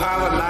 have a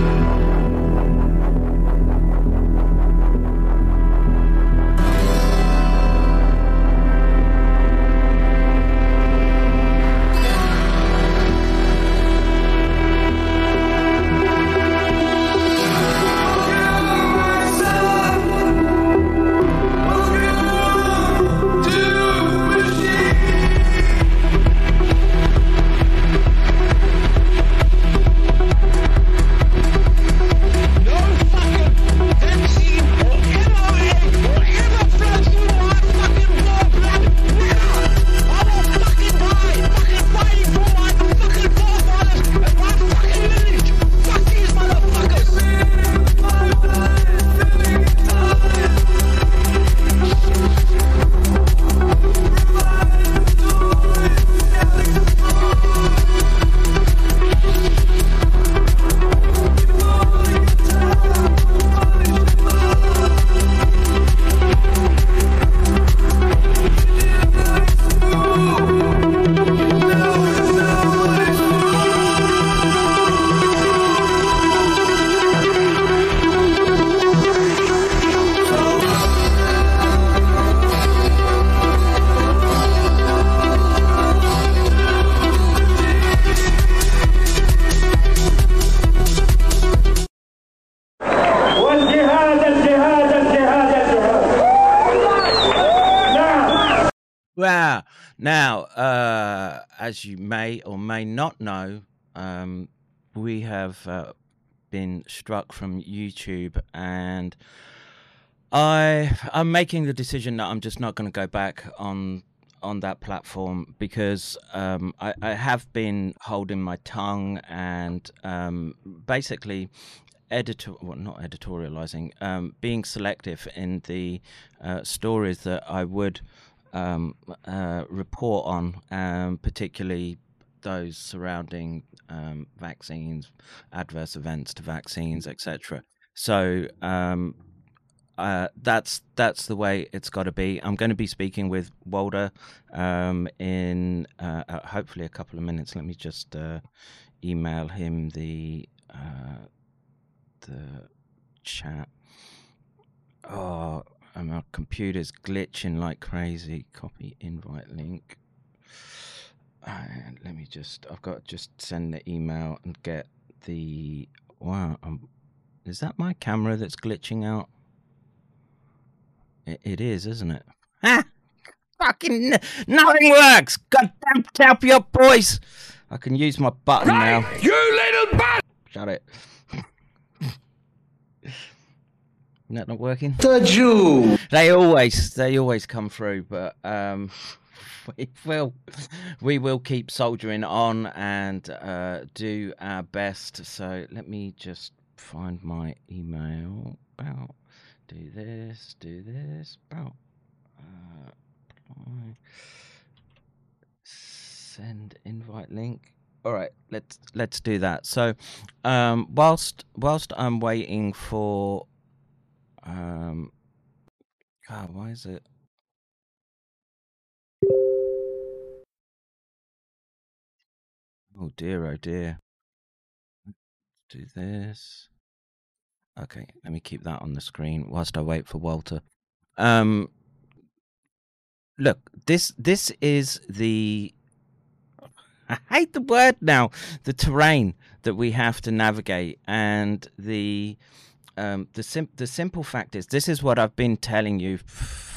Struck from YouTube, and I I'm making the decision that I'm just not going to go back on on that platform because um, I, I have been holding my tongue and um, basically editor well not editorializing um, being selective in the uh, stories that I would um, uh, report on um, particularly those surrounding um, vaccines adverse events to vaccines etc so um, uh, that's that's the way it's got to be. I'm going to be speaking with Walter um, in uh, uh, hopefully a couple of minutes. Let me just uh, email him the uh, the chat. Oh, and my computer's glitching like crazy. Copy invite link. And let me just. I've got to just send the email and get the. Wow, um, is that my camera that's glitching out? It, it is, isn't it? Ah! Fucking nothing works! Goddamn help your boys! I can use my button now. You little bastard! Shut it. that not working? The Jew! They always they always come through, but um we will we will keep soldiering on and uh do our best. So let me just find my email about do this, do this, about uh send invite link. All right, let's let's do that. So, um, whilst whilst I'm waiting for, um, God, why is it? Oh dear, oh dear. Do this. Okay, let me keep that on the screen whilst I wait for Walter. Um, look, this this is the I hate the word now. The terrain that we have to navigate, and the um, the sim- the simple fact is, this is what I've been telling you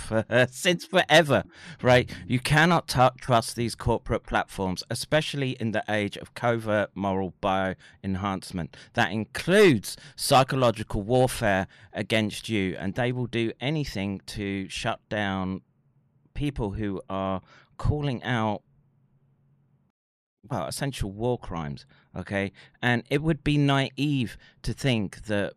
for since forever, right? You cannot t- trust these corporate platforms, especially in the age of covert moral bio enhancement. That includes psychological warfare against you, and they will do anything to shut down people who are calling out well, essential war crimes, okay? And it would be naive to think that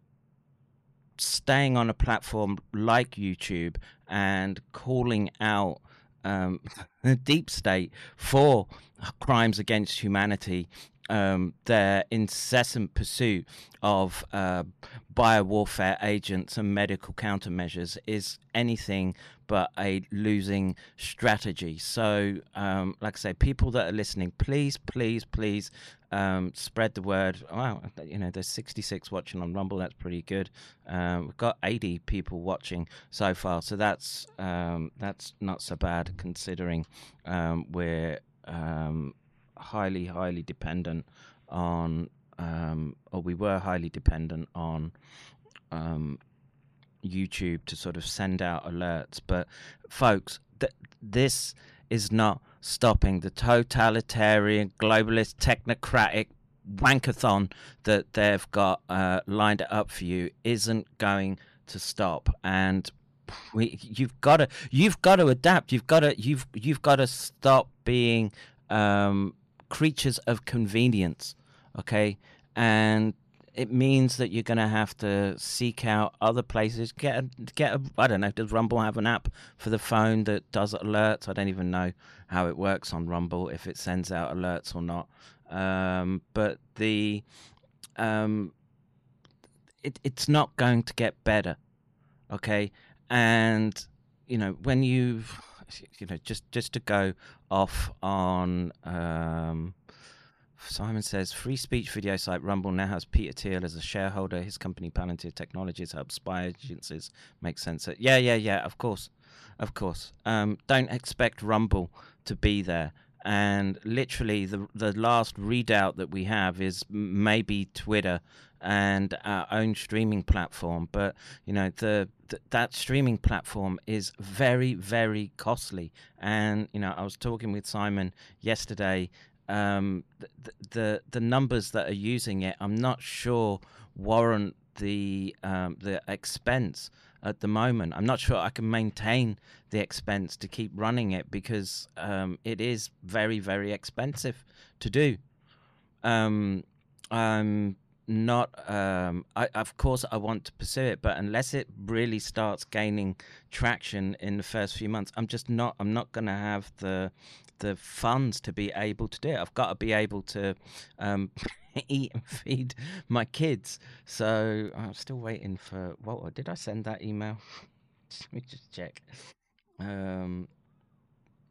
staying on a platform like YouTube and calling out um, the deep state for crimes against humanity, um, their incessant pursuit of uh, biowarfare agents and medical countermeasures is anything but a losing strategy. So, um, like I say, people that are listening, please, please, please um, spread the word. Wow, you know, there's 66 watching on Rumble. That's pretty good. Um, we've got 80 people watching so far, so that's um, that's not so bad considering um, we're um, highly, highly dependent on, um, or we were highly dependent on YouTube to sort of send out alerts. But, folks, th- this is not stopping the totalitarian, globalist, technocratic wankathon that they've got uh, lined up for you isn't going to stop. And we, you've got to, you've got to adapt. You've got to, you've, you've got to stop being um, creatures of convenience. Okay, and it means that you're going to have to seek out other places. Get a, get a, I don't know. Does Rumble have an app for the phone that does alerts? I don't even know how it works on Rumble if it sends out alerts or not. Um, but the um, it, it's not going to get better. Okay, and you know when you you know just just to go off on. Um, Simon says free speech video site Rumble now has Peter Thiel as a shareholder. His company Palantir Technologies helps spy agencies make sense. Of, yeah, yeah, yeah. Of course, of course. Um, don't expect Rumble to be there. And literally, the the last readout that we have is maybe Twitter and our own streaming platform. But you know, the, the that streaming platform is very, very costly. And you know, I was talking with Simon yesterday um, the, the the numbers that are using it, I'm not sure warrant the um, the expense at the moment. I'm not sure I can maintain the expense to keep running it because um, it is very very expensive to do. Um, I'm not. Um, I, of course, I want to pursue it, but unless it really starts gaining traction in the first few months, I'm just not. I'm not going to have the the funds to be able to do it. I've got to be able to um, eat and feed my kids. So I'm still waiting for Walter. Did I send that email? Let me just check. Um,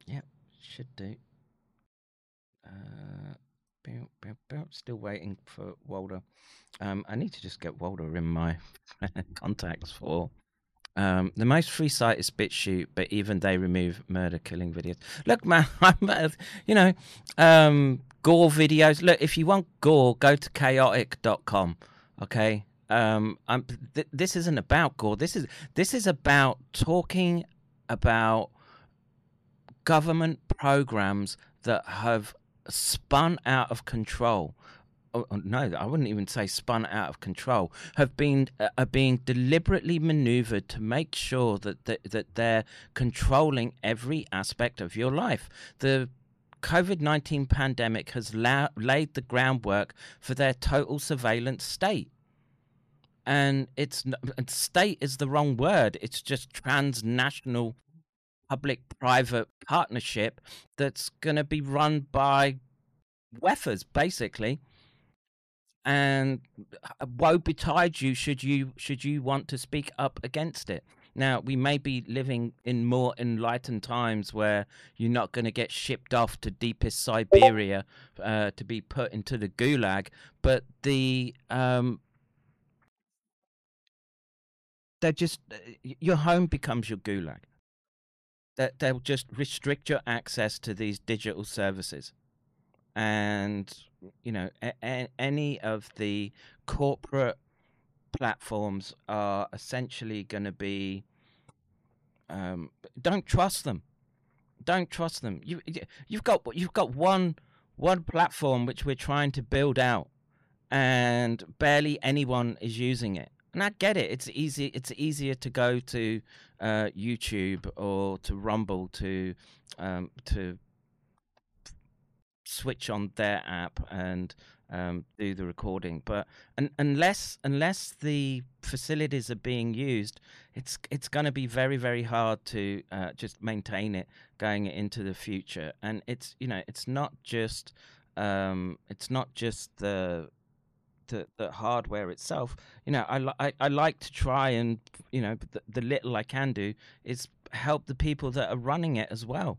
yeah, should do. Uh, still waiting for Walter. Um, I need to just get Walter in my contacts for um, the most free site is BitChute, but even they remove murder killing videos. Look, man, I'm, you know, um, gore videos. Look, if you want gore, go to kaotic.com. Okay. Um, th- this isn't about gore. This is this is about talking about government programs that have spun out of control Oh, oh, no, I wouldn't even say spun out of control, have been uh, are being deliberately maneuvered to make sure that, that that they're controlling every aspect of your life. The COVID 19 pandemic has la- laid the groundwork for their total surveillance state. And it's state is the wrong word. It's just transnational public private partnership that's going to be run by weffers, basically and uh, woe betide you should you should you want to speak up against it. Now we may be living in more enlightened times where you're not going to get shipped off to deepest siberia uh, to be put into the gulag but the um they're just uh, your home becomes your gulag. That they'll just restrict your access to these digital services. And you know a- a- any of the corporate platforms are essentially going to be um, don't trust them. Don't trust them. You you've got you've got one one platform which we're trying to build out, and barely anyone is using it. And I get it. It's easy. It's easier to go to uh, YouTube or to Rumble to um, to switch on their app and um, do the recording. But un- unless unless the facilities are being used, it's it's going to be very very hard to uh, just maintain it going into the future. And it's you know it's not just um, it's not just the the, the hardware itself. You know, I, li- I I like to try and you know the, the little I can do is help the people that are running it as well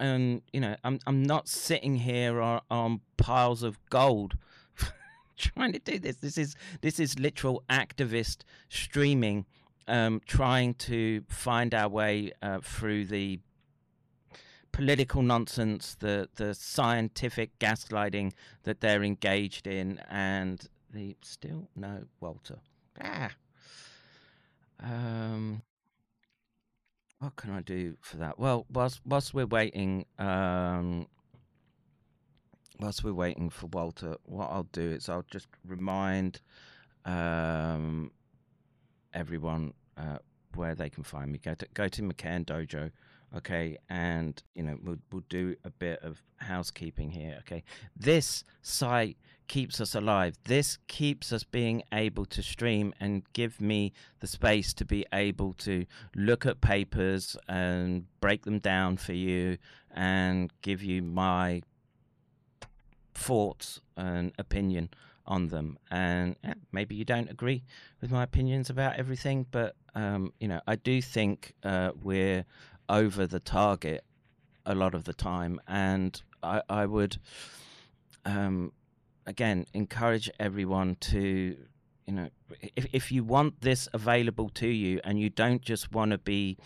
and you know i'm i'm not sitting here on, on piles of gold trying to do this. This is this is literal activist streaming um, trying to find our way uh, through the political nonsense the the scientific gaslighting that they're engaged in and the still no walter. Ah. Um what can I do for that? Well, whilst whilst we're waiting, um, whilst we're waiting for Walter, what I'll do is I'll just remind um, everyone uh, where they can find me. Go to go to McCann Dojo, okay, and you know we'll we'll do a bit of housekeeping here, okay. This site keeps us alive. This keeps us being able to stream and give me the space to be able to look at papers and break them down for you and give you my thoughts and opinion on them. And yeah, maybe you don't agree with my opinions about everything, but um, you know, I do think uh, we're over the target a lot of the time, and I, I would. Um, again encourage everyone to you know if if you want this available to you and you don't just want to be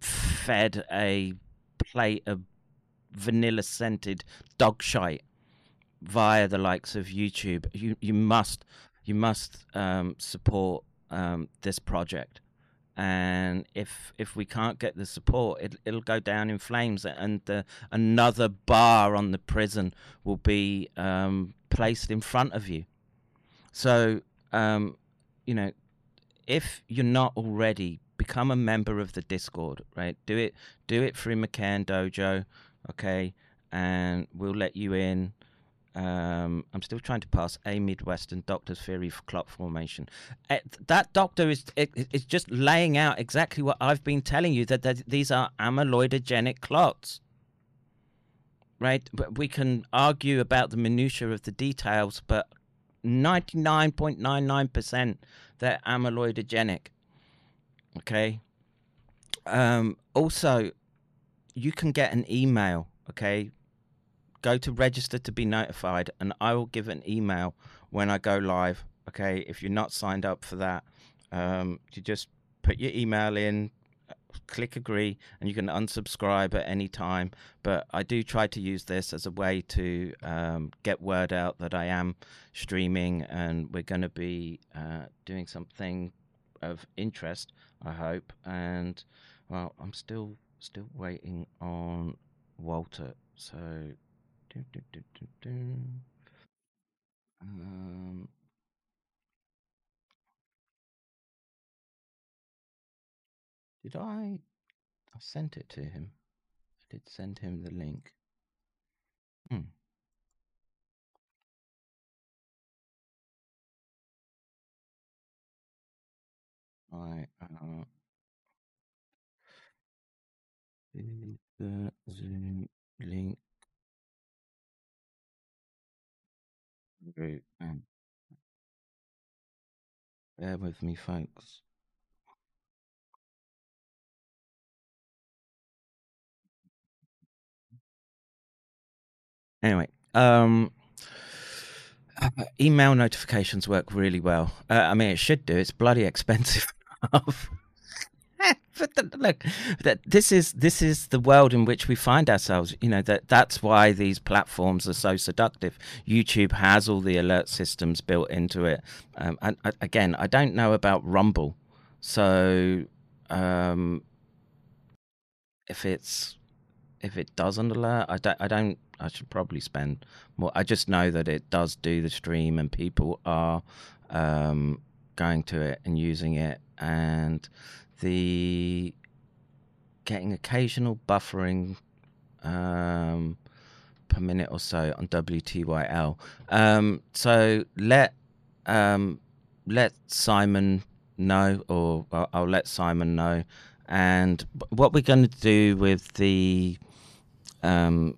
fed a plate of vanilla scented dog shite via the likes of YouTube you you must you must um, support um, this project. And if if we can't get the support, it, it'll go down in flames, and the, another bar on the prison will be um, placed in front of you. So, um, you know, if you're not already, become a member of the Discord. Right, do it do it through McCann Dojo, okay, and we'll let you in. Um, I'm still trying to pass a Midwestern doctor's theory for clot formation. Uh, that doctor is is just laying out exactly what I've been telling you that, that these are amyloidogenic clots. Right, but we can argue about the minutia of the details, but 99.99% they're amyloidogenic. Okay. Um, also, you can get an email. Okay, go to register to be notified, and I will give an email when I go live. Okay, if you're not signed up for that, um, you just put your email in, click agree, and you can unsubscribe at any time. But I do try to use this as a way to um, get word out that I am streaming, and we're going to be uh, doing something of interest, I hope. And well, I'm still still waiting on Walter. So do, do, do, do, do. Um, did I? I sent it to him. I did send him the link. Hmm. I uh, the Zoom link. Um, bear with me, folks. Anyway, um, uh, email notifications work really well. Uh, I mean, it should do. It's bloody expensive. but look, that this is this is the world in which we find ourselves. You know that that's why these platforms are so seductive. YouTube has all the alert systems built into it. Um, and, again, I don't know about Rumble, so um, if it's if it doesn't alert, I don't. I don't. I should probably spend more. I just know that it does do the stream, and people are um, going to it and using it, and the getting occasional buffering um, per minute or so on WTYL. Um, so let um, let Simon know, or I'll, I'll let Simon know. And what we're going to do with the um,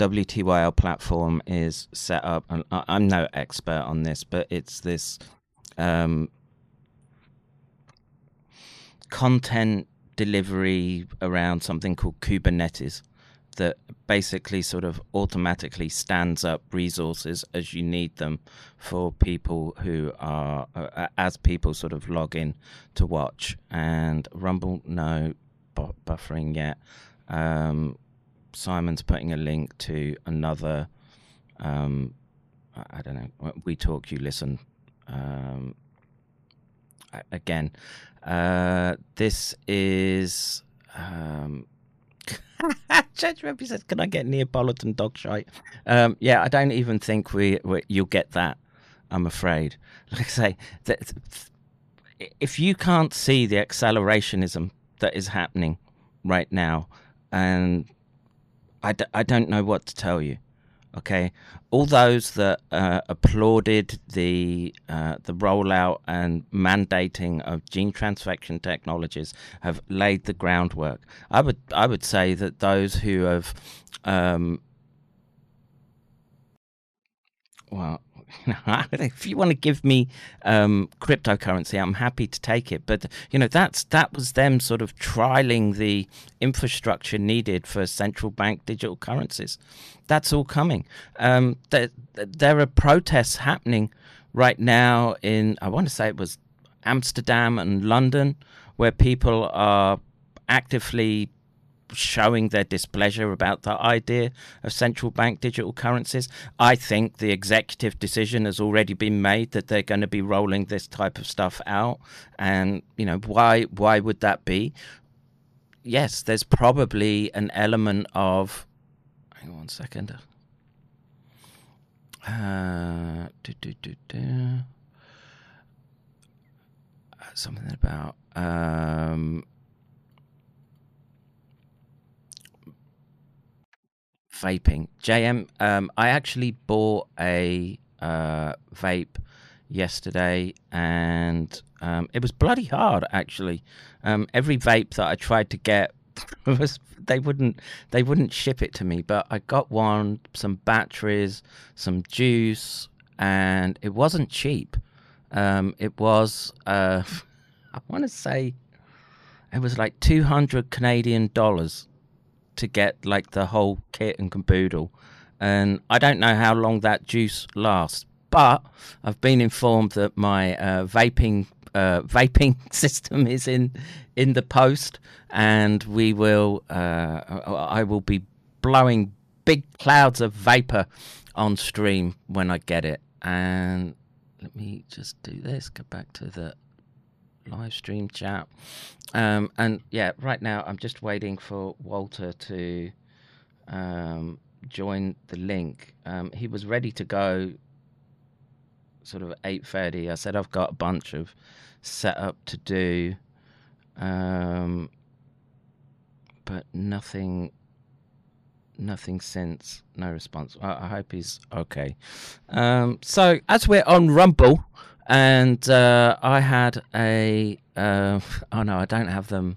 WTYL platform is set up, and I'm no expert on this, but it's this um, content delivery around something called Kubernetes that basically sort of automatically stands up resources as you need them for people who are uh, as people sort of log in to watch. And rumble no bu- buffering yet. Um, simon's putting a link to another um, I- don't know we talk you listen um, again uh, this is um, Judge Rebbe says, "Can I get Neapolitan dog shite?" Um, yeah, I don't even think we, we you'll get that. I'm afraid. Like I say, that if you can't see the accelerationism that is happening right now, and I, d- I don't know what to tell you. Okay, all those that uh, applauded the uh, the rollout and mandating of gene transfection technologies have laid the groundwork. I would I would say that those who have um, well, if you want to give me um, cryptocurrency, I'm happy to take it. But you know, that's that was them sort of trialing the infrastructure needed for central bank digital currencies. That's all coming. Um, there, there are protests happening right now in I want to say it was Amsterdam and London, where people are actively showing their displeasure about the idea of central bank digital currencies. I think the executive decision has already been made that they're going to be rolling this type of stuff out. And, you know, why why would that be? Yes, there's probably an element of hang on one second. Uh, do, do, do, do. Uh, something about um, vaping. JM, um, I actually bought a uh, vape yesterday, and um, it was bloody hard. Actually, um, every vape that I tried to get was they wouldn't they wouldn't ship it to me. But I got one, some batteries, some juice, and it wasn't cheap. Um, it was uh, I want to say it was like two hundred Canadian dollars to get like the whole kit and caboodle. And I don't know how long that juice lasts, but I've been informed that my uh, vaping uh, vaping system is in in the post, and we will uh, I will be blowing big clouds of vapor on stream when I get it. And let me just do this. Go back to the live stream chat. Um, and yeah, right now I'm just waiting for Walter to um, join the link. Um, he was ready to go sort of 8.30. I said I've got a bunch of setup to do, um, but nothing nothing since no response i, I hope he's okay um, so as we're on rumble and uh, I had a uh, oh no, I don't have them.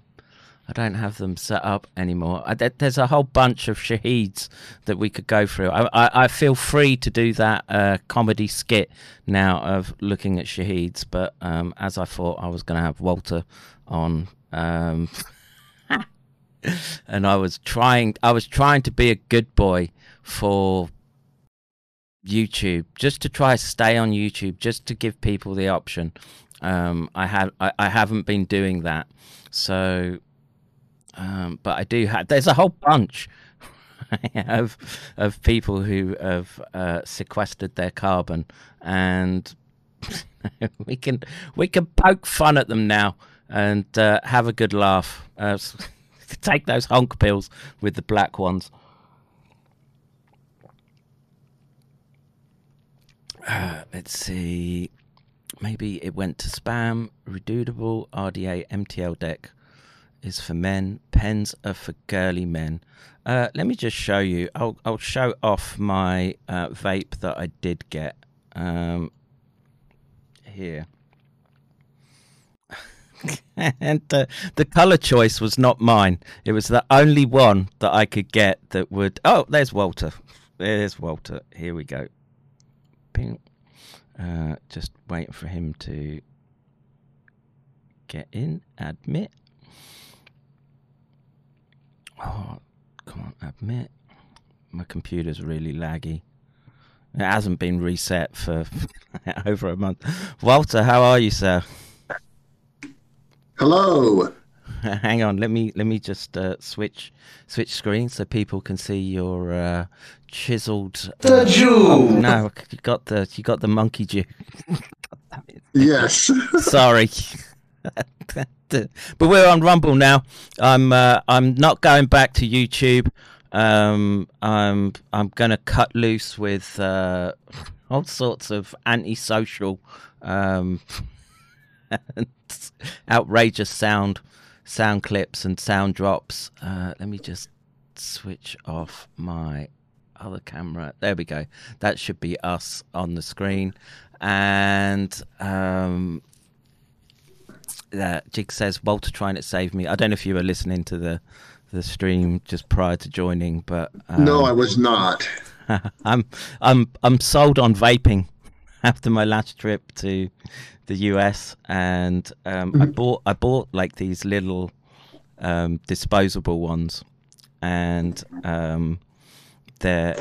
I don't have them set up anymore. I, there's a whole bunch of shaheeds that we could go through. I, I, I feel free to do that uh, comedy skit now of looking at shaheeds, but um, as I thought I was going to have Walter on, um, and I was trying, I was trying to be a good boy for YouTube just to try stay on YouTube, just to give people the option. Um, I have I, I, haven't been doing that, so um, but I do have. There's a whole bunch of of people who have uh, sequestered their carbon, and we can we can poke fun at them now and uh, have a good laugh. Uh, take those honk pills with the black ones. Uh, let's see. Maybe it went to spam. Redoutable RDA MTL deck is for men. Pens are for girly men. Uh, let me just show you. I'll I'll show off my uh, vape that I did get. Um, here. and the the color choice was not mine. It was the only one that I could get that would. Oh, there's Walter. There's Walter. Here we go. Uh, just waiting for him to get in. Admit. Oh, come on, admit. My computer's really laggy. It hasn't been reset for over a month. Walter, how are you, sir? Hello. Hang on, let me let me just uh, switch switch screens so people can see your uh, chiseled. The Jew. Oh, no, you got the you got the monkey Jew. Yes. Sorry. but we're on Rumble now. I'm uh, I'm not going back to YouTube. Um, I'm I'm gonna cut loose with uh, all sorts of antisocial, um, outrageous sound sound clips and sound drops. Uh, let me just switch off my other camera. There we go. That should be us on the screen. And um, uh, Jig says Walter trying to save me. I don't know if you were listening to the the stream just prior to joining, but um, no, I was not. I'm I'm I'm sold on vaping after my last trip to the US, and um, I bought I bought like these little um, disposable ones, and um, they're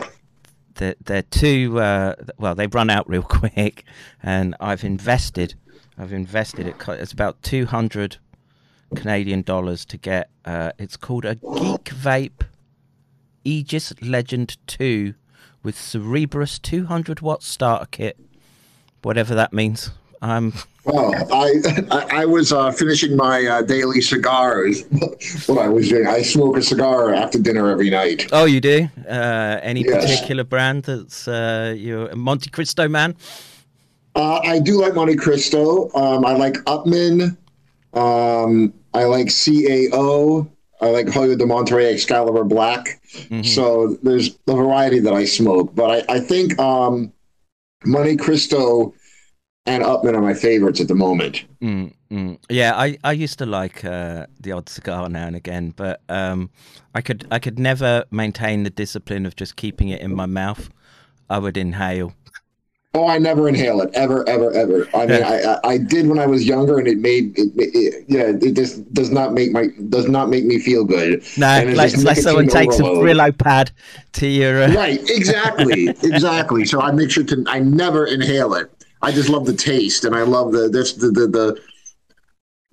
they're they're too uh, well. They run out real quick, and I've invested. I've invested it. It's about two hundred Canadian dollars to get. Uh, it's called a Geek Vape Aegis Legend 2 with Cerebrus 200 watt starter kit, whatever that means. Um, Well, I I, I was uh, finishing my uh, daily cigars. what I was doing, I smoke a cigar after dinner every night. oh, you do? Uh, any Yes. particular brand that's uh, you're a Monte Cristo man? Uh, I do like Monte Cristo. Um, I like Upman. Um, I like CAO. I like Hoyo de Monterey Excalibur Black. So there's a variety that I smoke, but I, I think um, Monte Cristo and Upman are my favorites at the moment. Mm, mm. Yeah, I, I used to like uh, the odd cigar now and again, but um, I could I could never maintain the discipline of just keeping it in my mouth. I would inhale. Oh, I never inhale it ever, ever, ever. I mean, I, I I did when I was younger, and it made it, it, yeah, it just does not make my does not make me feel good. No, like, like someone takes a overload. Brillo pad to your. Uh, Right, exactly, exactly. So I make sure to I never inhale it. I just love the taste, and I love the this the the the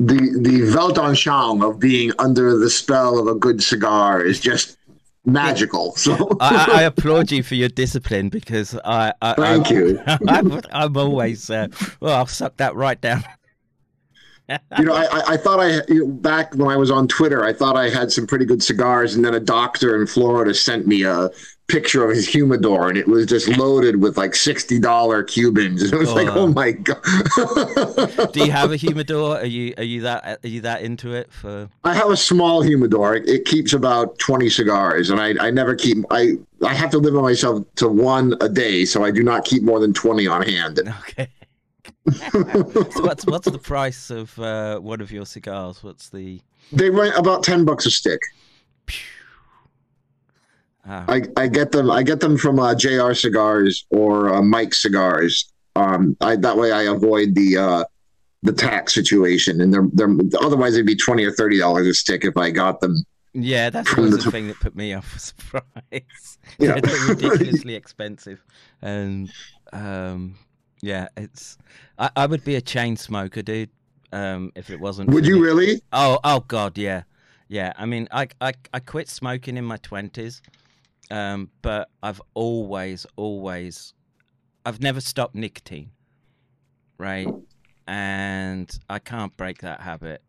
the, the Weltanschauung of being under the spell of a good cigar is just magical. So I, I- I applaud you for your discipline because I. I Thank I, you. I'm, I'm always. Uh, well, I'll suck that right down. you know, I, I- I thought I you know, back when I was on Twitter, I thought I had some pretty good cigars, and then a doctor in Florida sent me a picture of his humidor, and it was just loaded with like sixty dollar Cubans. And it was like, Oh. oh my god. Do you have a humidor? Are you are you that are you that into it for? I have a small humidor. It, it keeps about twenty cigars, and I, I never keep. I I have to limit myself to one a day, so I do not keep more than twenty on hand. Okay. so what's what's the price of uh, one of your cigars? What's the? They rent about ten bucks a stick. I, I get them. I get them from uh, Jr. Cigars or uh, Mike Cigars. Um, I, that way I avoid the uh, the tax situation, and they're, they're otherwise it'd be twenty or thirty dollars a stick if I got them. yeah, that's always the t- thing that put me off was price. Yeah. They're ridiculously expensive, and um, yeah, it's. I, I would be a chain smoker, dude. Um, if it wasn't. Would you really? Oh, oh God, yeah, yeah. I mean, I, I, I quit smoking in my twenties, um, but I've always, always, I've never stopped nicotine, right? And I can't break that habit.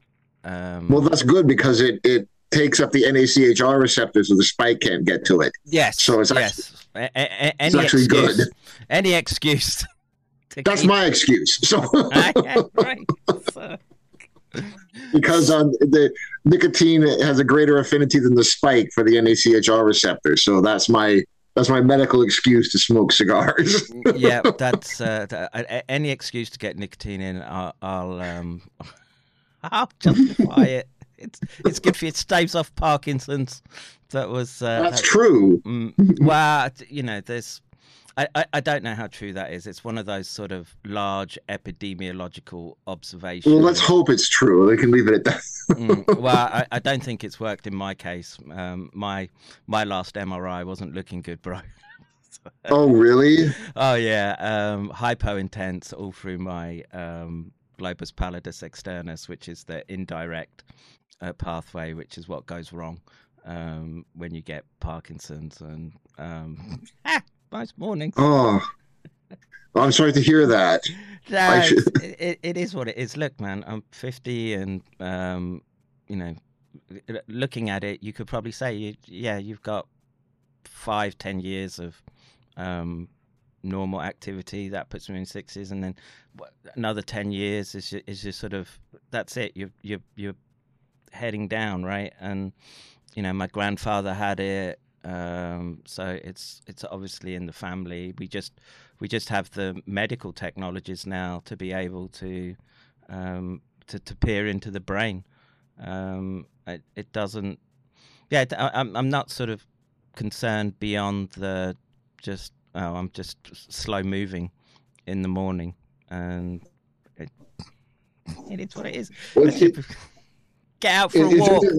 Um, Well, that's good because it it takes up the NACHR receptors, so the spike can't get to it. yes. so it's yes. A- a- a- any actually excuse, good. Any excuse. That's keep- my excuse. So right. So- because um, the nicotine has a greater affinity than the spike for the NACHR receptor, so that's my that's my medical excuse to smoke cigars. yeah, that's uh, th- a- a- any excuse to get nicotine in. I'll, I'll um, I'll justify it. It's it's good for you. It staves off Parkinson's. That was uh, that's that- true. Mm, well, you know, there's. I, I, I don't know how true that is. It's one of those sort of large epidemiological observations. Well, let's hope it's true. We can leave it at that. Mm, well, I, I don't think it's worked in my case. Um, my my last MRI wasn't looking good, bro. oh, really? Oh yeah, um, hypo intense all through my um, globus pallidus externus, which is the indirect uh, pathway, which is what goes wrong um, when you get Parkinson's. And um, ah, nice morning. Oh, I'm sorry to hear that. No, it, it is what it is. Look, man, I'm 50, and um, you know, looking at it, you could probably say, you, yeah, you've got five, ten years of um, normal activity. That puts me in sixes, and then another ten years is ju- is just sort of that's it. You're you're you're heading down, right? And you know, my grandfather had it. Um, so it's it's obviously in the family. We just we just have the medical technologies now to be able to um, to, to peer into the brain. Um, it, it doesn't. Yeah, it- I, I'm I'm not sort of concerned beyond the just oh I'm just slow moving in the morning and it, it is what it is. Get out for a walk.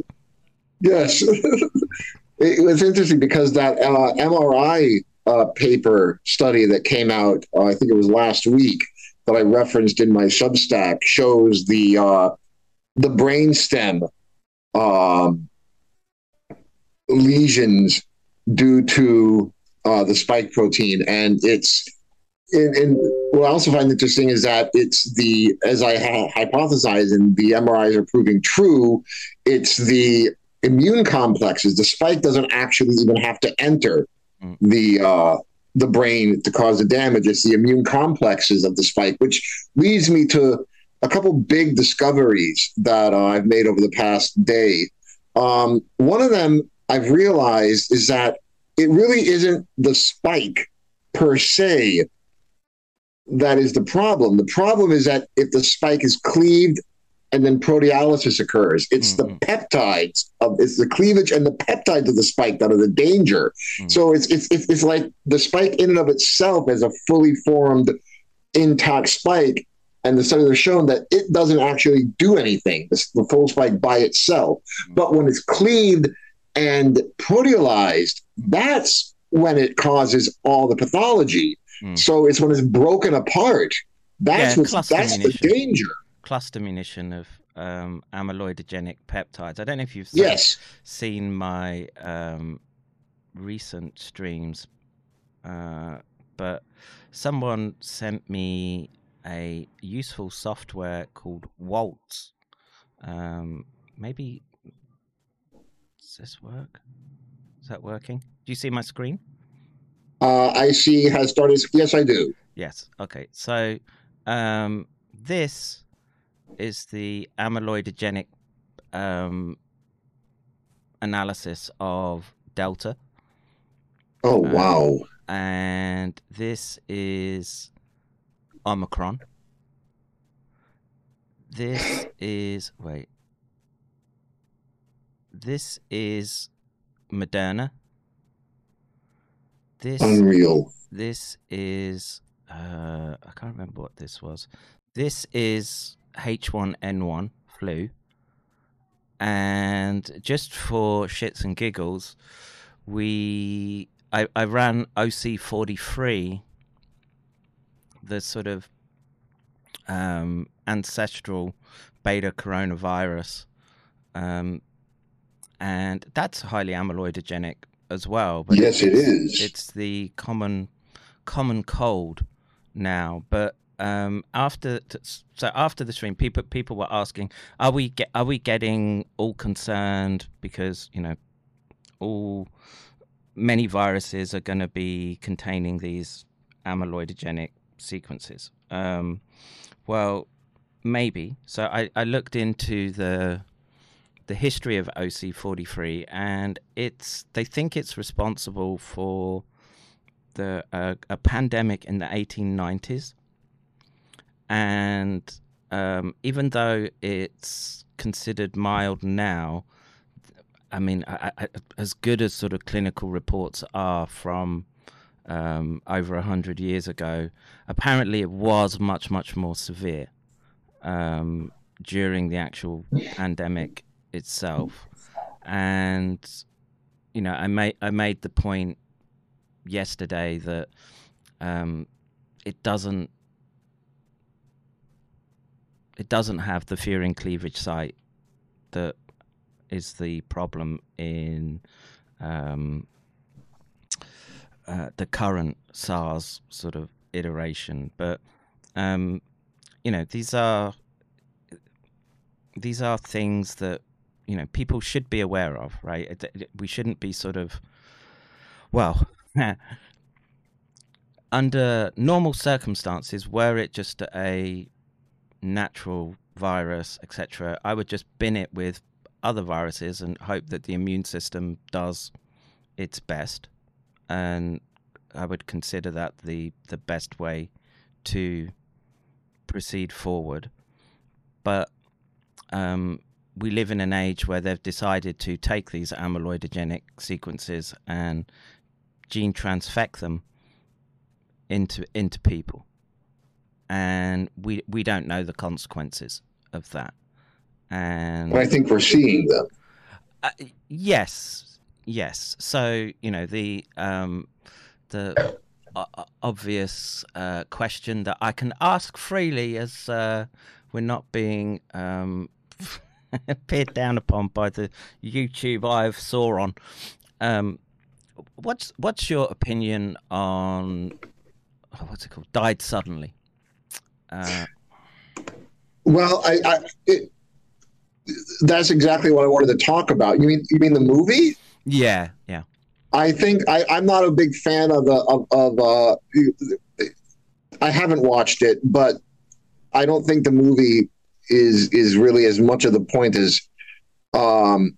Yes. it was interesting because that uh, MRI uh, paper study that came out, uh, I think it was last week, that I referenced in my Substack, shows the uh, the brainstem um, lesions due to uh, the spike protein, and it's and, and what I also find interesting is that it's the as I ha- hypothesized, and the MRIs are proving true. It's the immune complexes. The spike doesn't actually even have to enter Mm. the uh, the brain to cause the damage. It's the immune complexes of the spike, which leads me to a couple big discoveries that uh, I've made over the past day. Um, one of them I've realized is that it really isn't the spike per se that is the problem. The problem is that if the spike is cleaved and then proteolysis occurs, it's Mhm. the peptides of it's the cleavage and the peptides of the spike that are the danger. Mhm. So it's, it's it's it's like the spike in and of itself as a fully formed intact spike. And the studies have shown that it doesn't actually do anything, the, the full spike by itself. But when it's cleaved and proteolized, that's when it causes all the pathology. Mm. So it's when it's broken apart. That's Yeah, what's, that's the danger. Cluster munition of um, amyloidogenic peptides. I don't know if you've seen, Yes. seen my um, recent streams, uh, but someone sent me a useful software called Waltz. Um, maybe does this work? Is that working? Do you see my screen? Uh, I see has started. Yes, I do. Yes. Okay. So um, this is the amyloidogenic um, analysis of delta, Oh, Uh, wow. and this is omicron. This is wait. This is Moderna. This Unreal. this is uh, I can't remember what this was. This is H1N1 flu, and just for shits and giggles, we I, I ran OC43, the sort of um, ancestral beta coronavirus, um, and that's highly amyloidogenic as well. But Yes, it it's- It's the common common cold now, but um, after so after the stream, people people were asking, are we get are we getting all concerned because you know all many viruses are going to be containing these amyloidogenic sequences. Um, well, maybe. So I, I looked into the the history of OC43, and it's they think it's responsible for the uh, a pandemic in the 1890s, and um, even though it's considered mild now, I mean, I, I, as good as sort of clinical reports are from um, over a hundred years ago, apparently it was much much more severe um, during the actual pandemic itself, and you know, I made I made the point yesterday that um, it doesn't it doesn't have the furin cleavage site that is the problem in um, uh, the current SARS sort of iteration. But um, you know, these are these are things that you know people should be aware of, right? We shouldn't be sort of well. under normal circumstances, were it just a natural virus, etc., I would just bin it with other viruses and hope that the immune system does its best. And I would consider that the the best way to proceed forward. But um, we live in an age where they've decided to take these amyloidogenic sequences and gene transfect them into into people, and we we don't know the consequences of that. And I think we're seeing them. Uh, yes, yes. So you know the um, the uh, obvious uh, question that I can ask freely, as uh, we're not being um, peered down upon by the YouTube I've saw on. Um, what's what's your opinion on what's it called? Died suddenly. Uh, well, I, I it, that's exactly what I wanted to talk about. You mean you mean the movie? Yeah, yeah. I think I, I'm not a big fan of the of, of uh, I haven't watched it, but I don't think the movie is is really as much of the point as um,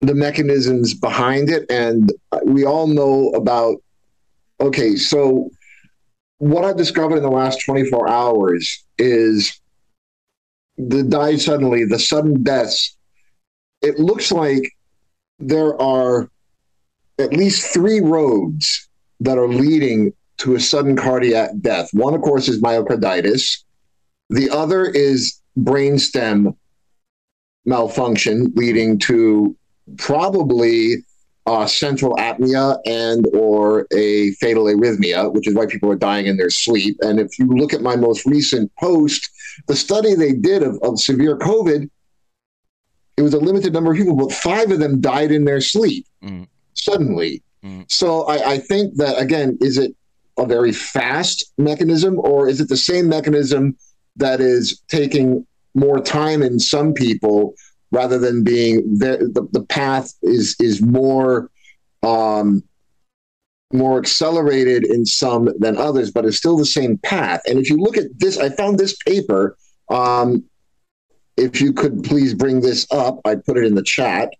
the mechanisms behind it, and we all know about. Okay, so what I've discovered in the last 24 hours is the die suddenly, the sudden deaths. It looks like there are at least three roads that are leading to a sudden cardiac death. One, of course, is myocarditis. The other is brainstem malfunction, leading to probably uh, central apnea and or a fatal arrhythmia, which is why people are dying in their sleep. And if you look at my most recent post, the study they did of, of severe COVID, it was a limited number of people, but five of them died in their sleep. Mm suddenly. Mm. So I, I think that again, is it a very fast mechanism, or is it the same mechanism that is taking more time in some people rather than being the, the, the path is is more um, more accelerated in some than others, but it's still the same path. And if you look at this, I found this paper. Um, if you could please bring this up, I put it in the chat.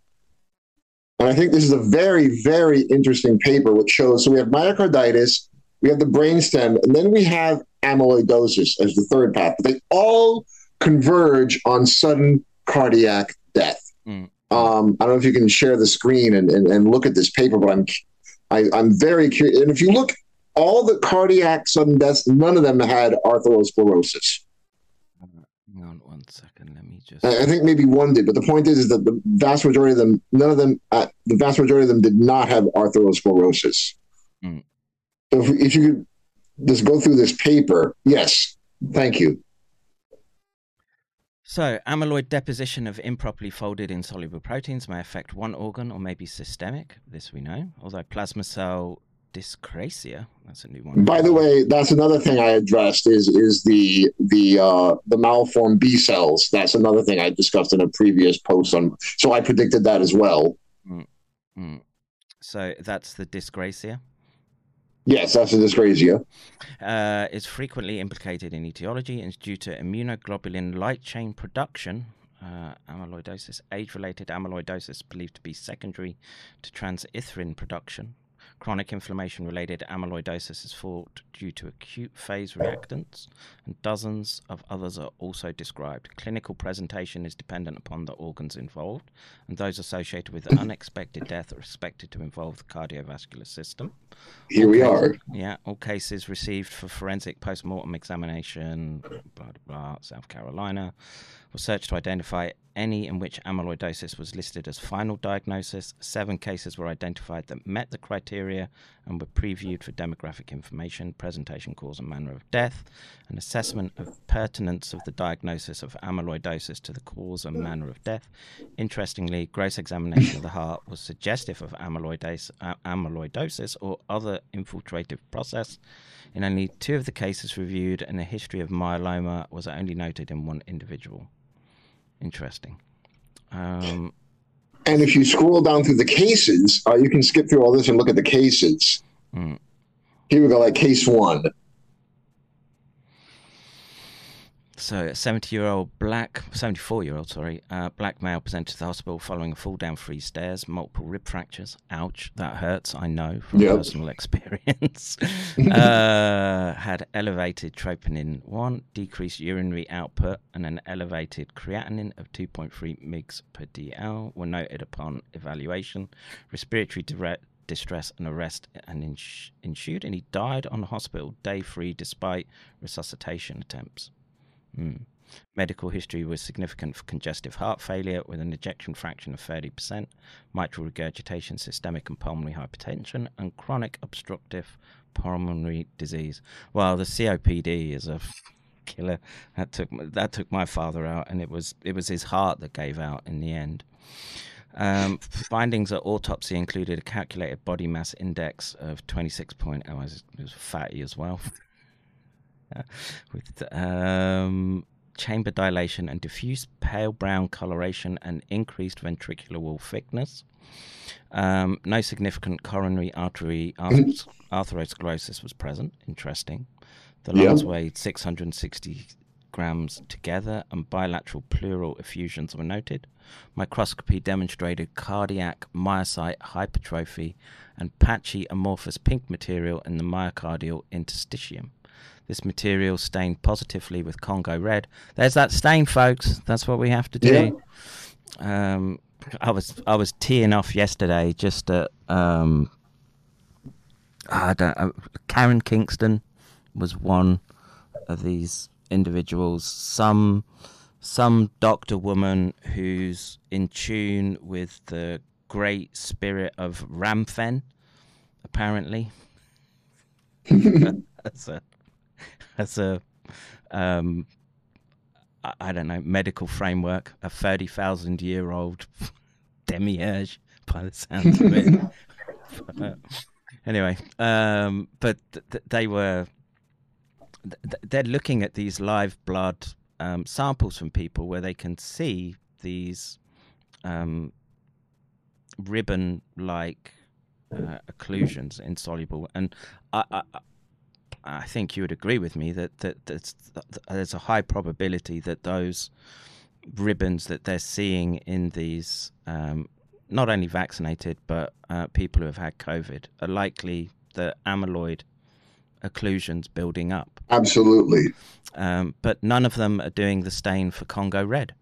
And I think this is a very, very interesting paper, which shows so we have myocarditis, we have the brainstem, and then we have amyloidosis as the third path. But they all converge on sudden cardiac death. Mm. Um, I don't know if you can share the screen and, and, and look at this paper, but I'm I, am i am very curious. And if you look, all the cardiac sudden deaths, none of them had atherosclerosis. Hang on one second. Let me just. I think maybe one did, but the point is, is that the vast majority of them, none of them, uh, the vast majority of them did not have atherosclerosis. Mm. So if, if you could just go through this paper, yes, thank you. So, amyloid deposition of improperly folded insoluble proteins may affect one organ or may be systemic. This we know. Although plasma cell dyscrasia. That's a new one. By the way, that's another thing I addressed is is the the uh, the malformed B cells. That's another thing I discussed in a previous post on. So I predicted that as well. Mm. So that's the dyscrasia. Yes, that's a dyscrasia. Uh, is frequently implicated in etiology and is due to immunoglobulin light chain production. Uh, amyloidosis, age-related amyloidosis believed to be secondary to transithrin production. Chronic inflammation-related amyloidosis is thought due to acute phase reactants, and dozens of others are also described. Clinical presentation is dependent upon the organs involved, and those associated with unexpected death are expected to involve the cardiovascular system. Here we are. Yeah, all cases received for forensic post-mortem examination, blah, blah, blah, South Carolina, was searched to identify any in which amyloidosis was listed as final diagnosis. Seven cases were identified that met the criteria and were previewed for demographic information, presentation, cause, and manner of death. An assessment of pertinence of the diagnosis of amyloidosis to the cause and manner of death. Interestingly, gross examination of the heart was suggestive of amyloidosis, uh, amyloidosis or other infiltrative process. In only two of the cases reviewed, and a history of myeloma was only noted in one individual. Interesting. Um, And if you scroll down through the cases, uh, you can skip through all this and look at the cases. Mm. Here we go, like case one. So, a 70 year old black, 74 year old, sorry, uh, black male presented to the hospital following a fall down three stairs, multiple rib fractures. Ouch, that hurts, I know from Yep. personal experience. uh, had elevated troponin 1, decreased urinary output, and an elevated creatinine of 2.3 mg per dl were noted upon evaluation. Respiratory dire- distress and arrest and ensued, and he died on hospital day three despite resuscitation attempts. Mm. Medical history was significant for congestive heart failure with an ejection fraction of 30%, mitral regurgitation, systemic and pulmonary hypertension, and chronic obstructive pulmonary disease. Well, the COPD is a killer. That took that took my father out, and it was it was his heart that gave out in the end. Um, findings at autopsy included a calculated body mass index of 26.0. Oh, it was, it was fatty as well. With um, chamber dilation and diffuse pale brown coloration and increased ventricular wall thickness. Um, no significant coronary artery arth- atherosclerosis was present. Interesting. The Yeah. lungs weighed 660 grams together, and bilateral pleural effusions were noted. Microscopy demonstrated cardiac myocyte hypertrophy and patchy amorphous pink material in the myocardial interstitium. This material stained positively with Congo red. There's that stain, folks. That's what we have to do. Um, I was I was teeing off yesterday just at um, I don't uh, Karen Kingston was one of these individuals. Some some doctor woman who's in tune with the great spirit of Ramfen, apparently. that's a that's a um, I, don't know medical framework. A thirty thousand year old demiurge, by the sounds of it. But, anyway, um, but th- th- they were th- they're looking at these live blood um, samples from people where they can see these um, ribbon like uh, occlusions insoluble and I, I I- think you would agree with me that that that there's a high probability that those ribbons that they're seeing in these um, not only vaccinated but uh, people who have had COVID are likely the amyloid occlusions building up. Absolutely. Um, but none of them are doing the stain for Congo red.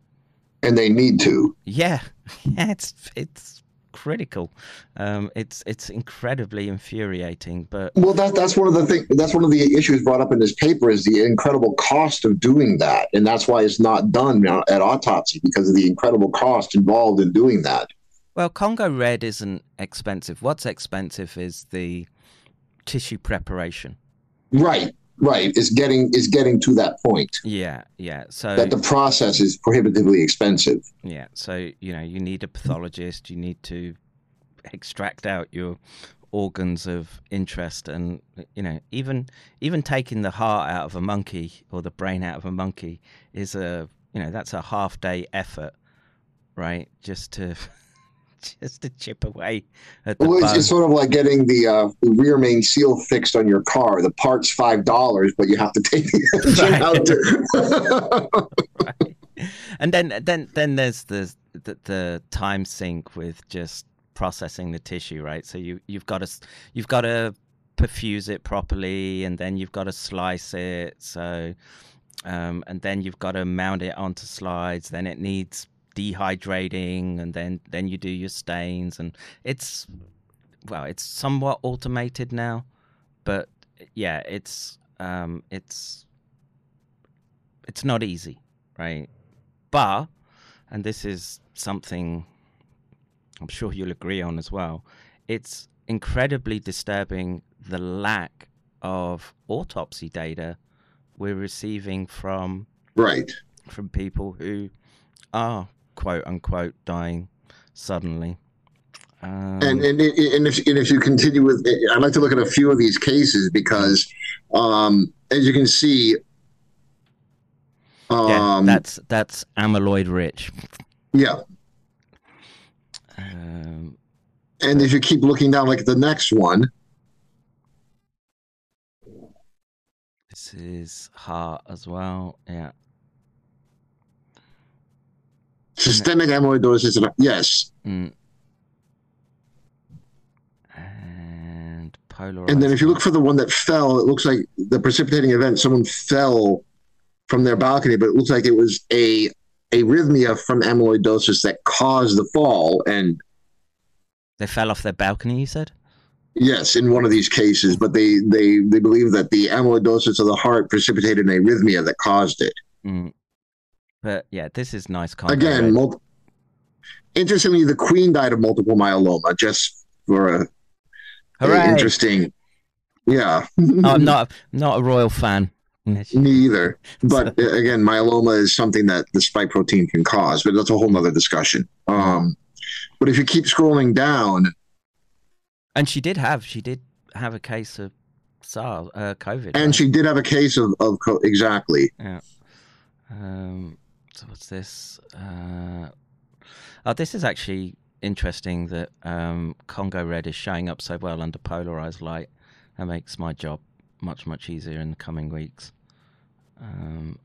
And they need to. Yeah, yeah, it's it's critical. Um, it's it's incredibly infuriating, but Well, that, that's one of the thing. That's one of the issues brought up in this paper is the incredible cost of doing that, and that's why it's not done at autopsy because of the incredible cost involved in doing that. well, Congo red isn't expensive. What's expensive is the tissue preparation. Right, right. Is getting is getting to that point Yeah, yeah. So that the process is prohibitively expensive. Yeah, so you know, you need a pathologist. You need to extract out your organs of interest, and you know, even even taking the heart out of a monkey or the brain out of a monkey is a you know that's a half day effort, right? Just to just to chip away at the Well, it's, it's sort of like getting the uh, rear main seal fixed on your car. The part's five dollars, but you have to take the engine Right. out. To... and then then then there's the, the the time sink with just processing the tissue right so you you've got to you've got to perfuse it properly and then you've got to slice it so um, and then you've got to mount it onto slides then it needs dehydrating and then then you do your stains and it's well it's somewhat automated now but yeah it's um it's it's not easy right but and this is something i'm sure you'll agree on as well it's incredibly disturbing the lack of autopsy data we're receiving from right. from people who are quote unquote dying suddenly. Um, And and and if and if you continue with, I'd like to look at a few of these cases because, um, as you can see, yeah, um, that's that's amyloid rich. Yeah. um, And if you keep looking down, like the next one, this is heart as well. Yeah systemic amyloidosis. Yes, Mm. And polarized. and then if you look for the one that fell, it looks like the precipitating event. Someone fell from their balcony, but it looks like it was a arrhythmia from amyloidosis that caused the fall. And they fell off their balcony, you said? yes, in one of these cases, but they they they believe that the amyloidosis of the heart precipitated an arrhythmia that caused it. Mm. But yeah, this is nice content. Again, mul- interestingly, the queen died of multiple myeloma. Just for a, a interesting, yeah. I'm not not a royal fan. Me either. But uh, again, myeloma is something that the spike protein can cause, but that's a whole nother discussion. Um, but if you keep scrolling down, And she did have she did have a case of SARS, uh, COVID. and right? she did have a case of, of co- exactly. Um, so what's this? Uh, oh, this is actually interesting that um, Congo Red is showing up so well under polarized light. That makes my job much much easier in the coming weeks. Um,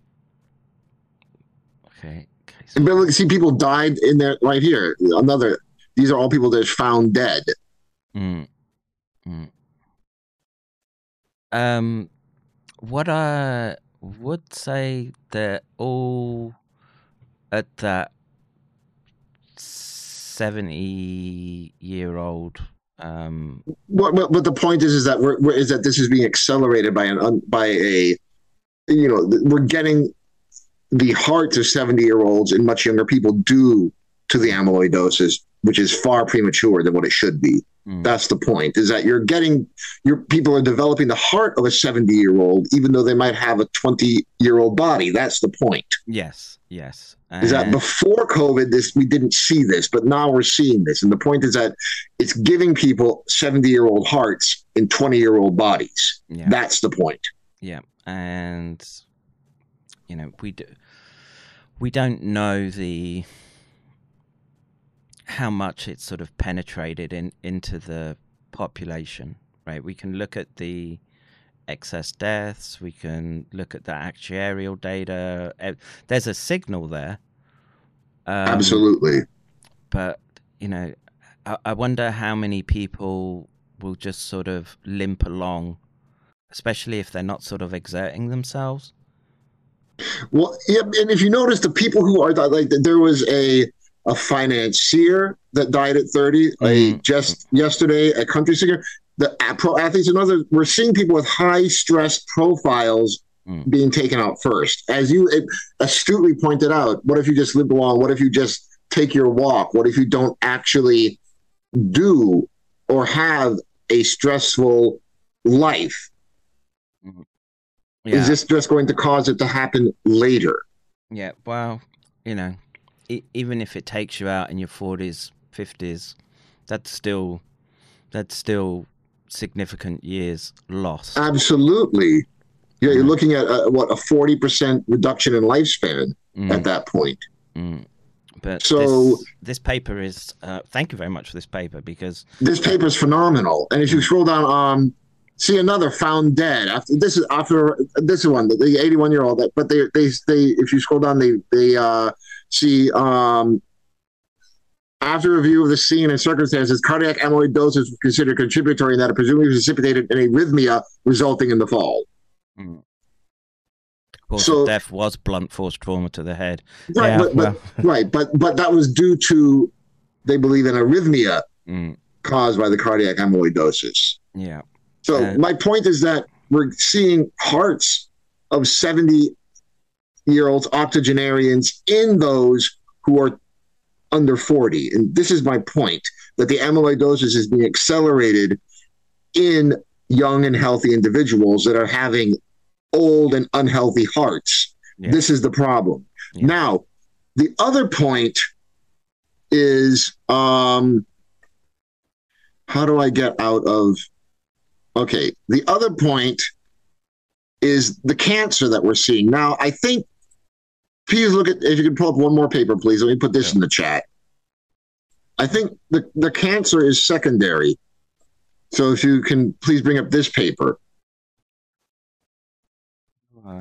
okay. okay so- But look, see, people died in there right here. Another. These are all people that are found dead. Mm. Mm. Um, what I would say that all at that seventy-year-old um What, what, but the point is, is that we're, we're is that this is being accelerated by an by a, you know, we're getting the hearts of seventy year olds and much younger people due to the amyloidosis, which is far premature than what it should be. Mm. That's the point. Is that you're getting your people are developing the heart of a seventy year old, even though they might have a twenty year old body. That's the point. yes, yes. Is that before COVID, this we didn't see this, but now we're seeing this. And the point is that it's giving people 70 year old hearts in 20 year old bodies. yeah. That's the point. Yeah, and you know we do, we don't know the how much it's sort of penetrated in into the population, right? We can look at the excess deaths. We can look at the actuarial data. There's a signal there. Um, Absolutely. but you know, I, I wonder how many people will just sort of limp along, especially if they're not sort of exerting themselves. Well, yeah, and if you notice, the people who are like, there was a a financier that died at 30, a Mhm. just yesterday, a country singer. The pro athletes and others, we're seeing people with high stress profiles Mm. being taken out first. As you astutely pointed out, what if you just live along? What if you just take your walk? What if you don't actually do or have a stressful life? Yeah, Is this just going to cause it to happen later? yeah. Well, you know, even if it takes you out in your forties, fifties, that's still that's still significant years lost. Absolutely. Yeah, you're looking at uh, what a forty percent reduction in lifespan Mm. at that point. But So- this, this paper is. Uh, thank you very much for this paper because This paper is phenomenal. And if you scroll down, um, see another found dead. After this is after this is one the 81 year old. That but they they they if you scroll down, they they uh, see um. After review of the scene and circumstances, cardiac amyloidosis was considered contributory in that it presumably precipitated an arrhythmia resulting in the fall. cause So- of death was blunt force trauma to the head. Right, Yeah, but, but right, but but that was due to they believe an arrhythmia Mm, caused by the cardiac amyloidosis. yeah. So Uh, my point is that we're seeing hearts of 70 year olds octogenarians in those who are under 40. And this is my point that the amyloidosis is being accelerated in young and healthy individuals that are having old and unhealthy hearts. Yeah. This is the problem. Yeah. Now, the other point is um how do I get out of okay the other point is the cancer that we're seeing now i think please look at if you can pull up one more paper please let me put this in the chat i think the, the cancer is secondary so if you can please bring up this paper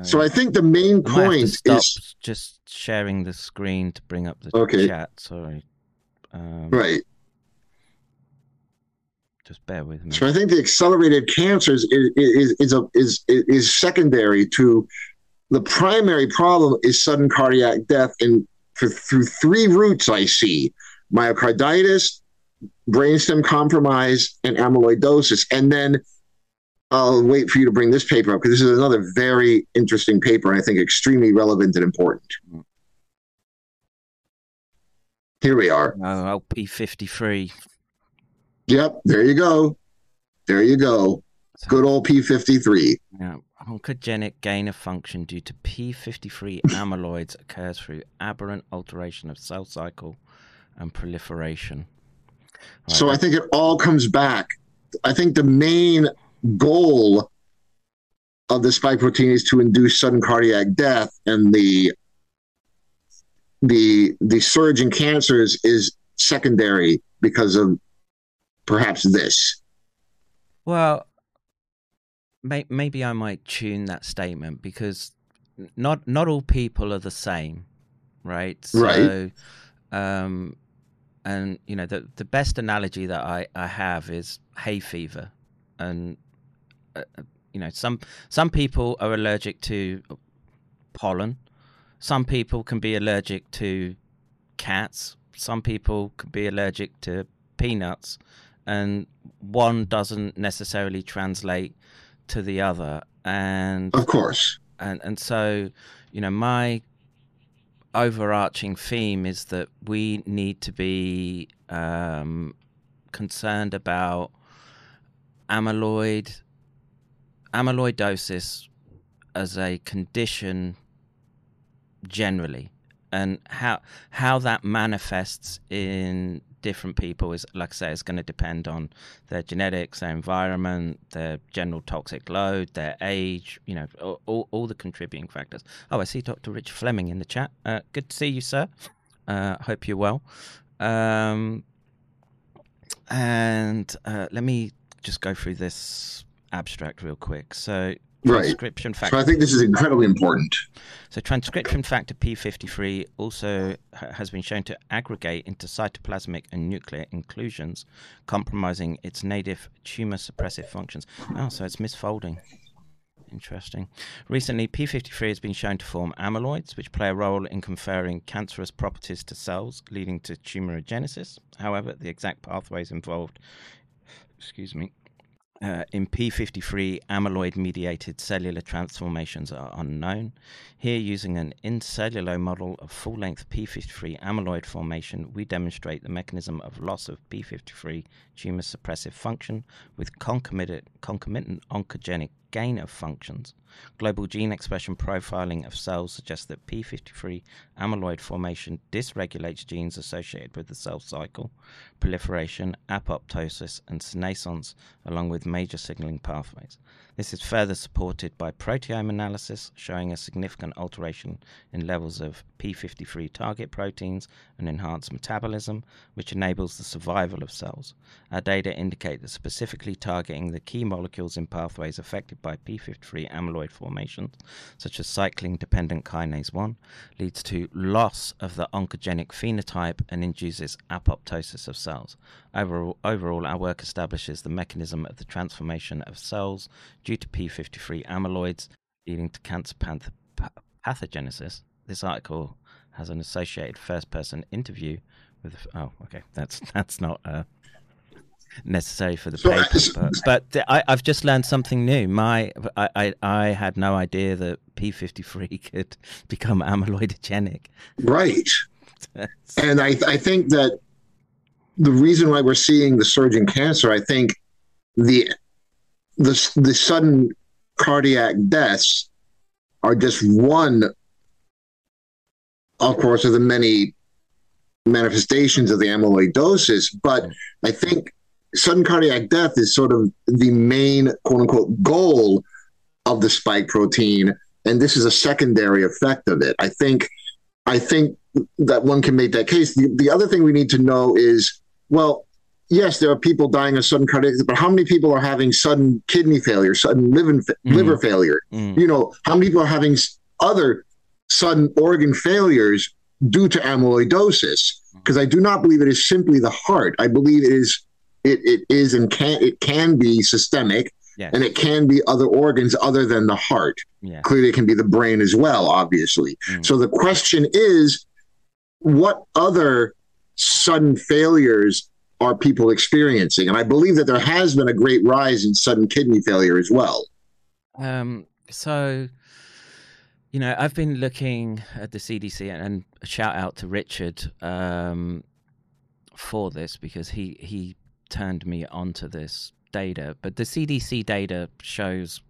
so i think the main I might have to point is just sharing the screen to bring up the Okay. chat. Sorry. Um, right Just bear with me. So I think the accelerated cancers is is is a, is is secondary to the primary problem is sudden cardiac death and for, through three routes I see myocarditis, brainstem compromise, and amyloidosis. And then I'll wait for you to bring this paper up because this is another very interesting paper and I think extremely relevant and important. Here we are. Oh, LP53. Yep, there you go. There you go. Good old P53. Yeah. Oncogenic gain of function due to P53 amyloids occurs through aberrant alteration of cell cycle and proliferation. Right, So I think it all comes back. I think the main goal of the spike protein is to induce sudden cardiac death, and the the the surge in cancers is secondary because of perhaps this. Well, may, maybe I might tune that statement because not not all people are the same, right? Right. Um, and you know the the best analogy that I I have is hay fever, and uh, uh, you know some some people are allergic to pollen, some people can be allergic to cats, some people could be allergic to peanuts, and one doesn't necessarily translate to the other and Of course. and and so you know my overarching theme is that we need to be um, concerned about amyloid amyloidosis as a condition generally and how how that manifests in different people is like I say is going to depend on their genetics, their environment, their general toxic load, their age, you know, all, all, all the contributing factors. Oh, I see Dr. Rich Fleming in the chat. Uh, good to see you, sir. Uh, hope you're well. Um, and uh, let me just go through this abstract real quick. So, Right. transcription So factor. I think this is incredibly important. So transcription factor P53 also has been shown to aggregate into cytoplasmic and nuclear inclusions, compromising its native tumor suppressive functions. Oh, so it's misfolding. Interesting. Recently, P53 has been shown to form amyloids, which play a role in conferring cancerous properties to cells, leading to tumorigenesis. However, the exact pathways involved, excuse me, uh, in P53, amyloid mediated cellular transformations are unknown. Here, using an in cellular model of full length P53 amyloid formation, we demonstrate the mechanism of loss of P53 tumor suppressive function with concomitant, concomitant oncogenic gain of functions. Global gene expression profiling of cells suggests that p53 amyloid formation dysregulates genes associated with the cell cycle, proliferation, apoptosis, and senescence, along with major signaling pathways. This is further supported by proteome analysis, showing a significant alteration in levels of p53 target proteins and enhanced metabolism, which enables the survival of cells. Our data indicate that specifically targeting the key molecules in pathways affected by p53 amyloid formations, such as cycling dependent kinase 1, leads to loss of the oncogenic phenotype and induces apoptosis of cells. Overall, overall, our work establishes the mechanism of the transformation of cells due to p53 amyloids, leading to cancer panth- pathogenesis. This article has an associated first-person interview with. Oh, okay, that's that's not. Uh, necessary for the So, paper, uh, but, but I, I've just learned something new. My, I, I, I had no idea that p53 could become amyloidogenic. Right. And I, I think that the reason why we're seeing the surge in cancer, I think the the the sudden cardiac deaths are just one, of course, of the many manifestations of the amyloidosis. But I think sudden cardiac death is sort of the main quote unquote goal of the spike protein, and this is a secondary effect of it. I think I think that one can make that case. The, the other thing we need to know is, well, yes, there are people dying of sudden cardiac, but how many people are having sudden kidney failure, sudden liver, liver failure? Mm. You know, how many people are having other sudden organ failures due to amyloidosis? Because I do not believe it is simply the heart. I believe it is it, it is and can it can be systemic Yes. and it can be other organs other than the heart yeah. clearly it can be the brain as well obviously Mm. so the question is what other sudden failures are people experiencing. And i believe that there has been a great rise in sudden kidney failure as well. Um, so, you know, I've been looking at the CDC and, and a shout out to Richard um, for this because he he turned me onto this data. But the CDC data shows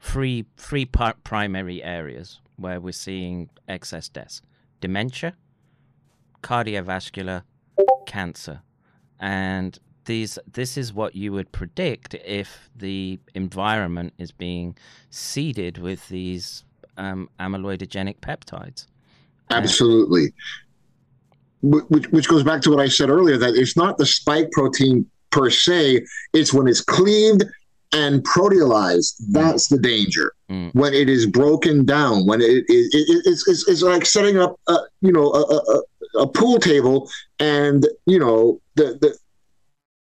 three three pri- primary areas where we're seeing excess deaths: dementia, cardiovascular, cancer, and these this is what you would predict if the environment is being seeded with these um, amyloidogenic peptides. absolutely which, which goes back to what i said earlier that it's not the spike protein per se it's when it's cleaved and proteolized that's the danger Mm. when it is broken down when it, it, it it's, it's, it's like setting up a, you know a, a, a- pool table and you know the, the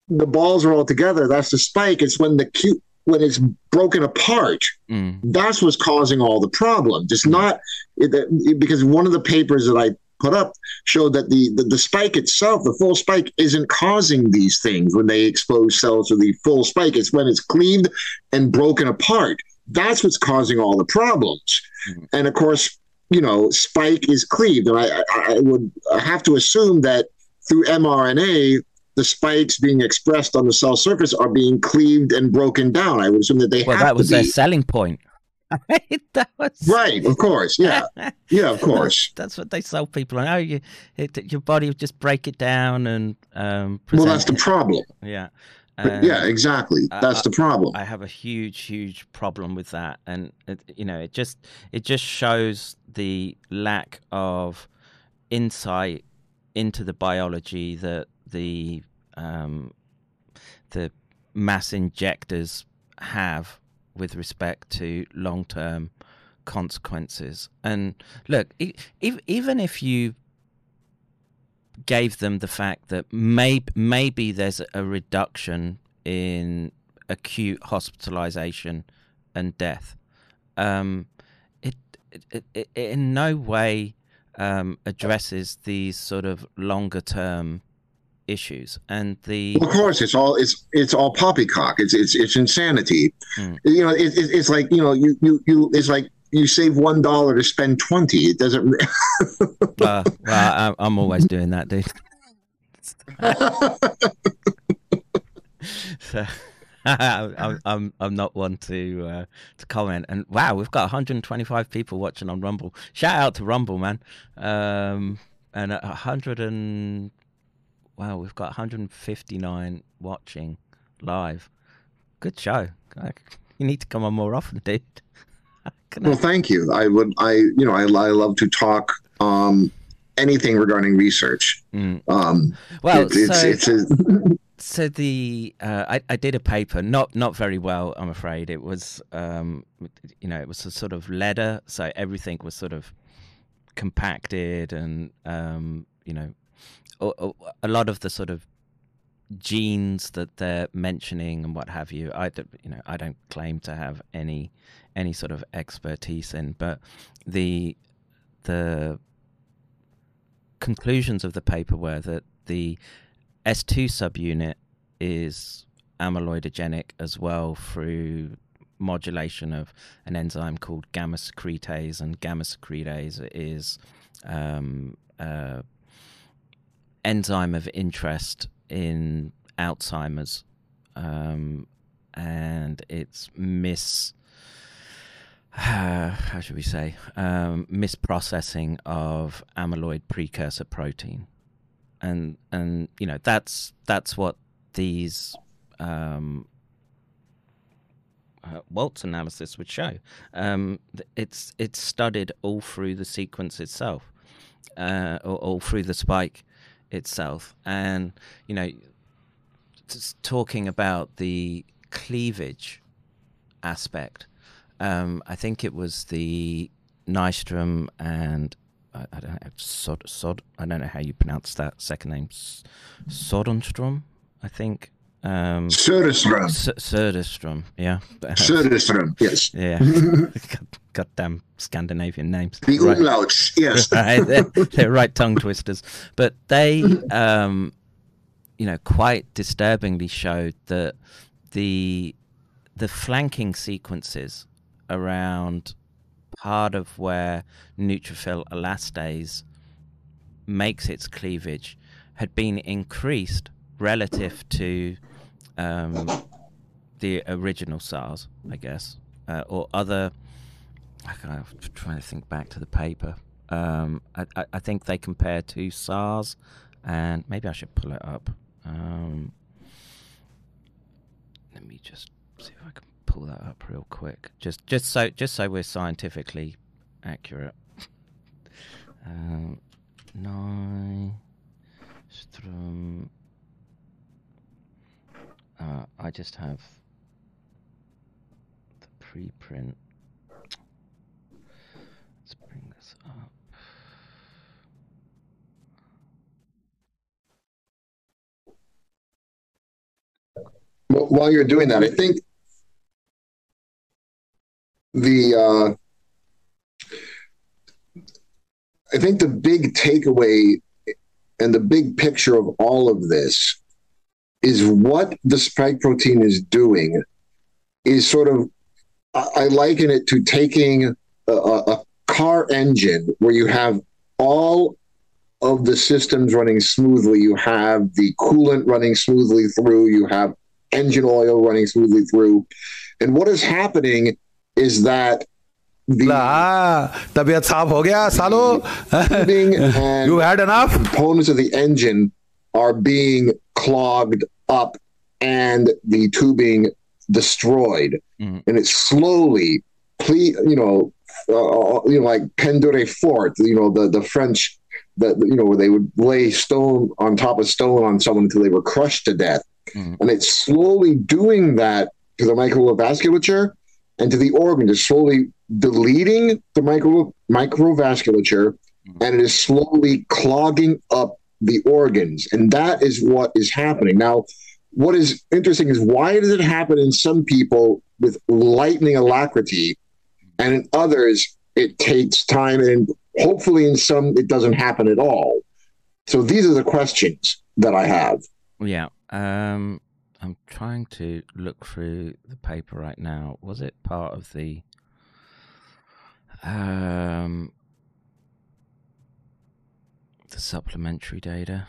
the balls are all together. That's the spike. It's when the cute when it's broken apart. Mm. that's what's causing all the problems it's not it, it- because one of the papers that i put up showed that the, the the spike itself the full spike isn't causing these things when they expose cells to the full spike. It's when it's cleaved and broken apart. That's what's causing all the problems. Mhm. and of course you know spike is cleaved and i i, would have to assume that through mrna the spikes being expressed on the cell surface are being cleaved and broken down i would assume that they Well, have that was to their selling point. was right of course yeah yeah of course That's what they sell people on. Oh, you, it, your body will just break it down and um. well that's the problem yeah. Yeah Um, exactly. That's the problem. I have a huge, huge problem with that, and it, you know, it just it just shows the lack of insight into the biology that the um, the mass injectors have with respect to long term consequences. And look, e- even if you gave them the fact that may- maybe there's a reduction in acute hospitalization and death, um, it, it, it, it in no way um, addresses these sort of longer term issues. And the of course, it's all it's it's all poppycock. It's it's it's insanity. Hmm. You know, it, it, it's like you know, you you you. It's like you save one dollar to spend twenty. It doesn't. uh, well, I'm always doing that, dude. so, I'm, I'm I'm not one to uh, to comment. And wow, we've got 125 people watching on Rumble. Shout out to Rumble, man. Um, and hundred and wow, we've got 159 watching live. Good show. You need to come on more often, dude. Well, thank you. I would. I you know I, I love to talk. Um, anything regarding research. Mm. Um, Well, it- it's, so- it's a, so the uh, I, I did a paper not not very well i'm afraid it was um you know it was a sort of letter so everything was sort of compacted and um you know a, a- a lot of the sort of genes that they're mentioning and what have you i don't you know i don't claim to have any any sort of expertise in but the the conclusions of the paper were that the S2 subunit is amyloidogenic as well through modulation of an enzyme called gamma secretase, and gamma secretase is um, uh, enzyme of interest in Alzheimer's, um, and it's mis how should we say um, misprocessing of amyloid precursor protein and and you know that's that's what these um, uh, Waltz analysis would show. Um, it's it's studied all through the sequence itself, uh, or all through the spike itself, and you know, talking about the cleavage aspect. Um, I think it was the Nystrom and I, I don't know Sod Sod. I don't know how you pronounce that second name. S- Sodenstrom, I think. Um, Söderström. S- Söderström, yeah. Söderström. Yes. yeah. God, goddamn Scandinavian names. The Right. umlauts. Yes. right, they're, they're right tongue twisters. But they, um, you know, quite disturbingly showed that the the flanking sequences around part of where neutrophil elastase makes its cleavage had been increased relative to um, the original SARS, I guess, uh, or other. I kind of trying to think back to the paper. Um, I, I, I think they compare to SARS, and maybe I should pull it up. Um, let me just see if I can pull that up real quick. Just just so just so we're scientifically accurate. um, Nystrom. Uh, I just have the preprint. Let's bring this up. While you're doing that, I think the uh, I think the big takeaway and the big picture of all of this is what the spike protein is doing is sort of I liken it to taking a a car engine where you have all of the systems running smoothly. You have the coolant running smoothly through. You have engine oil running smoothly through. And what is happening is that the ला तबीयत साफ हो गया सालो tubing and you had enough components of the engine are being clogged up and the tubing destroyed. Mhm. And it's slowly, ple- you know, uh, you know, like pendure fort, you know, the, the French, that you know, where they would lay stone on top of stone on someone until they were crushed to death. Mhm. And it's slowly doing that to the microvasculature and to the organ, is slowly deleting the micro microvasculature and it is slowly clogging up the organs. And that is what is happening. Now, what is interesting is why does it happen in some people with lightning alacrity and in others it takes time and hopefully in some it doesn't happen at all. So these are the questions that I have. Yeah. Um, I'm trying to look through the paper right now. Was it part of the um, the supplementary data?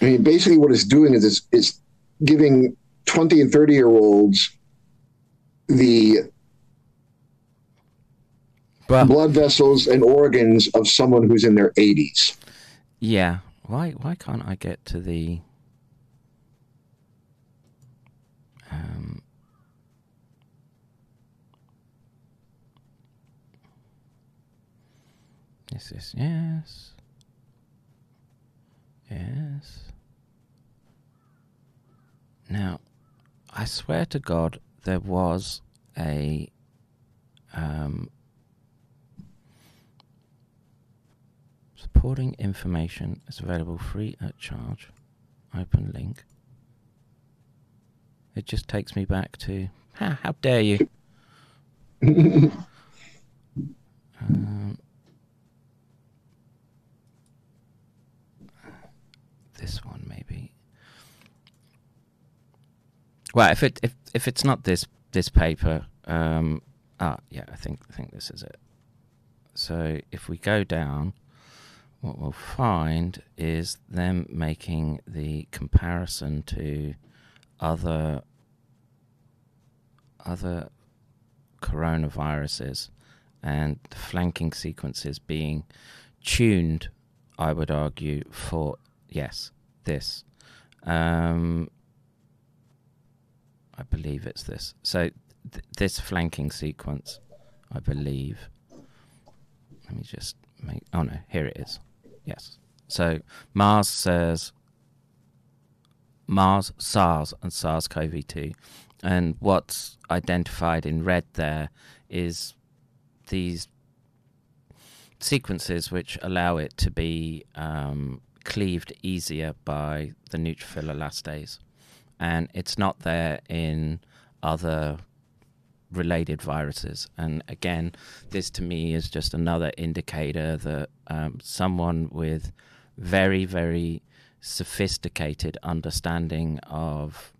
I mean, basically, what it's doing is it's, it's giving 20 and 30 year olds the But blood vessels and organs of someone who's in their 80s. yeah, why why can't I get to the um Yes, yes, yes. Yes. Now, I swear to God, there was a um, supporting information is available free at charge. Open link. It just takes me back to ha, how dare you? um, this one maybe. Well, if it if if it's not this this paper, um, ah, yeah, I think I think this is it. So if we go down, what we'll find is them making the comparison to other other coronaviruses and the flanking sequences being tuned, I would argue, for yes, this. Um, I believe it's this. So th- this flanking sequence, I believe. Let me just make. Oh no, here it is. Yes. So Mars says Mars, SARS, and SARS-CoV-2, and what's identified in red there is these sequences which allow it to be um, cleaved easier by the neutrophil elastase, and it's not there in other related viruses. And again, this to me is just another indicator that um, someone with very, very sophisticated understanding of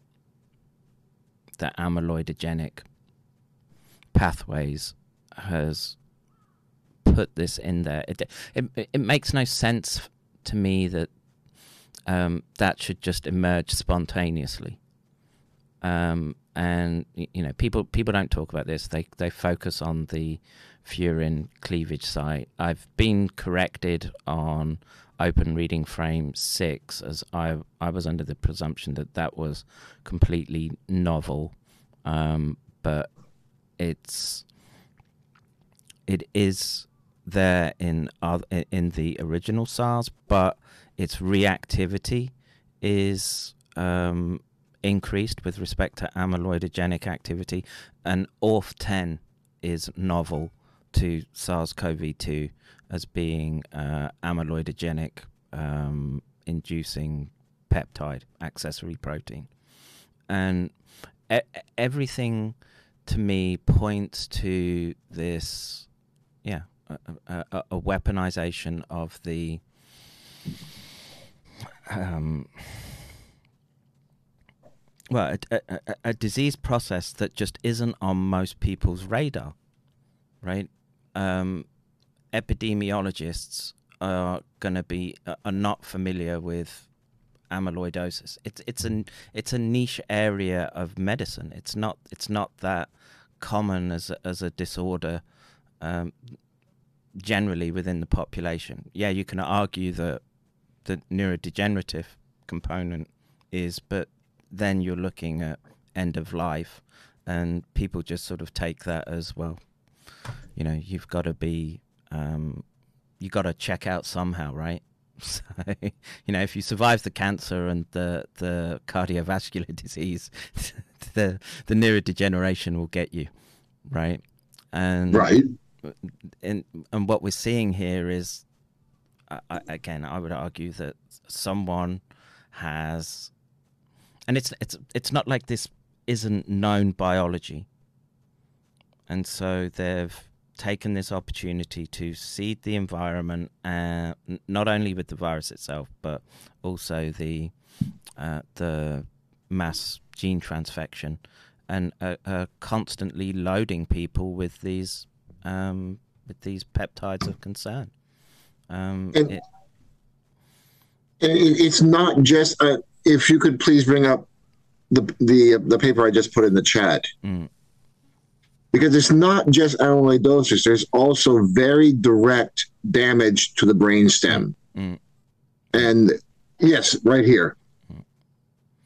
the amyloidogenic pathways has put this in there. It, it, it makes no sense to me that um, that should just emerge spontaneously. Um, and you know, people people don't talk about this. They they focus on the furin cleavage site. I've been corrected on Open Reading Frame six, as I I was under the presumption that that was completely novel, um, but it's it is there in in the original SARS, but its reactivity is um, increased with respect to amyloidogenic activity, and ORF10 is novel to SARS-CoV-2 as being uh, amyloidogenic um, inducing peptide accessory protein, and e- everything to me points to this, yeah, a, a, a- a weaponization of the um, well, a, a, a- disease process that just isn't on most people's radar, right? Um, epidemiologists are going to be are not familiar with amyloidosis. It's it's an it's a niche area of medicine. It's not it's not that common as a, as a disorder um, generally within the population. Yeah, you can argue that the neurodegenerative component is, but then you're looking at end of life, and people just sort of take that as well. You know, you've got to be, um, you got to check out somehow, right? So, you know, if you survive the cancer and the the cardiovascular disease, the the neurodegeneration will get you, right? And Right. and and what we're seeing here is I, again I would argue that someone has and it's it's it's not like this isn't known biology and so they've taken this opportunity to seed the environment uh, not only with the virus itself but also the uh, the mass gene transfection and uh, uh, constantly loading people with these um, with these peptides of concern. Um, And- it, it's not just. Uh, if you could please bring up the the the paper I just put in the chat. Mm. Because it's not just amyloidosis. There's also very direct damage to the brainstem. Mm. And yes, right here.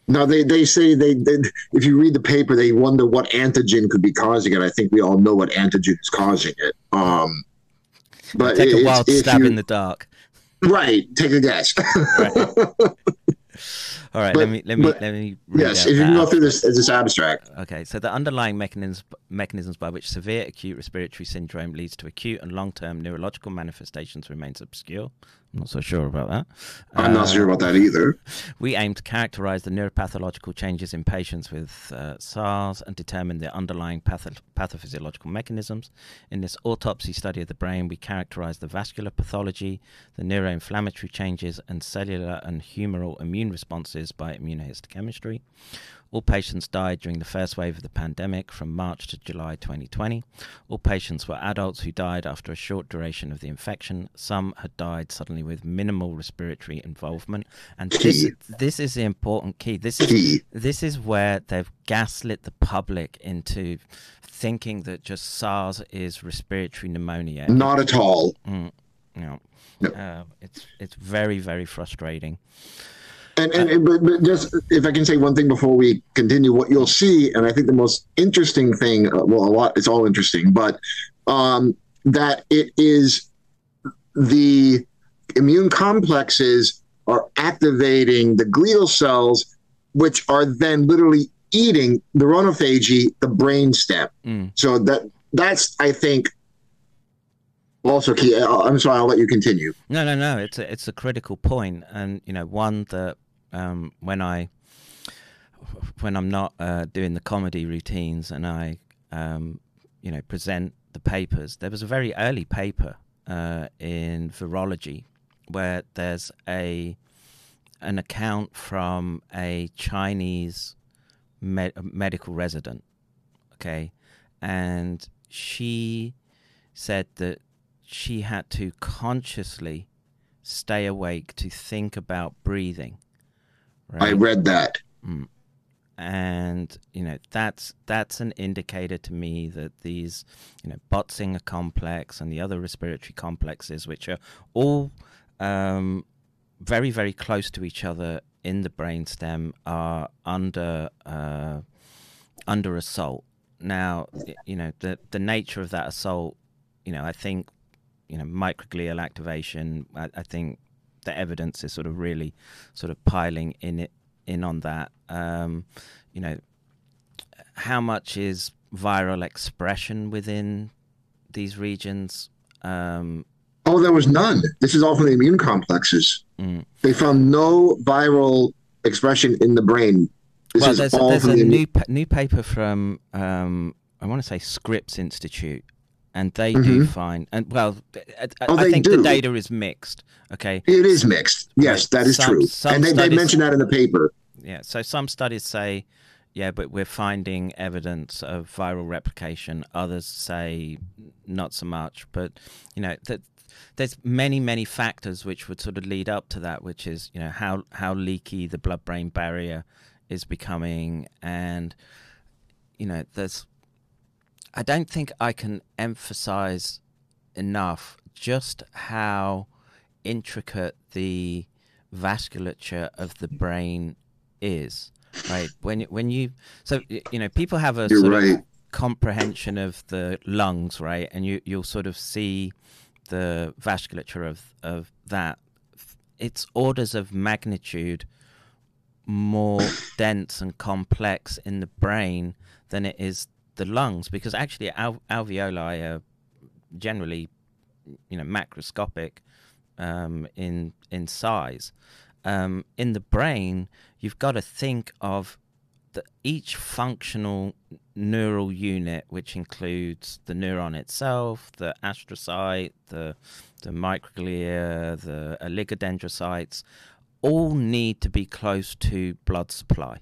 Now they, they say they, they if you read the paper they wonder what antigen could be causing it. I think we all know what antigen is causing it. Um, but Take a wild stab you- in the dark. right. Take a guess. All right, But- let me let me but- let me. read yes, if you can go through this this abstract. Okay, so the underlying mechanisms mechanisms by which severe acute respiratory syndrome leads to acute and long-term neurological manifestations remains obscure. I'm not so sure about that. I'm not Uh, sure about that either. We aim to characterize the neuropathological changes in patients with uh, SARS and determine the underlying patho- pathophysiological mechanisms. In this autopsy study of the brain, we characterize the vascular pathology, the neuroinflammatory changes, and cellular and humoral immune responses by immunohistochemistry. All patients died during the first wave of the pandemic from March to July 2020. All patients were adults who died after a short duration of the infection. Some had died suddenly with minimal respiratory involvement. And this, this is the important key. This is this is where they've gaslit the public into thinking that just SARS is respiratory pneumonia. Not at all. Mm, no. No. Uh, it's it's very very frustrating. And, and, and but, but just if I can say one thing before we continue, what you'll see, and I think the most interesting thing, uh, well, a lot, it's all interesting, but um, that it is the immune complexes are activating the glial cells, which are then literally eating the ronophagy, the brain stem. Mm. So that that's I think also key. I'm sorry, I'll let you continue. No, no, no. It's a, it's a critical point, and you know, one that um, when I when I'm not uh, doing the comedy routines and I um, you know present the papers, there was a very early paper uh, in virology where there's a an account from a Chinese med- medical resident, okay, and she said that she had to consciously stay awake to think about breathing. I read that. and you know that's that's an indicator to me that these you know Botzinger complex and the other respiratory complexes, which are all um, very very close to each other in the brainstem, are under uh, under assault. Now, you know the the nature of that assault. You know, I think you know microglial activation. I, I think the evidence is sort of really sort of piling in it in on that. Um, you know, how much is viral expression within these regions? Um, Oh, there was none. This is all from the immune complexes. Mm. They found no viral expression in the brain. This well, there's a, all there's from a the new pa- new paper from um, I want to say Scripps Institute, and they do fine. and well, I, Mm-hmm. Oh, I think do. the data is mixed. Okay, It is mixed. Yes, that is Some- true. some and they, they mentioned that in the paper. Yeah, so some studies say, yeah, but we're finding evidence of viral replication. Others say not so much. But you know, that there's many, many factors which would sort of lead up to that, which is you know how how leaky the blood-brain barrier is becoming, and you know, there's. I don't think I can emphasize enough just how intricate the vasculature of the brain is right? When when you so you know people have a You're sort right. of comprehension of the lungs right? And you you'll sort of see the vasculature of of that. It's orders of magnitude more dense and complex in the brain than it is the lungs because actually al- alveoli are generally you know macroscopic um, in in size. Um, in the brain, you've got to think of the, each functional neural unit, which includes the neuron itself, the astrocyte, the the microglia, the oligodendrocytes, all need to be close to blood supply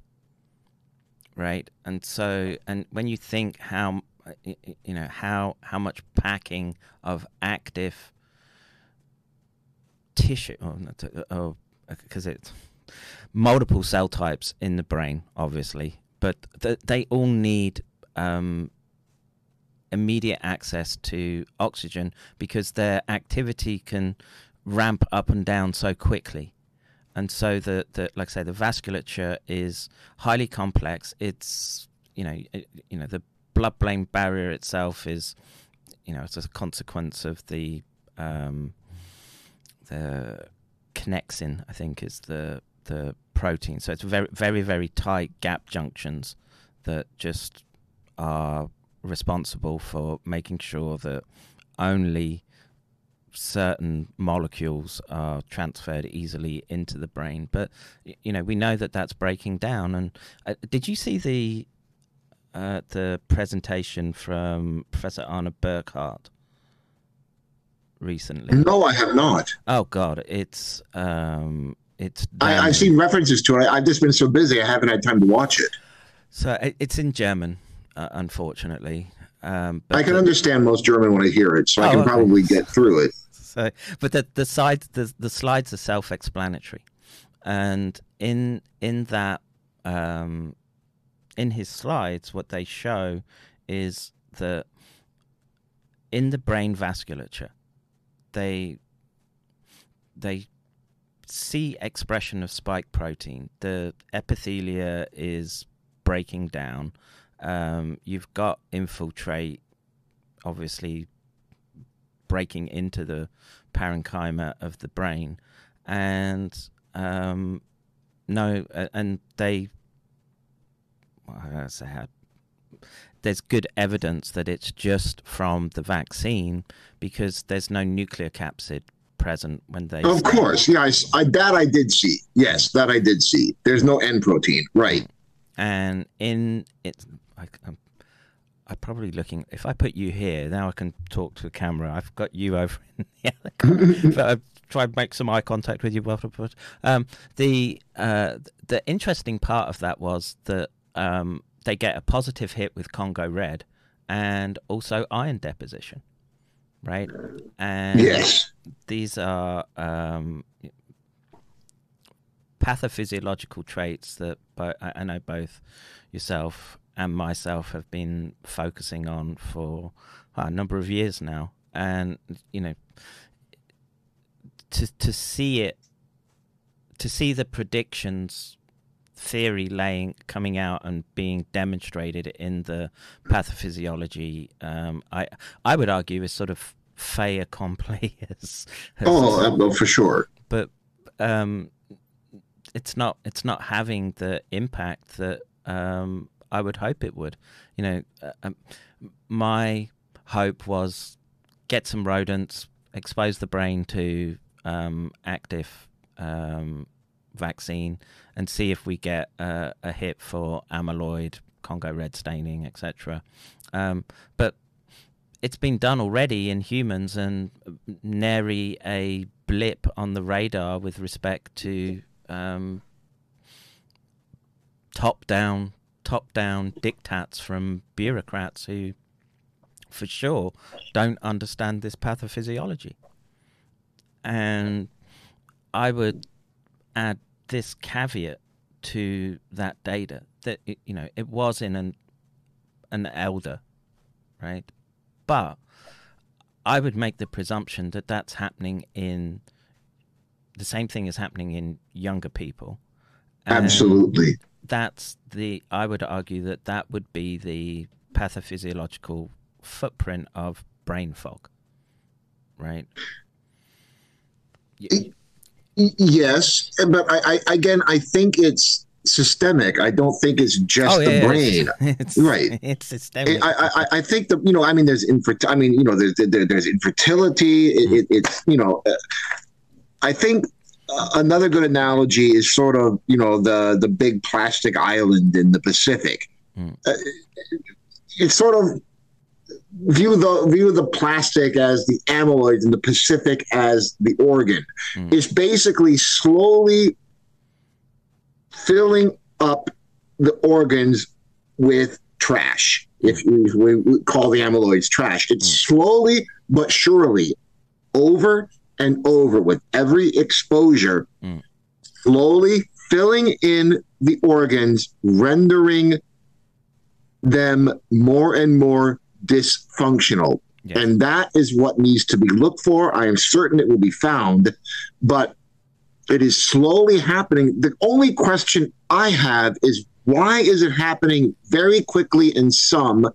right and so and when you think how uh, you know how how much packing of active tissue or not, uh, because it's multiple cell types in the brain, obviously, but th- they all need um, immediate access to oxygen because their activity can ramp up and down so quickly. And so the, the like I say, the vasculature is highly complex. It's you know it, you know the blood-brain barrier itself is you know it's a consequence of the um, the connexin, I think, is the the protein. So it's very very very tight gap junctions that just are responsible for making sure that only certain molecules are transferred easily into the brain. But you know, we know that that's breaking down. And uh, did you see the uh, the presentation from Professor Arne Burkhardt recently? No, I have not. Oh God, it's um, it's. I, I've seen references to it. I've just been so busy, I haven't had time to watch it. So it- it's in German, uh, unfortunately. Um, I can the- understand most German when I hear it, so I Oh, can okay. probably get through it. So, but the the sides the the slides are self-explanatory, and in in that um, in his slides, what they show is that in the brain vasculature, they they see expression of spike protein. The epithelia is breaking down. Um, you've got infiltrate, obviously breaking into the parenchyma of the brain, and um, no, uh, and they. Well, I say how there's good evidence that it's just from the vaccine because there's no nuclear capsid present when they. Of course, yeah, I I that I did see. Yes, that I did see. There's no N protein, right? and in it I, I'm, I'm probably looking if i put you here now i can talk to the camera. I've got you over in the other corner, but i've tried to make some eye contact with you um the uh the interesting part of that was that um they get a positive hit with congo red and also iron deposition right? And Yes. these are um, pathophysiological traits that bo- I know both yourself and myself have been focusing on for a number of years now, and you know, to to see it, to see the predictions theory laying coming out and being demonstrated in the pathophysiology um, I I would argue is sort of fait accompli as, as Oh, uh, well, for sure. but um, it's not it's not having the impact that um, I would hope it would. You know, uh, um, my hope was get some rodents, expose the brain to um, active um, vaccine, and see if we get uh, a hit for amyloid, Congo red staining, etc. Um, but it's been done already in humans and nary a blip on the radar with respect to um, top down top down diktats from bureaucrats who for sure don't understand this pathophysiology and i would add this caveat to that data that it, you know it was in an an elder right but I would make the presumption that that's happening in the same thing is happening in younger people. Absolutely. That's the, I would argue that that would be the pathophysiological footprint of brain fog, right? Yes, but I, I again, I think it's systemic. I don't think it's just the Oh, yeah, brain. It's, Right. It's systemic. I, I, I- think that you know I mean there's infer- I mean you know there's there, there's infertility it, it, it's you know uh, I think uh, another good analogy is sort of you know the the big plastic island in the Pacific Mm. uh, it's sort of view the view the plastic as the amyloid and the Pacific as the organ Mm. it's basically slowly filling up the organs with trash. If we, we, we call the amyloids trash, it's slowly but surely over and over with every exposure. Mm. slowly filling in the organs, rendering them more and more dysfunctional. Yes. And that is what needs to be looked for. I am certain it will be found, but it is slowly happening. The only question I have is why is it happening very quickly in some,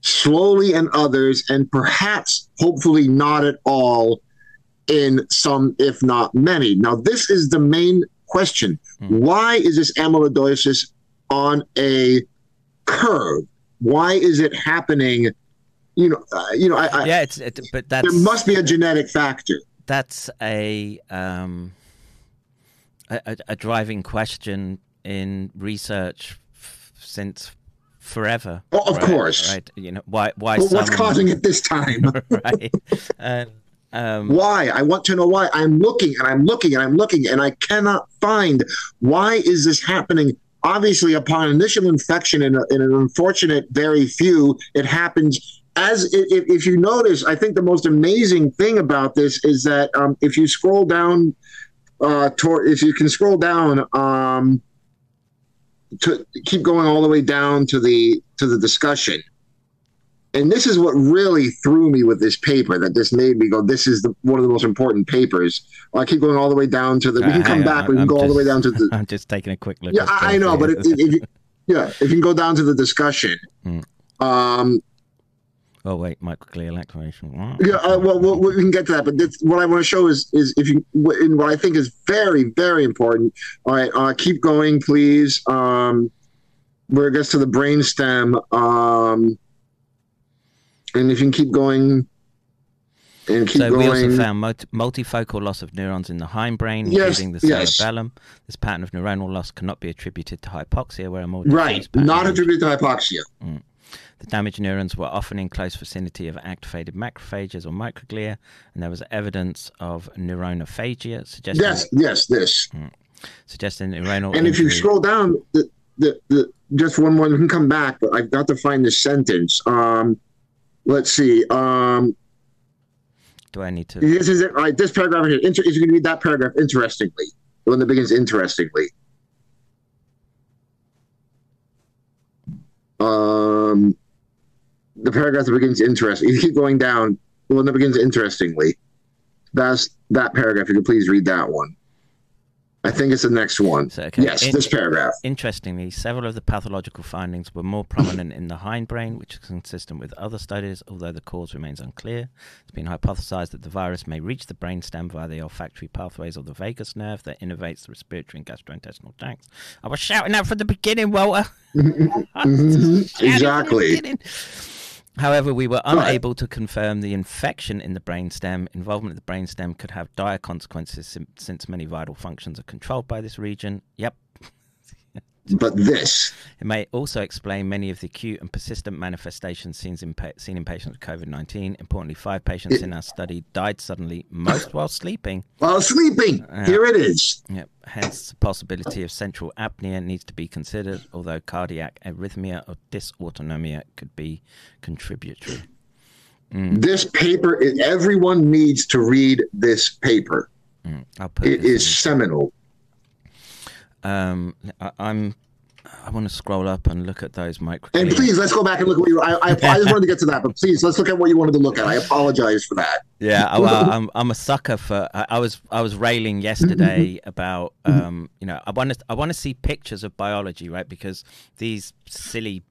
slowly in others, and perhaps, hopefully, not at all in some, if not many? Now, this is the main question. Why is this amyloidosis on a curve? Why is it happening? You know, uh, you know, I, I, yeah, it's it, but that's there must be a genetic factor. that's a um a, a, driving question in research f- since forever. Oh, of right? course. right? You know why why But what's causing it this time? right? And um, why? I want to know why. I'm looking and I'm looking and I'm looking and I cannot find why is this happening. Obviously, upon initial infection in, a, in an unfortunate very few, it happens. As if, if you notice, I think the most amazing thing about this is that um, if you scroll down, uh, toward, if you can scroll down, um, to keep going all the way down to the to the discussion and this is what really threw me with this paper that just made me go this is the, one of the most important papers i keep going all the way down to the we uh, can come hang back we can I'm go all the way down to the I'm just taking a quick look. yeah i, know but if, if you yeah if you can go down to the discussion Mm. um oh wait, microglia lacrimation. yeah uh, well, well we can get to that but this, what i want to show is is if you in what i think is very very important all right uh keep going please um where it gets to the brainstem um and if you can keep going and keep so going we also found multifocal loss of neurons in the hindbrain, Yes, including the yes. cerebellum. This pattern of neuronal loss cannot be attributed to hypoxia, where a more right not attributed to hypoxia. The damaged neurons were often in close vicinity of activated macrophages or microglia, and there was evidence of neuronophagia, suggesting, yes yes this. Suggesting neuronal and if you scroll down the, the, the just one more we can come back but i've got to find this sentence. Um let's see um Do I need to? This is it. All right, this paragraph here. Inter- you can read that paragraph interestingly, the one that begins interestingly. Um, the paragraph that begins interesting. You keep going down. The one that begins interestingly. That's that paragraph. If you could please read that one. I think it's the next one. So, okay, Yes, in- this paragraph. Interestingly, several of the pathological findings were more prominent in the hindbrain, which is consistent with other studies, although the cause remains unclear. It's been hypothesized that the virus may reach the brainstem via the olfactory pathways of the vagus nerve that innervates the respiratory and gastrointestinal tracts. I was shouting out from the beginning, Walter. Mhm, Exactly. However, we were unable to confirm the infection in the brainstem. Involvement of the brainstem could have dire consequences since many vital functions are controlled by this region. Yep. But this. It may also explain many of the acute and persistent manifestations seen in, pa- seen in patients with COVID 19. Importantly, five patients in our study died suddenly, most while sleeping. While sleeping, here it is. Yep. Hence, the possibility of central apnea needs to be considered, although cardiac arrhythmia or dysautonomia could be contributory. This paper. Is, everyone needs to read this paper. I'll put It this is seminal. Um, I, I'm. I want to scroll up and look at those micro. And please, let's go back and look at what you. I, I, I just wanted to get to that, but please, let's look at what you wanted to look at. I apologize for that. Yeah, I, I, I'm I'm a sucker for. I, I was I was railing yesterday about um you know I want to I want to see pictures of biology right because these silly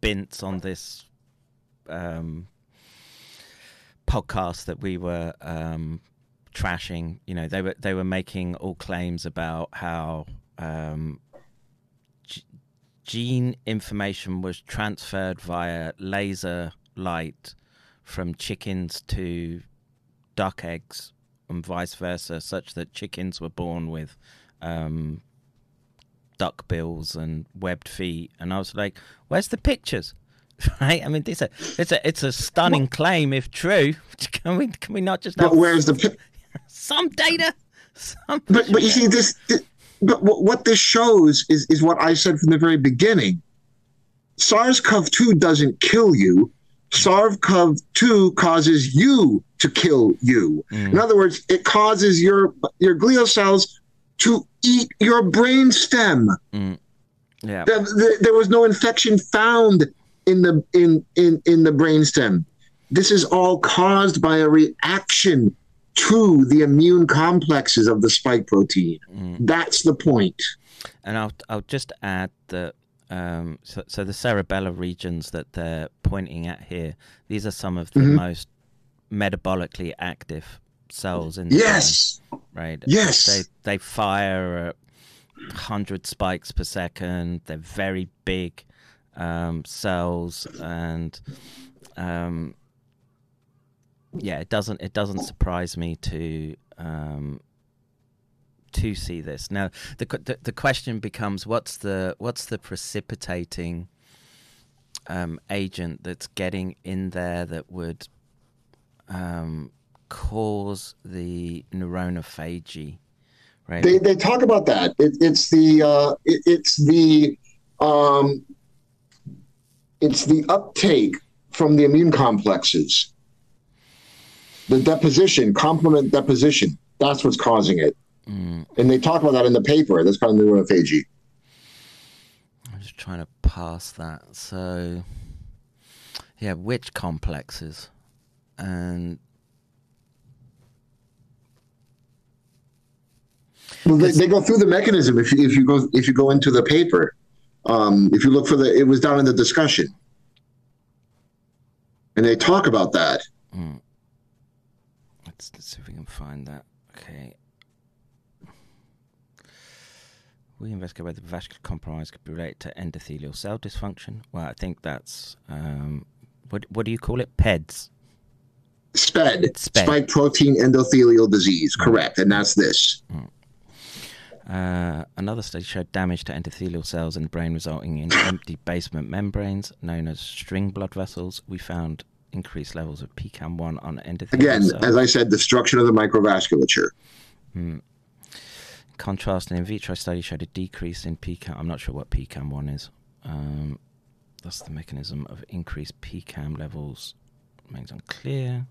bints on this um podcast that we were um trashing you know they were they were making all claims about how um gene information was transferred via laser light from chickens to duck eggs and vice versa, such that chickens were born with um, duck bills and webbed feet. And I was like, "Where's the pictures?" Right? I mean, it's a it's a it's a stunning claim if true. Can we can we not just have But where's the? pi- some data? Some But but you see this. this but what what this shows is is what I said from the very beginning. SARS-CoV-2 doesn't kill you. SARS-CoV-2 causes you to kill you. Mm. In other words, it causes your your glial cells to eat your brainstem. Mm. Yeah. There, there- there was no infection found in the in in in the brainstem. This is all caused by a reaction to the immune complexes of the spike protein. That's the point. And I'll I'll just add that um, so, so the cerebellar regions that they're pointing at here, these are some of the Mm-hmm. most metabolically active cells in the brain, Yes. right? Yes. They they fire at hundred spikes per second. They're very big um, cells, and um, yeah, it doesn't it doesn't surprise me to um, to see this. Now, the, the the question becomes, what's the what's the precipitating um, agent that's getting in there that would um, cause the neuronophagy? Right. They they talk about that. It, it's the uh, it, it's the um, it's the uptake from the immune complexes. The deposition, complement deposition. That's what's causing it. And they talk about that in the paper. That's kind of new neurophagy. I'm just trying to pass that. So, yeah, which complexes? And Well, they, they go through the mechanism. If you, if you go if you go into the paper, um, if you look for the, it was down in the discussion, and they talk about that. Let's, let's see if we can find that. Okay. We investigate whether vascular compromise could be related to endothelial cell dysfunction. Well, I think that's um, what what do you call it? PEDS. SPED, SPED. spike protein endothelial disease, correct, and that's this. Uh, another study showed damage to endothelial cells in the brain, resulting in empty basement membranes known as string blood vessels. We found increased levels of PCAM1 on endothelial Again, cells. as I said, destruction of the microvasculature. contrast, an in vitro study showed a decrease in PCAM. I'm not sure what PCAM1 is. Um, that's the mechanism of increased PCAM levels. Remains unclear.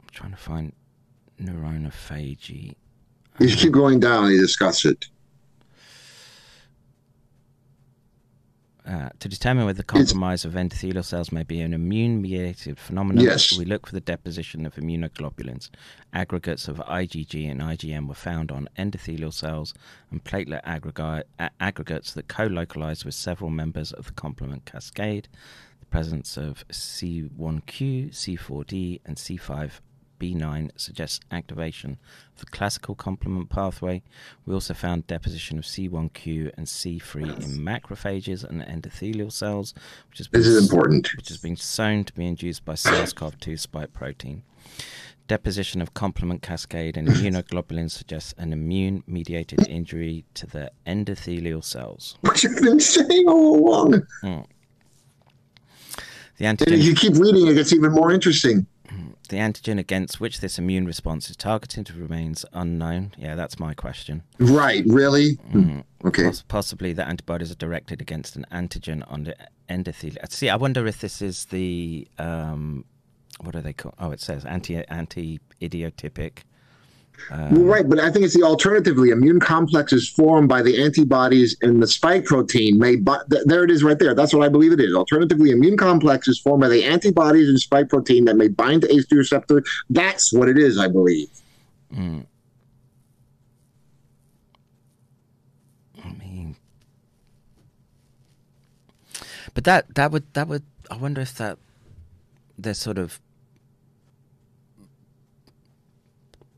I'm trying to find neuronophagy. You keep going down, you discuss it. Uh, to determine whether the compromise of endothelial cells may be an immune mediated phenomenon, Yes. we look for the deposition of immunoglobulins. Aggregates of IgG and IgM were found on endothelial cells and platelet aggrega- a- aggregates that co localized with several members of the complement cascade. The presence of C1q, C4d, and C5b9 suggests activation of the classical complement pathway. We also found deposition of C1q and C3 in macrophages and endothelial cells, which has been This is important. which has been shown to be induced by SARS-CoV-2 spike protein. Deposition of complement cascade and immunoglobulins suggests an immune-mediated injury to the endothelial cells. What you've been saying all along. Hmm. The antigen you keep reading, it gets even more interesting. The antigen against which this immune response is targeted remains unknown. Yeah, that's my question. Right, really? Hmm. Okay. Poss- possibly the antibodies are directed against an antigen on the endothelium. See, I wonder if this is the um, what are they called? Oh, it says anti anti idiotypic. Well, um, right, but I think it's the alternatively immune complexes formed by the antibodies in the spike protein may bi- th- there it is right there. That's what I believe it is. Alternatively, immune complexes formed by the antibodies in spike protein that may bind to ACE2 receptor. That's what it is, I believe. Mm. I mean, but that that would that would I wonder if that they're sort of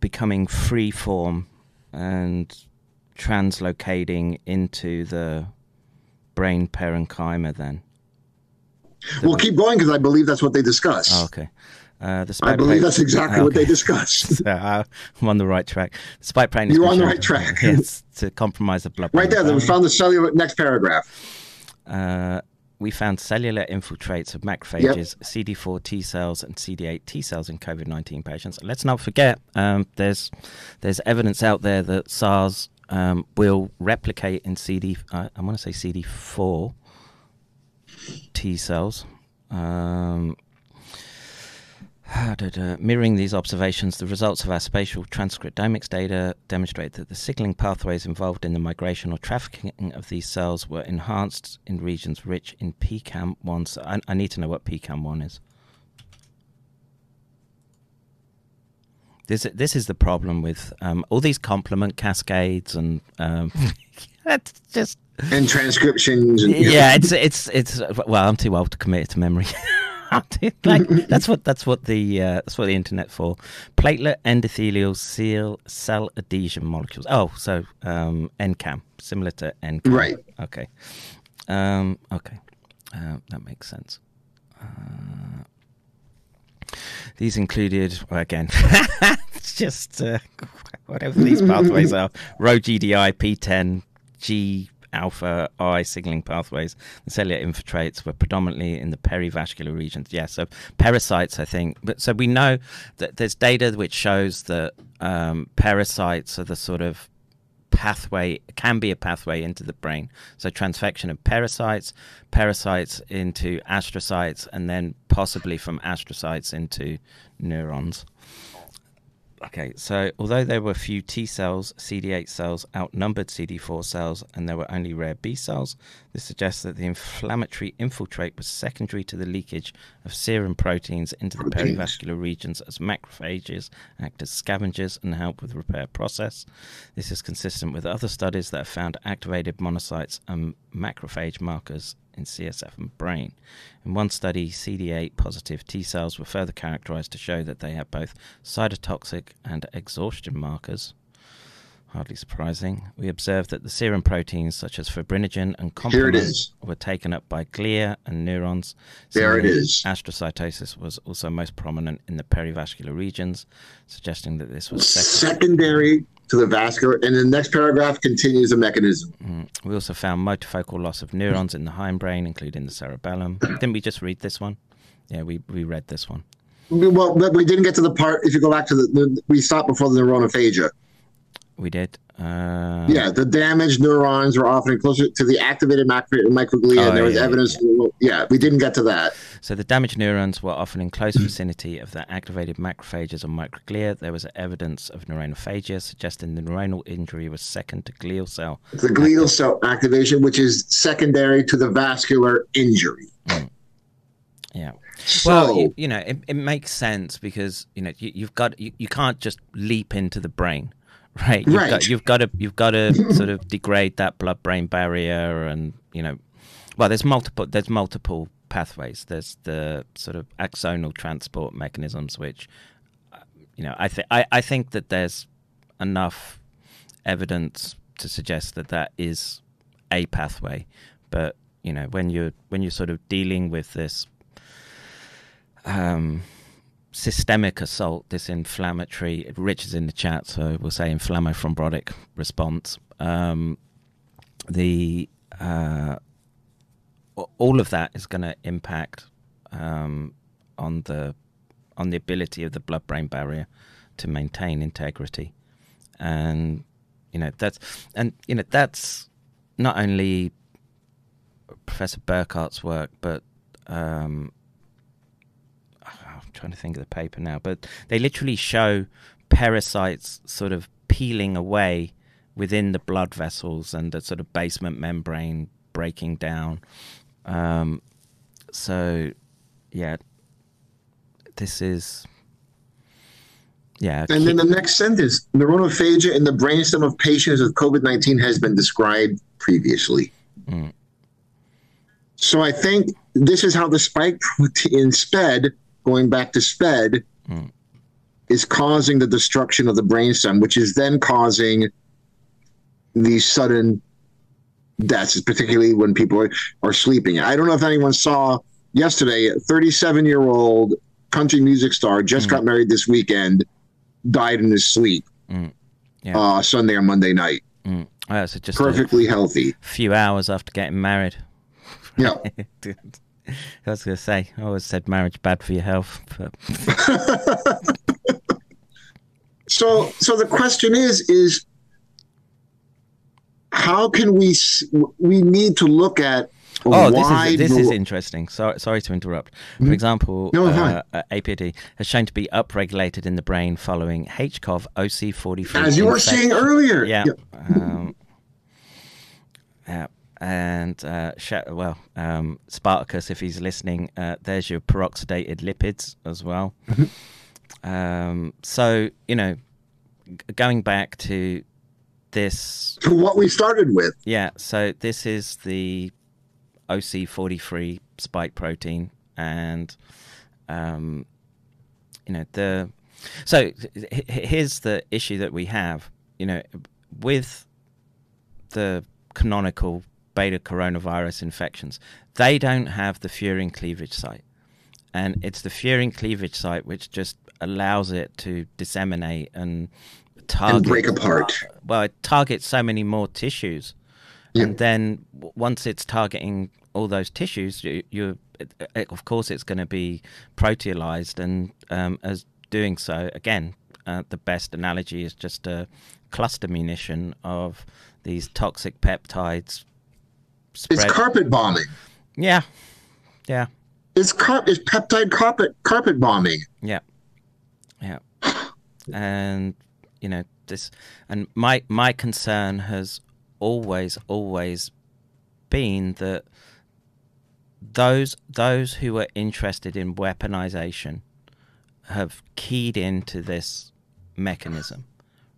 becoming free form and translocating into the brain parenchyma then. We'll keep going because I believe that's what they discuss. Oh, okay. Uh, the I believe protein- that's exactly what they Okay. discuss. So, uh, I'm on the right track. The spike. You're on the right track. yes, to compromise the blood. right there, we found the cellular next paragraph. uh, we found cellular infiltrates of macrophages, CD4 T cells, and CD8 T cells in COVID 19 patients. Let's not forget, um, there's there's evidence out there that SARS um, will replicate in CD. Uh, I want to say CD4 T cells. Um. Mirroring these observations, the results of our spatial transcriptomics data demonstrate that the signaling pathways involved in the migration or trafficking of these cells were enhanced in regions rich in PCAM1. So I, I need to know what PCAM1 is. This this is the problem with um, all these complement cascades and um, that's just and transcriptions. And, yeah, it's it's it's well, I'm too old to commit it to memory. like that's what that's what the uh, that's what the internet for. Platelet endothelial seal cell adhesion molecules. Oh, so um, NCAM, similar to NCAM. Right. Okay. Um, okay, uh, that makes sense. Uh, these included, well, again, it's just uh, whatever these pathways are: Rho GDI, P10, G alpha I signaling pathways. The cellular infiltrates were predominantly in the perivascular regions. Yeah, so parasites, I think. But so we know that there's data which shows that um, parasites are the sort of pathway can be a pathway into the brain. So transfection of parasites, parasites into astrocytes, and then possibly from astrocytes into neurons. Okay, so although there were few T cells, CD8 cells outnumbered CD4 cells, and there were only rare B cells, this suggests that the inflammatory infiltrate was secondary to the leakage of serum proteins into the perivascular regions as macrophages act as scavengers and help with the repair process. This is consistent with other studies that have found activated monocytes and macrophage markers in CSF and brain. In one study, CD8 positive T cells were further characterized to show that they have both cytotoxic and exhaustion markers. Hardly surprising. We observed that the serum proteins such as fibrinogen and complement were taken up by glia and neurons. There it is. Astrocytosis was also most prominent in the perivascular regions, suggesting that this was second. Secondary to the vascular, and the next paragraph continues the mechanism. Mm. We also found motofocal loss of neurons in the hindbrain, including the cerebellum. Didn't we just read this one? Yeah, we, we read this one. Well, but we didn't get to the part. If you go back to the, the we stopped before the neuronophagia. We did. Uh, Yeah, the damaged neurons were often closer to the activated macro- microglia. Oh, there was yeah, evidence. Yeah. we didn't get to that. So the damaged neurons were often in close vicinity of the activated macrophages or microglia. There was evidence of neuronophagia, suggesting the neuronal injury was second to glial cell. The glial cell activation, which is secondary to the vascular injury. Yeah. So, Well, you, you know, it, it makes sense because you know you, you've got you, you can't just leap into the brain, right? You've Right. Got, you've got to you've got to sort of degrade that blood-brain barrier, and you know, well, there's multiple there's multiple pathways. There's the sort of axonal transport mechanisms, which uh, you know, I think I I think that there's enough evidence to suggest that that is a pathway, but you know, when you're when you're sort of dealing with this um, systemic assault, this inflammatory, Rich is in the chat, so we'll say inflammofibrotic response. Um, the uh, all of that is going to impact um, on the on the ability of the blood-brain barrier to maintain integrity, and you know that's and you know that's not only Professor Burkhart's work, but um, trying to think of the paper now, but they literally show parasites sort of peeling away within the blood vessels and the sort of basement membrane breaking down. Um, so, yeah, this is. Yeah, and then the next sentence: neuronophagia in the brainstem of patients with COVID nineteen has been described previously. Mm. So I think this is how the spike protein SPED, going back to SPED, Mm. is causing the destruction of the brainstem, which is then causing these sudden deaths, particularly when people are, are sleeping. I don't know if anyone saw yesterday, a 37 year old country music star just Mm. got married this weekend, died in his sleep Mm. Yeah. uh, Sunday or Monday night. Mm. Oh, so just a Perfectly healthy. few hours after getting married. Yeah. I was going to say, I always said marriage bad for your health, but So, so the question is, is how can we, we need to look at Oh, this is this is interesting. Sorry, sorry to interrupt. For example, No, uh, uh, APD has shown to be upregulated in the brain following HCOV OC43. as you were saying earlier. Yeah. Um, yeah. And uh, well, um, Spartacus, if he's listening, uh, there's your peroxidated lipids as well. Um, so you know, g- going back to this To what we started with. yeah, so this is the OC43 spike protein, and um, you know the. So h- h- here's the issue that we have. You know, with the canonical beta coronavirus infections, they don't have the furin cleavage site, and it's the furin cleavage site which just allows it to disseminate and target And break apart. well, it targets so many more tissues, Yeah. and then once it's targeting all those tissues, you, you of course it's going to be proteolyzed, and um, as doing so, again, uh, the best analogy is just a cluster munition of these toxic peptides. It's carpet bombing. yeah, yeah, It's car- it's peptide carpet carpet bombing. yeah, yeah, and you know this, and my my concern has always always been that those those who are interested in weaponization have keyed into this mechanism,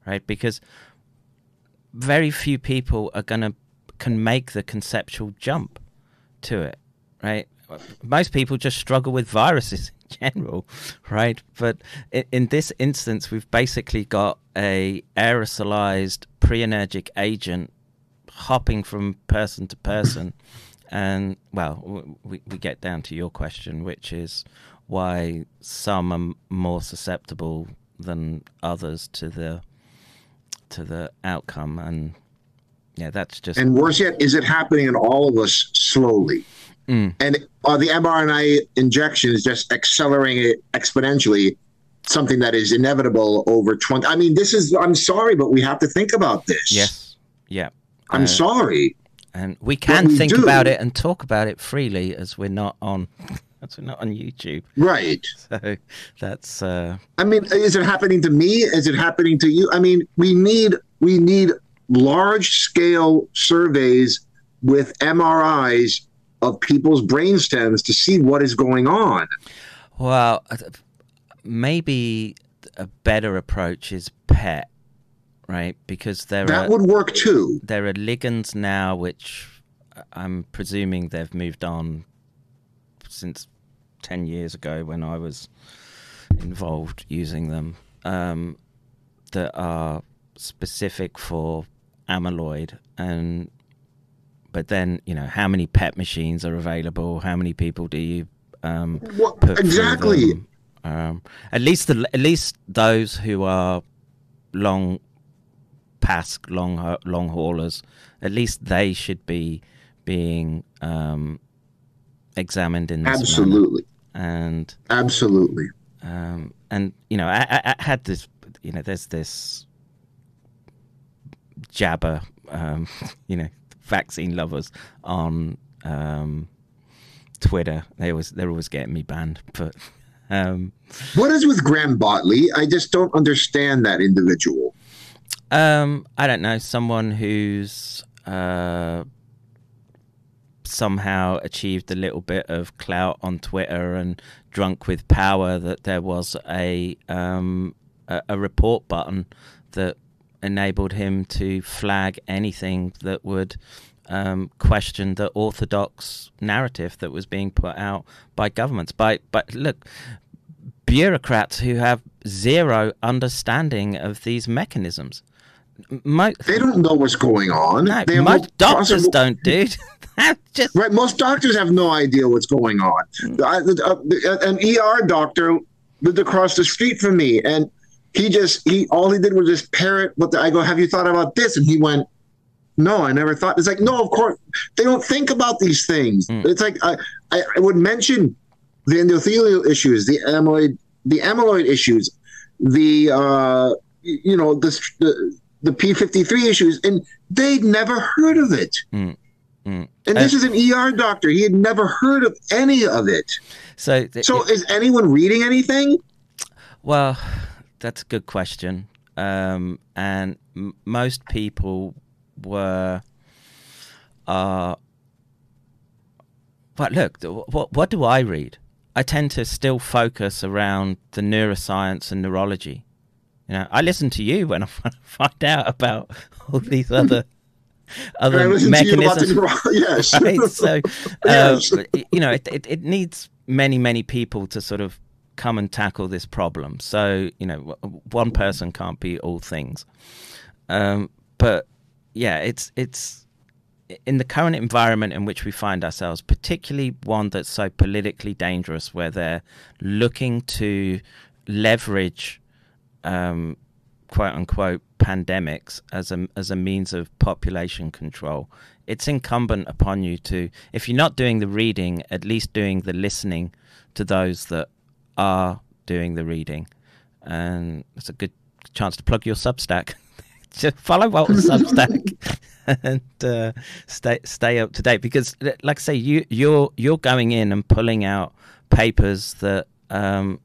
right? Because very few people are gonna can make the conceptual jump to it, right? Most people just struggle with viruses in general, right? But in, in this instance, we've basically got a aerosolized pre-energic agent hopping from person to person, and well, we we get down to your question, which is why some are more susceptible than others to the to the outcome, and yeah, that's just And worse yet, is it happening in all of us slowly? Mm. And are the mRNA injection is just accelerating it exponentially? Something that is inevitable over 20. I mean, this is, I'm sorry, but we have to think about this. yes, yeah. I'm Uh, sorry. and we can we think do- about it and talk about it freely as we're not on as we're not on YouTube. Right. So that's uh I mean, is it happening to me? Is it happening to you? I mean, we need we need large scale surveys with MRIs of people's brain stems to see what is going on. well maybe a better approach is PET, right? Because there That are would work too. there are ligands now which I'm presuming they've moved on since 10 years ago when I was involved using them um, that are specific for amyloid and but then you know how many pet machines are available how many people do you um, What, exactly. Um, at least the at least those who are long past long long haulers, at least they should be being um, examined in this manner. Absolutely. And Absolutely. um, and you know, I, I, I had this. You know, there's this jabber. Um, you know, vaccine lovers on um, Twitter. They always they're always getting me banned, but. Um, What is with Graham Botley? I just don't understand that individual. Um, I don't know. Someone who's uh, somehow achieved a little bit of clout on Twitter and drunk with power. That there was a um, a, a report button that enabled him to flag anything that would um, question the orthodox narrative that was being put out by governments. By but look, bureaucrats who have zero understanding of these mechanisms. Mo- They don't know what's going on. no, they most no doctors possible- don't, dude. Just Right, most doctors have no idea what's going on. I, uh, an ER doctor lived across the street from me, and he just he all he did was just parrot. What the, I go, have you thought about this? And he went, No, I never thought. It's like, no, of course they don't think about these things. Mm. It's like I, I, I would mention the endothelial issues, the amyloid, the amyloid issues, the uh, you know the the, the P fifty three issues, and they'd never heard of it. Mm. And this is an ER doctor. He had never heard of any of it. So, th- So is anyone reading anything? Well, that's a good question. Um, and m- most people were, uh, but look, what what do I read? I tend to still focus around the neuroscience and neurology. You know, I listen to you when I find out about all these other other you mechanisms neuro- yes. right? So, Yes. you know, it, it, it needs many, many people to sort of come and tackle this problem. So, you know, one person can't be all things. Um, but yeah, it's it's in the current environment in which we find ourselves, particularly one that's so politically dangerous, where they're looking to leverage um, quote unquote pandemics as a as a means of population control. It's incumbent upon you to, if you're not doing the reading, at least doing the listening to those that are doing the reading, and it's a good chance to plug your Substack. Just follow Walter's Substack and uh, stay stay up to date because, like I say, you you're you're going in and pulling out papers that um,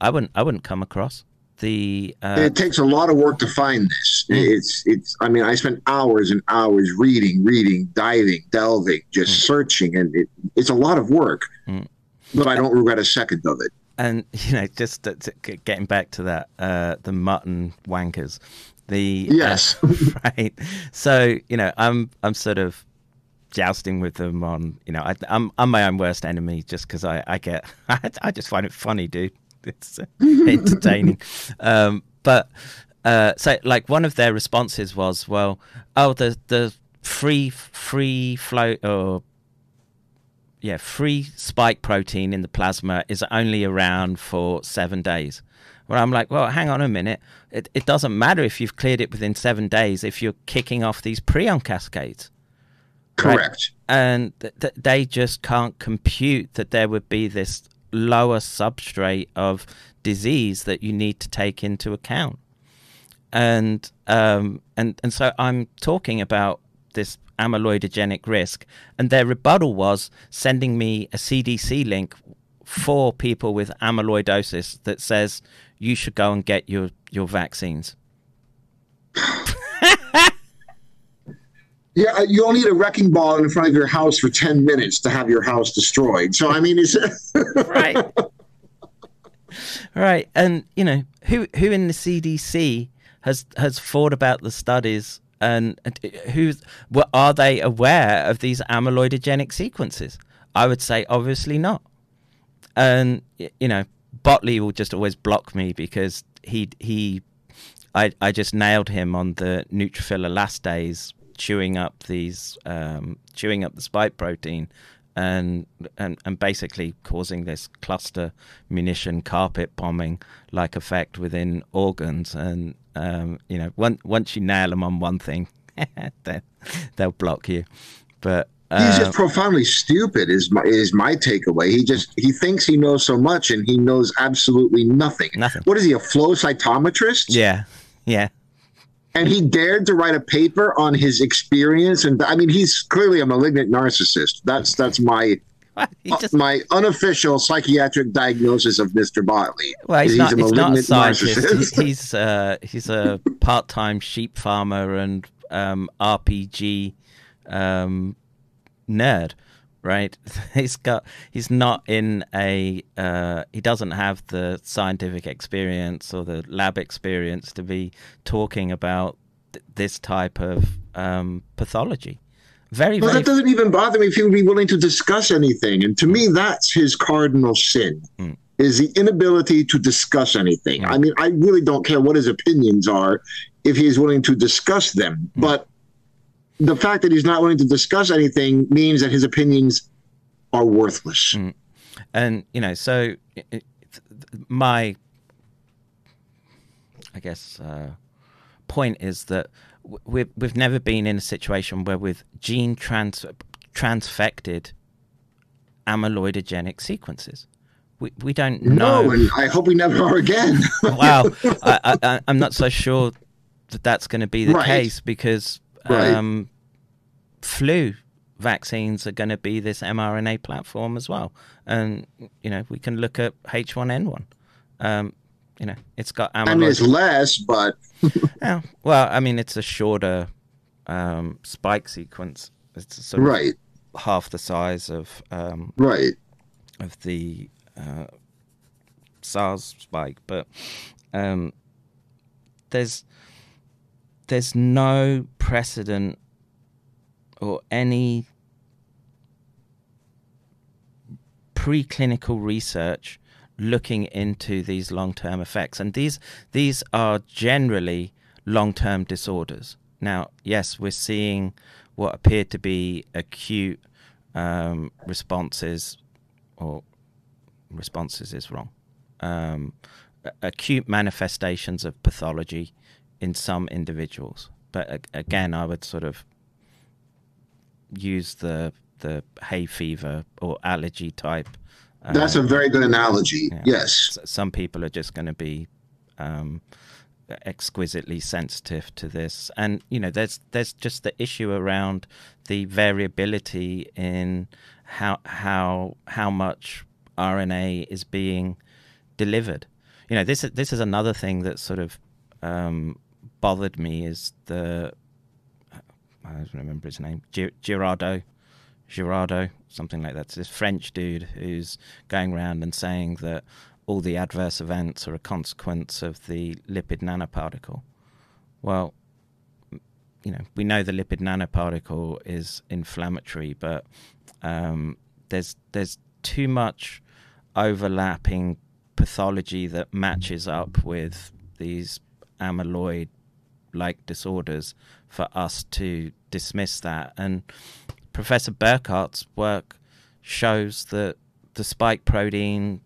I wouldn't I wouldn't come across. The uh, it takes a lot of work to find this. It's it's. I mean, I spent hours and hours reading, reading, diving, delving, just searching, and it, it's a lot of work. Mm. But I don't regret a second of it. and you know just to, to, getting back to that uh the mutton wankers the Yes. uh, right so you know i'm i'm sort of jousting with them on you know I, i'm i'm my own worst enemy just because i i get I, I just find it funny dude it's uh, entertaining um but uh so like one of their responses was well oh the the free free flow or yeah, free spike protein in the plasma is only around for seven days. Where I'm like, well, hang on a minute. It, it doesn't matter if you've cleared it within seven days if you're kicking off these prion cascades. Right. Correct. And th- th- they just can't compute that there would be this lower substrate of disease that you need to take into account. And um, and and so I'm talking about this amyloidogenic risk, and their rebuttal was sending me a CDC link for people with amyloidosis that says you should go and get your your vaccines. Yeah, you don't need a wrecking ball in front of your house for ten minutes to have your house destroyed. So I mean, it's right right and you know who who in the cdc has has thought about the studies and and who's well, are they aware of these amyloidogenic sequences? I would say obviously not. And you know botley will just always block me because he he i i just nailed him on the neutrophil elastase chewing up these um chewing up the spike protein and and and basically causing this cluster munition carpet bombing like effect within organs. And um you know once once you nail them on one thing then they'll block you but he's uh, just profoundly stupid. Is my is my takeaway. He just he thinks he knows so much, and he knows absolutely nothing. Nothing. What is he? A flow cytometrist? yeah yeah and he dared to write a paper on his experience and i mean he's clearly a malignant narcissist that's that's my uh, just my unofficial psychiatric diagnosis of mr botley Well, he's not. He's not a scientist. he's uh, he's a part-time sheep farmer and um, RPG um, nerd, right? He's got. He's not in a. Uh, he doesn't have the scientific experience or the lab experience to be talking about th- this type of um, pathology. Very, But very. that doesn't even bother me if he would be willing to discuss anything. And to me, that's his cardinal sin Mm. is the inability to discuss anything. Mm. I mean, I really don't care what his opinions are if he is willing to discuss them. Mm. But the fact that he's not willing to discuss anything means that his opinions are worthless. Mm. and you know so it, it- my i guess uh, point is that we've, we've never been in a situation where with gene trans transfected amyloidogenic sequences we, we don't know. No, and I hope we never are again. wow I, I, i'm not so sure that that's going to be the Right. case because Right. um, flu vaccines are going to be this mRNA platform as well. And you know, we can look at H1N1. Um, you know, it's got amyloid. I mean, it's less, but Yeah, well, I mean, it's a shorter um, spike sequence. It's sort of right, half the size of um, right. of the uh, SARS spike, but um, there's there's no precedent or any preclinical research looking into these long-term effects. And these these are generally long-term disorders. Now yes we're seeing what appear to be acute um, responses or responses is wrong. Um, acute manifestations of pathology in some individuals. But again i would sort of use the the hay fever or allergy type That's a um, very good analogy. yeah. Yes, some people are just going to be um, exquisitely sensitive to this, and you know, there's there's just the issue around the variability in how how how much RNA is being delivered. You know, this is this is another thing that sort of um, bothered me is the I don't remember his name Gi- Girardo. Girardo, something like that. It's this French dude who's going around and saying that all the adverse events are a consequence of the lipid nanoparticle. Well, you know, we know the lipid nanoparticle is inflammatory, but um, there's there's too much overlapping pathology that matches up with these amyloid like disorders for us to dismiss that. And Professor Burkhart's work shows that the spike protein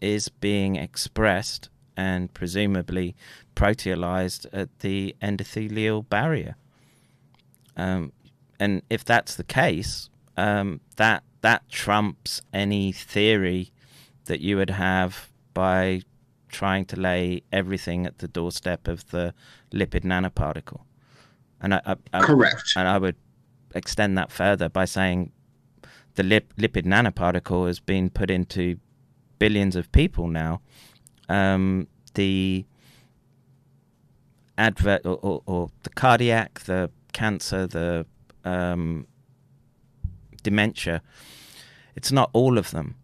is being expressed and presumably proteolyzed at the endothelial barrier. Um, and if that's the case, um, that that trumps any theory that you would have by trying to lay everything at the doorstep of the lipid nanoparticle. And I, I, I correct. and I would extend that further by saying the lip, lipid nanoparticle has been put into billions of people now. Um, the advert or, or, or the cardiac, the cancer, the um, dementia. It's not all of them,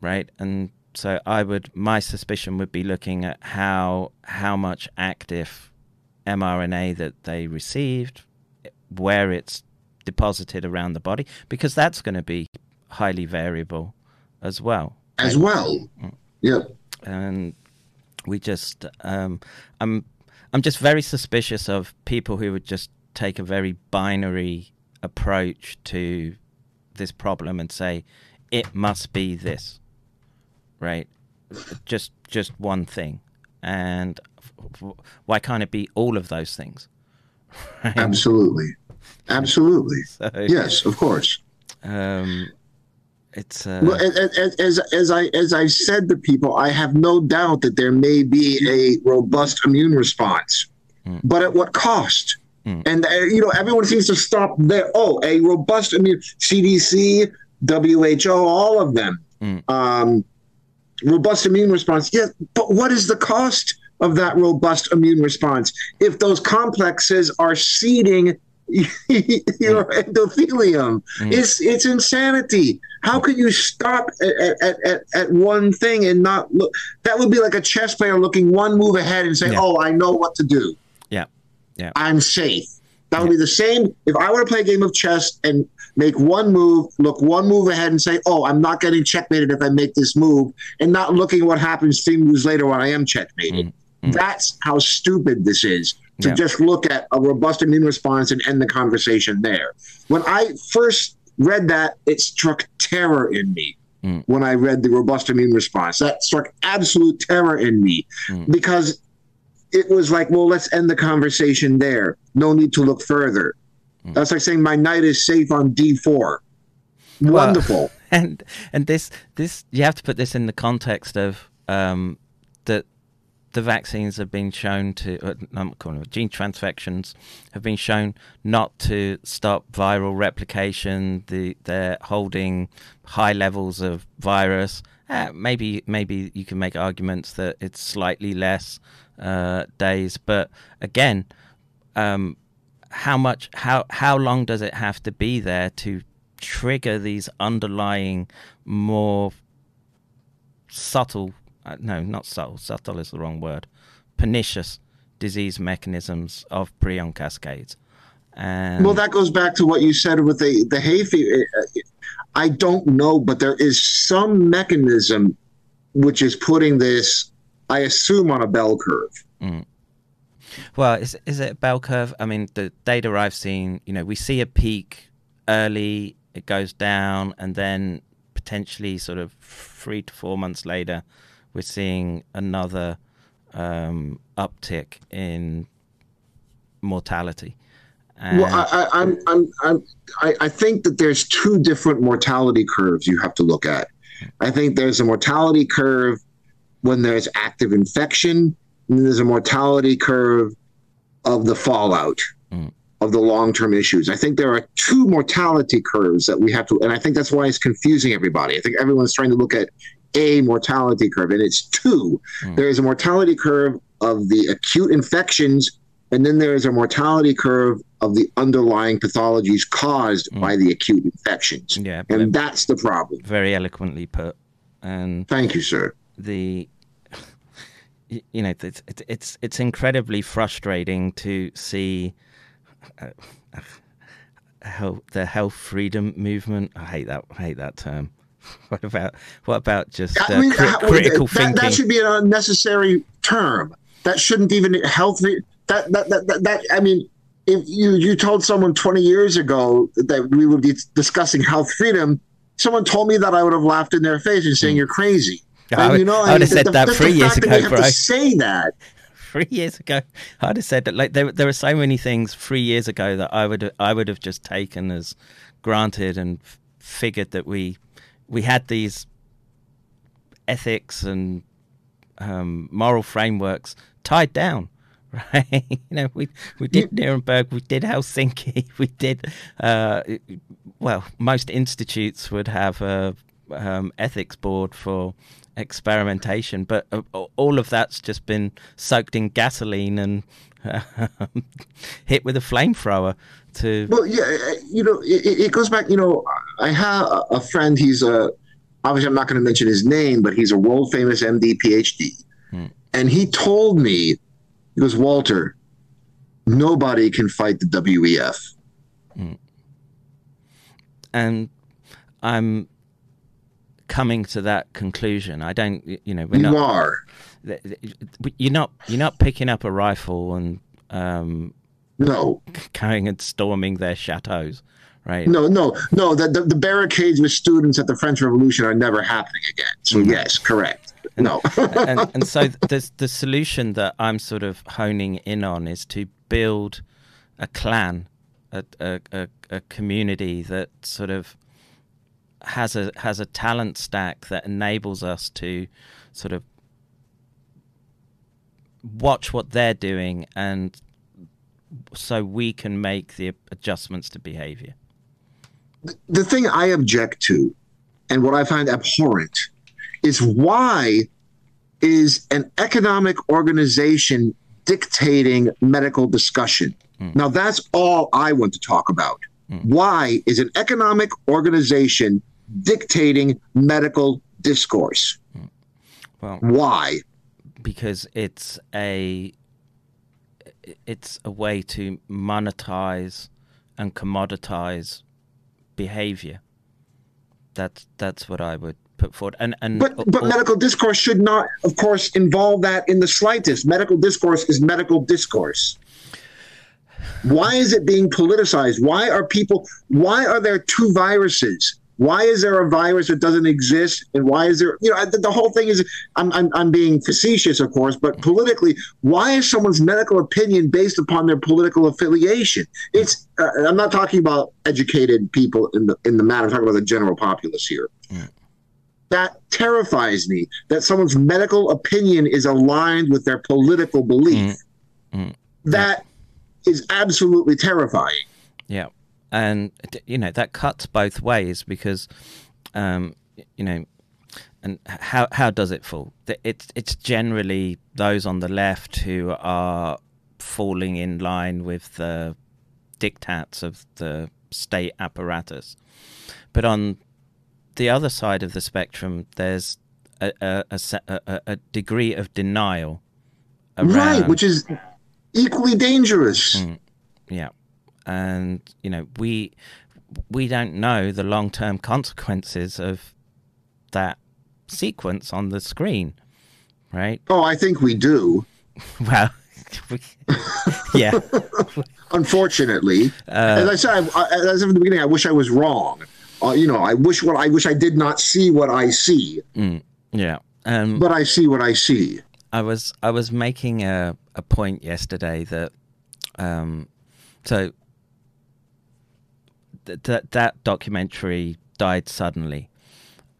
right? And so I would, my suspicion would be looking at how how much active mRNA that they received, where it's deposited around the body, because that's going to be highly variable as well. As well. Mm. Yep. and we just um, I'm I'm just very suspicious of people who would just take a very binary approach to this problem and say it must be this, right? Just just one thing, and why can't it be all of those things? Right? Absolutely. Absolutely. So, Yes, of course. um, it's uh, Well, as, as, as, I as I said to people, I have no doubt that there may be a robust immune response, Mm. but at what cost? Mm. And uh, you know, everyone seems to stop there. Oh, a robust immune CDC, WHO, all of them, Mm. um, robust immune response. Yeah, but what is the cost of that robust immune response if those complexes are seeding your endothelium? Mm. It's it's insanity. How can you stop at, at, at, at one thing and not look? That would be like a chess player looking one move ahead and saying, Yeah. "Oh, I know what to do. yeah, yeah. I'm safe." That would be the same if I were to play a game of chess and make one move, look one move ahead, and say, "Oh, I'm not getting checkmated if I make this move," and not looking what happens three moves later when I am checkmated. That's how stupid this is to Yeah. just look at a robust immune response and end the conversation there. When I first read that, it struck terror in me. Mm. When I read the robust immune response, that struck absolute terror in me Mm. because it was like, well, let's end the conversation there. No need to look further. Mm. That's like saying my knight is safe on D4. Wonderful. and and this this you have to put this in the context of um, that the vaccines have been shown to, uh, I'm calling it gene transfections, have been shown not to stop viral replication. The, they're holding high levels of virus. Uh, maybe maybe you can make arguments that it's slightly less uh, days, but again, um, how much how how long does it have to be there to trigger these underlying more subtle uh, no not subtle subtle is the wrong word pernicious disease mechanisms of prion cascades and Well, that goes back to what you said with the the hay fever. I don't know, but there is some mechanism which is putting this, I assume, on a bell curve. Well, is is it a bell curve? I mean, the data I've seen, you know, we see a peak early, it goes down, and then potentially sort of three to four months later, we're seeing another um, uptick in mortality. And Well, I, I, I'm, I'm, I'm, I, I think that there's two different mortality curves you have to look at. I think there's a mortality curve when there's active infection, and there's a mortality curve of the fallout of the long-term issues. I think there are two mortality curves that we have to, and I think that's why it's confusing everybody. I think everyone's trying to look at a mortality curve, and it's two. Hmm. There is a mortality curve of the acute infections, and then there is a mortality curve of the underlying pathologies caused hmm. by the acute infections. Yeah, and that's the problem. very eloquently put. And Thank you, sir. the you know it's it's it's, it's incredibly frustrating to see uh, uh, health, the health freedom movement. I hate that. I hate that term. What about what about just uh, I mean, cri- critical that, thinking? That should be an unnecessary term. That shouldn't even healthy. That that, that that that I mean, if you you told someone 20 years ago that we would be discussing health freedom, someone told me that I would have laughed in their face and saying you're crazy. I And, would- you know, I would have the- said the- that three years that ago, bro. To say that. three years ago, I'd have said that. Like there, there were so many things three years ago that I would, I would have just taken as granted and figured that we, we had these ethics and um, moral frameworks tied down. Right, you know, we we did Nuremberg, we did Helsinki, we did. Uh, well, most institutes would have a um, ethics board for experimentation, but uh, all of that's just been soaked in gasoline and um, hit with a flamethrower to. Well, yeah, uh, you know, it, it it goes back. You know, I have a- friend. He's a obviously I'm not going to mention his name, but he's a world famous MD PhD, and he told me, he goes, Walter, nobody can fight the WEF. and I'm coming to that conclusion. I don't, you know, we're You not. are. You're not. You're not picking up a rifle and um, No, going and storming their chateaus, right? no, no, no. The, the, the barricades with students at the French Revolution are never happening again. So, mm-hmm. yes, correct. No. and, and so the the solution that I'm sort of honing in on is to build a clan, a a, a, a community that sort of has a has a talent stack that enables us to sort of watch what they're doing and so we can make the adjustments to behavior. The thing I object to and what I find abhorrent is why is an economic organization dictating medical discussion? Hmm. Now, that's all I want to talk about. Hmm. Why is an economic organization dictating medical discourse? Hmm. Well, Why? because it's a it's a way to monetize and commoditize behavior. That's that's what I would put forward. And and But but al- medical discourse should not, of course, involve that in the slightest. Medical discourse is medical discourse. Why is it being politicized? Why are people? Why are there two viruses? Why is there a virus that doesn't exist? And why is there? You know, the, the whole thing is. I'm, I'm I'm being facetious, of course, but politically, why is someone's medical opinion based upon their political affiliation? It's. Uh, I'm not talking about educated people in the in the matter. I'm talking about the general populace here that terrifies me. That someone's medical opinion is aligned with their political belief. Mm. That is absolutely terrifying. Yeah, and you know that cuts both ways because, um, you know, and how how does it fall? It's it's generally those on the left who are falling in line with the diktats of the state apparatus, but on the other side of the spectrum, there's a a, a, a, degree of denial. Right, which is equally dangerous. Mm. Yeah, and you know we we don't know the long term consequences of that sequence on the screen, right? Oh, I think we do. Well, we, yeah, Unfortunately, Uh, as I said, I, as I said at the beginning, I wish I was wrong. Uh, you know, I wish what I wish I did not see what I see, yeah. Um, but I see what I see. I was I was making a a point yesterday that um, so th- that that documentary died suddenly.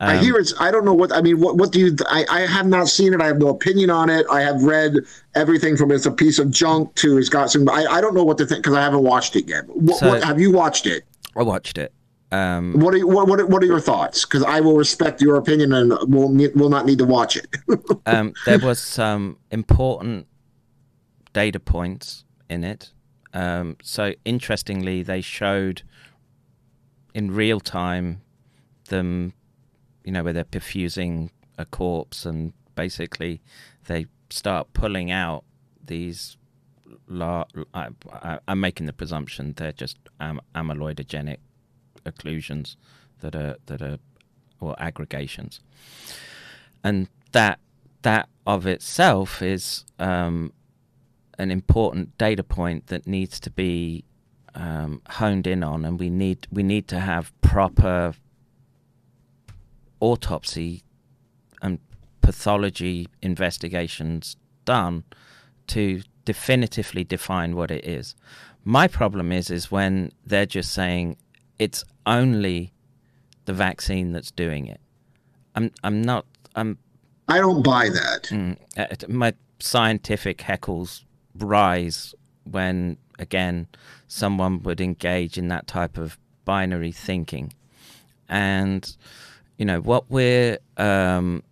I Um, hear it's. I don't know what. I mean, what what do you? I, I have not seen it. I have no opinion on it. I have read everything from it's a piece of junk to it's got some. I, I don't know what to think because I haven't watched it yet. What, So- what have you watched it? I watched it. Um, What are you, what, what what are your thoughts? Because I will respect your opinion and will will not need to watch it. um, there was some important data points in it. Um, so interestingly, they showed in real time them, you know, where they're perfusing a corpse, and basically they start pulling out these. La- I, I'm making the presumption they're just am- amyloidogenic occlusions that are that are or aggregations and that that of itself is um, an important data point that needs to be um, honed in on, and we need we need to have proper autopsy and pathology investigations done to definitively define what it is. My problem is is when they're just saying it's only the vaccine that's doing it. I'm I'm not I'm I don't buy that. Mm, uh, my scientific heckles rise when again someone would engage in that type of binary thinking and you know what we're um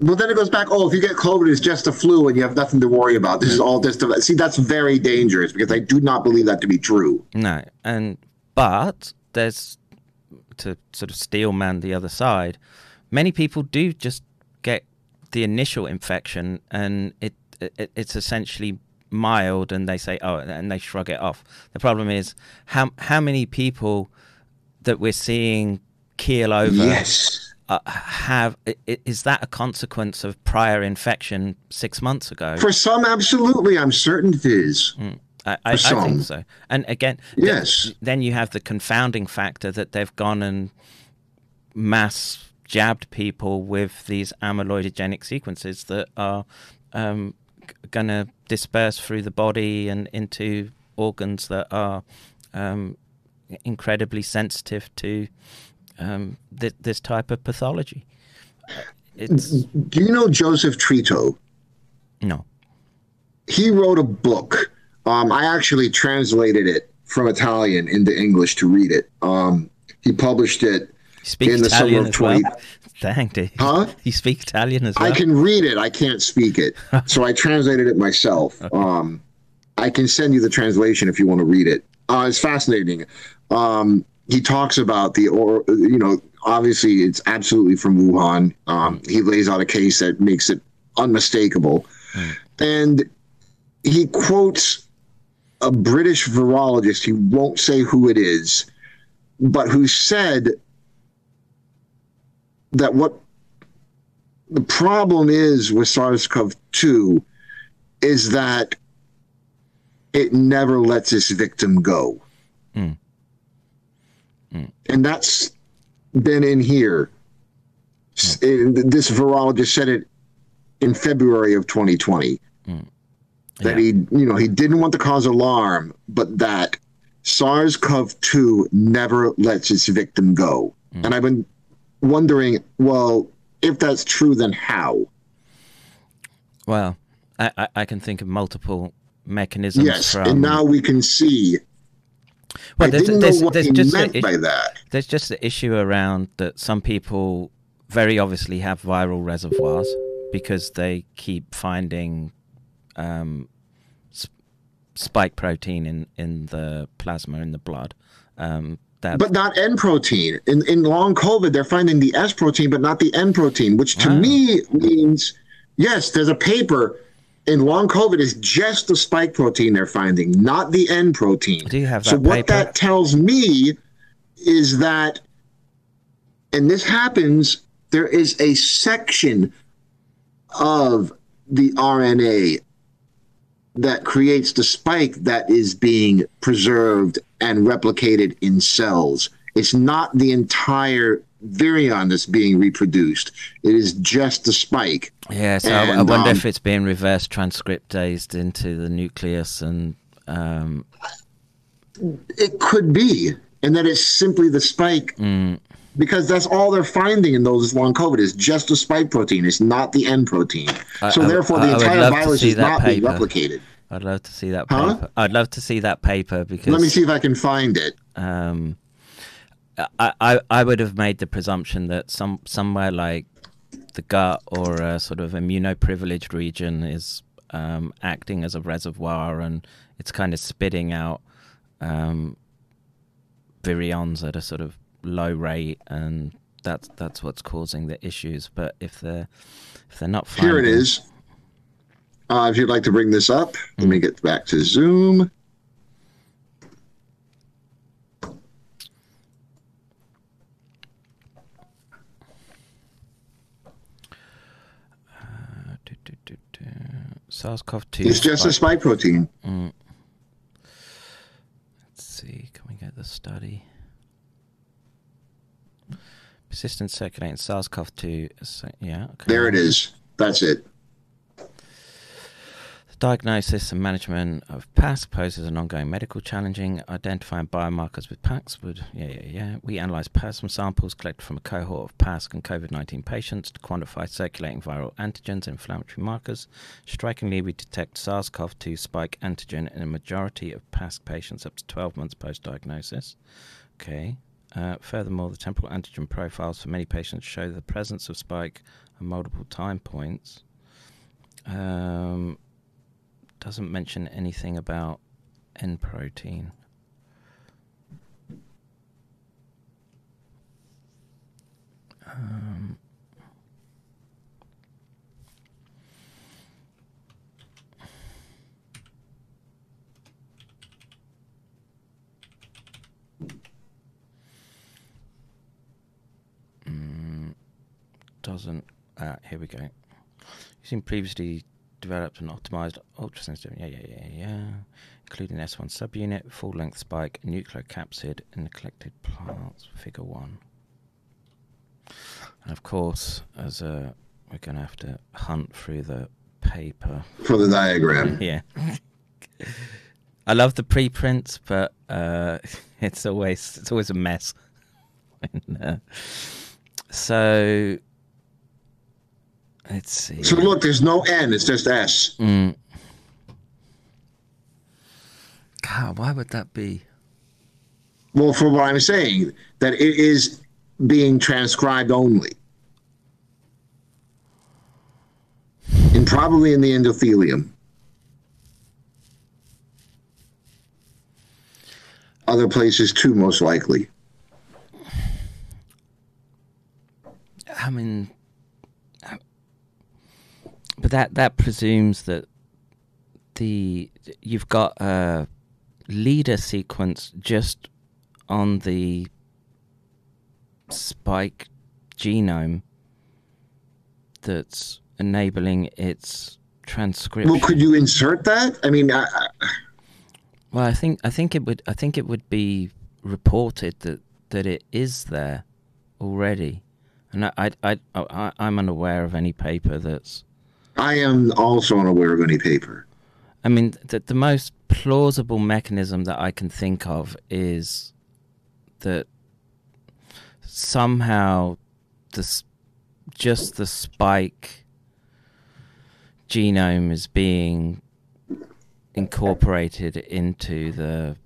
Well, then it goes back. Oh, if you get COVID, it's just a flu, and you have nothing to worry about. This is all just a, see. That's very dangerous because I do not believe that to be true. no and but there's to sort of steel man the other side many people do just get the initial infection and it, it it's essentially mild and they say oh and they shrug it off the problem is how how many people that we're seeing keel over Yes. uh, have is that a consequence of prior infection six months ago For some, absolutely, I'm certain it is. I, I, I think so. And again, th- Yes. then you have the confounding factor that they've gone and mass jabbed people with these amyloidogenic sequences that are um, going to disperse through the body and into organs that are um, incredibly sensitive to um, th- this type of pathology. It's Do you know Joseph Trito? no. He wrote a book. Um, I actually translated it from Italian into English to read it. Um, he published it. Speak In the summer Italian of as well. 20 Dang, dude. Huh? You speak Italian as well. I can read it. I can't speak it. so I translated it myself. Um, I can send you the translation if you want to read it. Uh, it's fascinating. Um, he talks about the, or you know, obviously it's absolutely from Wuhan. Um, he lays out a case that makes it unmistakable, and he quotes a British virologist. He won't say who it is, but who said that what the problem is with SARS-CoV-2 is that it never lets its victim go. Hmm. And that's been in here. And hmm. This virologist said it in February of 2020 hmm. that he, you know, he didn't want to cause alarm, but that SARS-CoV-2 never lets its victim go. And I've been wondering, well, if that's true, then how? Well, I, I, I can think of multiple mechanisms. Yes, from, and now we can see. Well, I there's- didn't there's- know what there's he just meant issue- by that. there's just the issue around that some people very obviously have viral reservoirs because they keep finding um, sp- spike protein in, in the plasma in the blood. Um, that But not N protein. In in long COVID, they're finding the S protein, but not the N protein, which to Wow. me means yes, there's a paper in long COVID is just the spike protein they're finding, not the N protein. Do you have so what paper? that tells me is that, and this happens, there is a section of the RNA that creates the spike that is being preserved and replicated in cells. It's not the entire virion that's being reproduced. It is just the spike. yeah, so I, I wonder um, if it's being reverse transcriptased into the nucleus and um, It could be, and that it's simply the spike. Mm. Because that's all they're finding in those long COVID is just the spike protein. It's not the N protein. I- so I- therefore, the entire virus is not being replicated. I'd love to see that Huh? paper. I'd love to see that paper because Let me see if I can find it. um, I, I I would have made the presumption that some somewhere like the gut or a sort of immunoprivileged region is um, acting as a reservoir and it's kind of spitting out um, virions at a sort of low rate and that's that's what's causing the issues. But if they're if they're not Here it finding- is. Uh, if you'd like to bring this up, let me get back to Zoom. Do, do, do, do. SARS-CoV-2. It's just a spike- spike protein. Let's see, can we get the study? Persistent circulating SARS-CoV-2. Yeah. Okay. There it is. That's it. Diagnosis and management of PAS poses an ongoing medical challenging. Identifying biomarkers with PAS would, yeah, yeah, yeah. We analyze plasma samples collected from a cohort of PAS and COVID 19 patients to quantify circulating viral antigens and inflammatory markers. Strikingly, we detect SARS CoV 2 spike antigen in a majority of PAS patients up to 12 months post diagnosis. Okay. Uh, furthermore, the temporal antigen profiles for many patients show the presence of spike at multiple time points. Um, doesn't mention anything about N protein. Um, mm, doesn't. Uh, here we go. You Using previously developed and optimized ultrasensitive, yeah, yeah, yeah, yeah, including S1 subunit, full length spike, nucleocapsid in the collected plants, figure one. And of course, as a, we're going to have to hunt through the paper. For the diagram. Yeah. I love the preprints, but uh, it's always it's always a mess. And, uh, so let's see. So look, there's no N. It's just S. Mm. God, why would that be? Well, for what I'm saying, that it is being transcribed only. And probably in the endothelium. Other places too, most likely. I mean, but that that presumes that the you've got a leader sequence just on the spike genome that's enabling its transcription. Well, could you insert that? I mean, I, I, Well, I think I think it would I think it would be reported that that it is there already, and I I, I, I I'm unaware of any paper that's. I am also unaware of any paper. I mean, the the most plausible mechanism that I can think of is that somehow this just the spike genome is being incorporated into the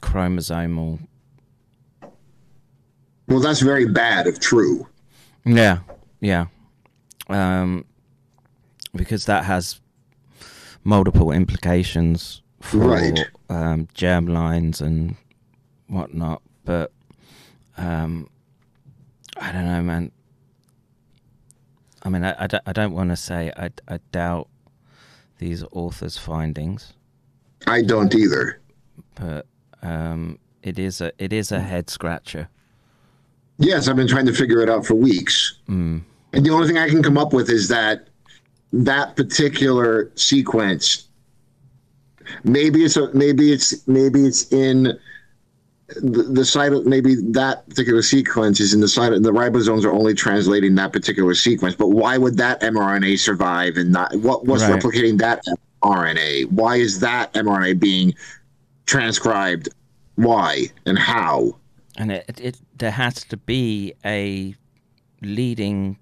chromosomal. Well, that's very bad if true. Yeah, yeah. Um, because that has multiple implications for Right. um, germ lines and whatnot. But um, I don't know, man. I mean, I, I, don't, I don't want to say I, I doubt these authors' findings, I don't either. but um, it is a it is a head scratcher. Yes, I've been trying to figure it out for weeks. And the only thing I can come up with is that that particular sequence. Maybe it's a, maybe it's maybe it's in the, the site of maybe that particular sequence is in the site of the ribosomes are only translating that particular sequence but why would that mRNA survive and not what what's Right. replicating that RNA why is that mRNA being transcribed? Why and how? And it, it there has to be a leading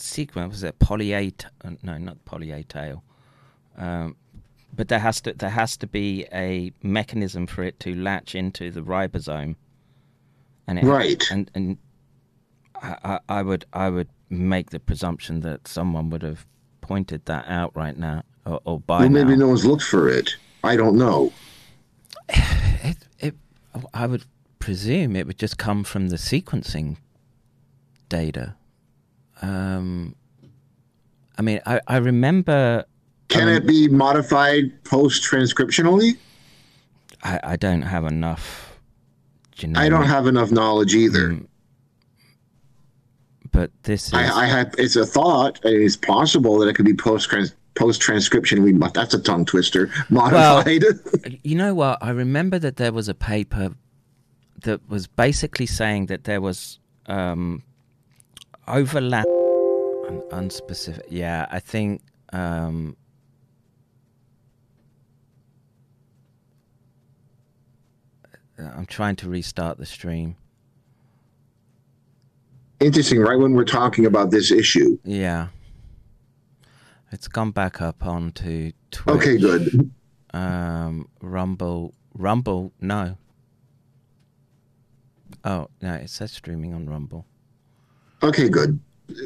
sequence. Was it poly A? t- uh, No, not poly A tail. Um, but there has to there has to be a mechanism for it to latch into the ribosome. And it, Right. And and I, I, I would I would make the presumption that someone would have pointed that out right now or, or by well maybe now. no one's looked for it I don't know It, it, I would presume it would just come from the sequencing data. Um, I mean, I, I remember. can I, it be modified post transcriptionally I, I don't have enough. Genomic, I don't have enough knowledge either. Mm, But this is. I, I have. It's a thought. It's possible that it could be post post transcription. We that's a tongue twister. Modified. You know what? I remember that there was a paper that was basically saying that there was um, overlap, and unspecific. Yeah, I think. Um, I'm trying to restart the stream. Interesting. Right when we're talking about this issue. Yeah, it's gone back up onto Twitch. Okay. Good. Um, Rumble, Rumble, no. Oh no, it says streaming on Rumble. Okay. Good.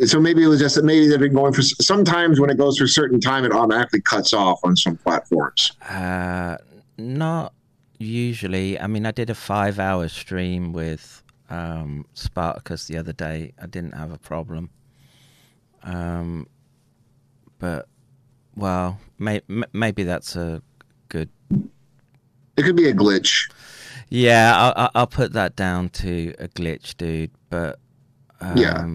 So maybe it was just that maybe they've been going for. Sometimes when it goes for a certain time, it automatically cuts off on some platforms. Uh, not usually. I mean, I did a five-hour stream with um, Spartacus the other day. I didn't have a problem. Um, but well, may, m- maybe that's a good. It could be a glitch. Yeah, I'll- I'll put that down to a glitch, dude. But um, Yeah.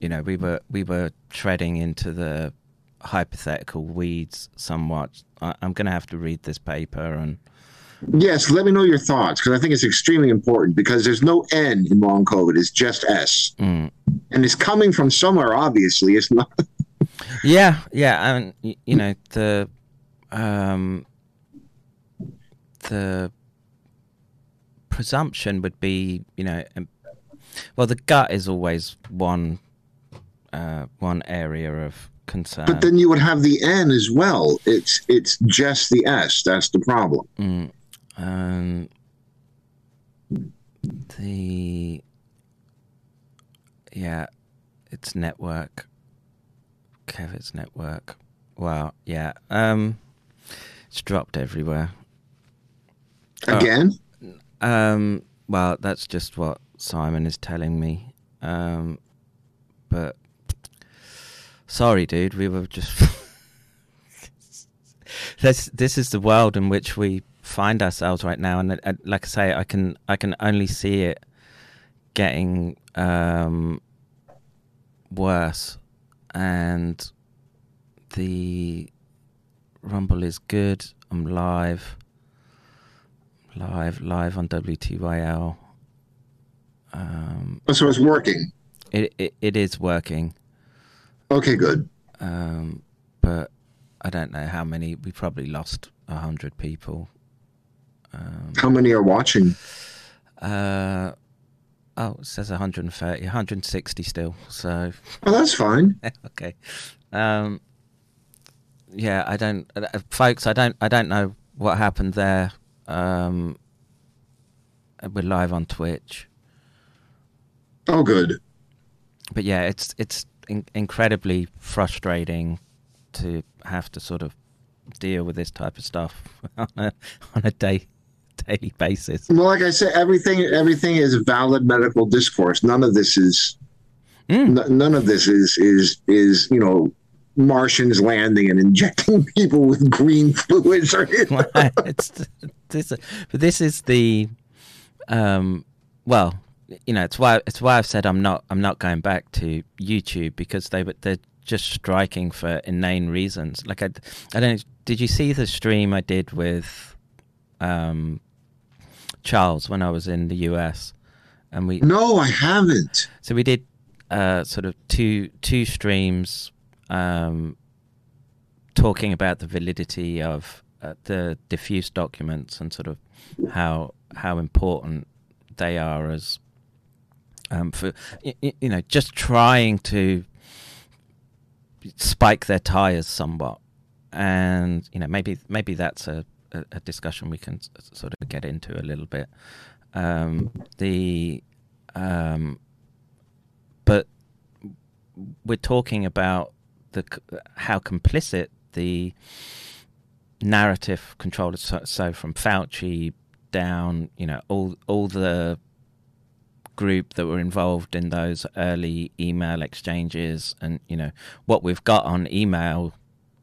you know, we were we were treading into the hypothetical weeds somewhat. I, I'm going to have to read this paper and. Yes. Let me know your thoughts because I think it's extremely important because there's no N in long COVID. It's just S, Mm. and it's coming from somewhere. Obviously, it's not. Yeah, yeah, and you know the um the presumption would be, you know, well, the gut is always one uh, one area of concern. But then you would have the N as well. It's it's just the S. That's the problem. Mm, um, the yeah, it's network. Kevin's network. Wow, yeah. Um, it's dropped everywhere. Oh. Again, Um, well, that's just what Simon is telling me. Um, but sorry, dude, we were just. this this is the world in which we find ourselves right now, and uh, like I say, I can I can only see it getting um, worse, and the Rumble is good. I'm live live live on WTYL. Um, so it's working. it, it it is working, Okay, good. um, but I don't know how many. We probably lost a hundred people. Um, How many are watching? uh, Oh, it says 130, 160 still. So Oh, that's fine. okay. Um, yeah, I don't, uh, folks. I don't, I don't know what happened there. Um, we're live on Twitch, Oh, good. but yeah, it's it's in- incredibly frustrating to have to sort of deal with this type of stuff on a on a day daily basis. Well, like I said, everything everything is valid medical discourse. None of this is Mm. n- none of this is is is you know Martians landing and injecting people with green fluids or it's this, but this is the, um, well, you know, it's why it's why I've said I'm not I'm not going back to YouTube because they they're just striking for inane reasons. Like I, I don't. Did you see the stream I did with, um, Charles when I was in the US, and we No, I haven't. so we did uh, sort of two two streams um, talking about the validity of uh, the diffuse documents and sort of how how important they are as um, for y- y- you know just trying to spike their tires somewhat. And you know maybe maybe that's a, a, a discussion we can sort of get into a little bit. Um, the um, but we're talking about the how complicit the narrative controllers so, so from Fauci down you know all all the group that were involved in those early email exchanges and you know what we've got on email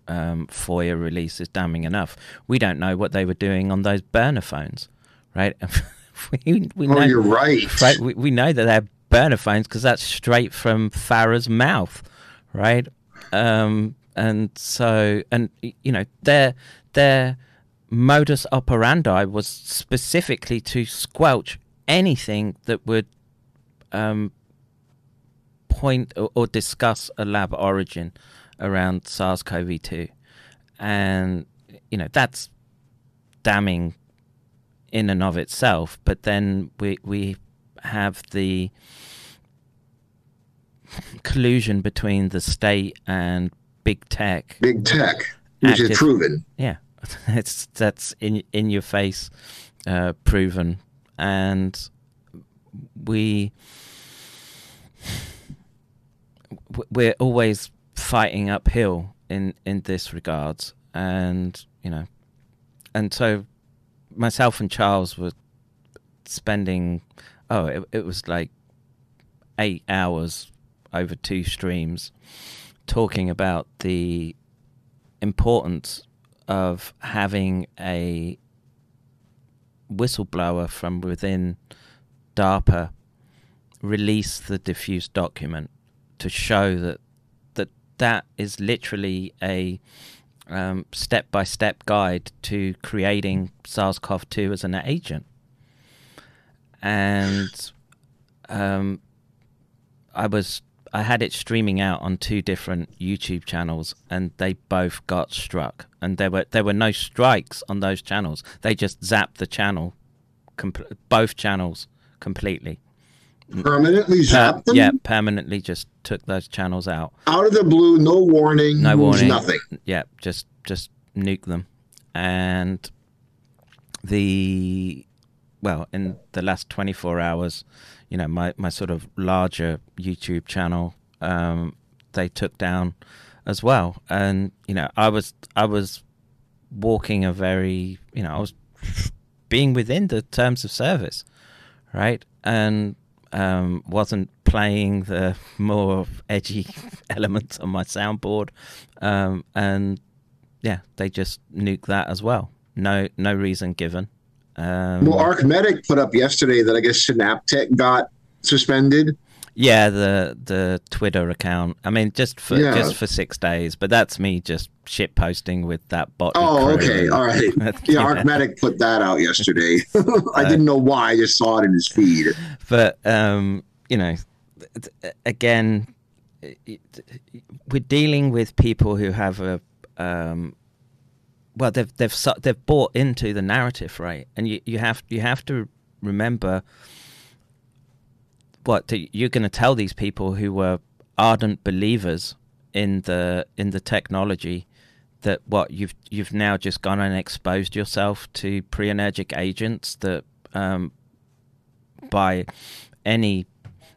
um, FOIA release is damning enough. We don't know what they were doing on those burner phones, right? we, we Oh, know, you're right. right? We, we know that they're burner phones because that's straight from Farah's mouth, right? Um, and so, and you know, their their modus operandi was specifically to squelch anything that would um, point or, or discuss a lab origin around SARS-CoV-2, and you know that's damning in and of itself. But then we we have the collusion between the state and big tech. Big tech, which Active- is proven. Yeah, it's that's in in your face, uh, proven, and we we're always fighting uphill in in this regards, and you know, and so myself and Charles were spending oh it, it was like eight hours over two streams talking about the importance of having a whistleblower from within DARPA release the diffuse document to show that that that is literally a um, step-by-step guide to creating SARS-CoV-2 as an agent, and um, I was I had it streaming out on two different YouTube channels, and they both got struck. And there were there were no strikes on those channels. They just zapped the channel, both channels completely. Permanently Per- them yeah, permanently just took those channels out. out of the blue, no warning, No warning. nothing. Yeah, just just nuke them. And the well, in the last 24 hours, you know, my my sort of larger YouTube channel um they took down as well. And you know, I was I was walking a very, you know, I was being within the terms of service, right? And um, wasn't playing the more edgy elements on my soundboard, um, and yeah, they just nuked that as well. No, no reason given. Um, Well, Archmedic put up yesterday that I guess Synaptech got suspended. Yeah, the the Twitter account. I mean, just for Yeah. just for six days, but that's me just shit posting with that bot. Oh, okay, all right. Yeah, Archmedic put that out yesterday. I didn't know why. I just saw it in his feed. but um, you know, again, we're dealing with people who have a um, well, they've they've they've bought into the narrative, right? And you, you have you have to remember what you're going to tell these people who were ardent believers in the in the technology that what you've you've now just gone and exposed yourself to pre-energetic agents that um, by any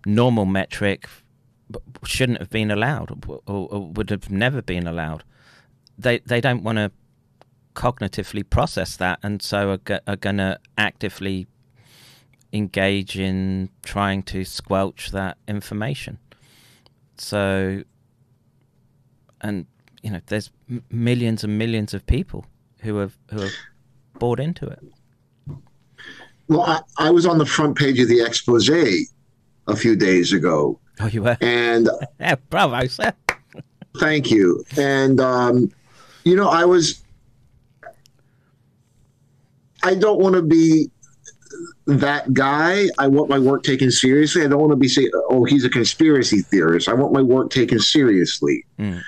normal metric shouldn't have been allowed or, or would have never been allowed. They they don't want to cognitively process that, and so are, are going to actively engage in trying to squelch that information. So, and you know, there's m- millions and millions of people who have who have bought into it. Well, I, I was on the front page of the expose a few days ago, Oh, you were? and Yeah, bravo, sir. Thank you. And um, you know, I was. I don't want to be that guy. I want my work taken seriously. I don't want to be say, "Oh, he's a conspiracy theorist." I want my work taken seriously. Mm.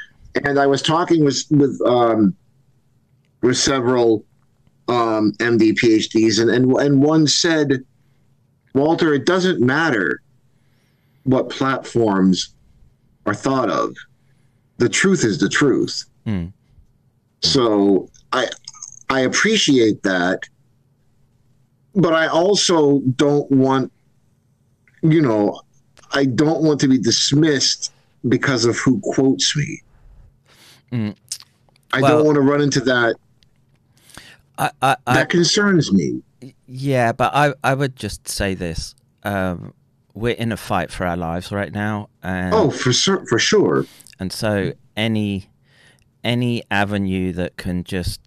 And I was talking with with um, with several um, MD PhDs, and, and and one said, "Walter, it doesn't matter what platforms are thought of." the truth is the truth. Mm. So I I appreciate that, but I also don't want, you know, I don't want to be dismissed because of who quotes me. Mm. I Well- don't want to run into that. I, I, I, That concerns me. Yeah, but I I would just say this: um, we're in a fight for our lives right now, and Oh, for sure, for sure. and so any any avenue that can just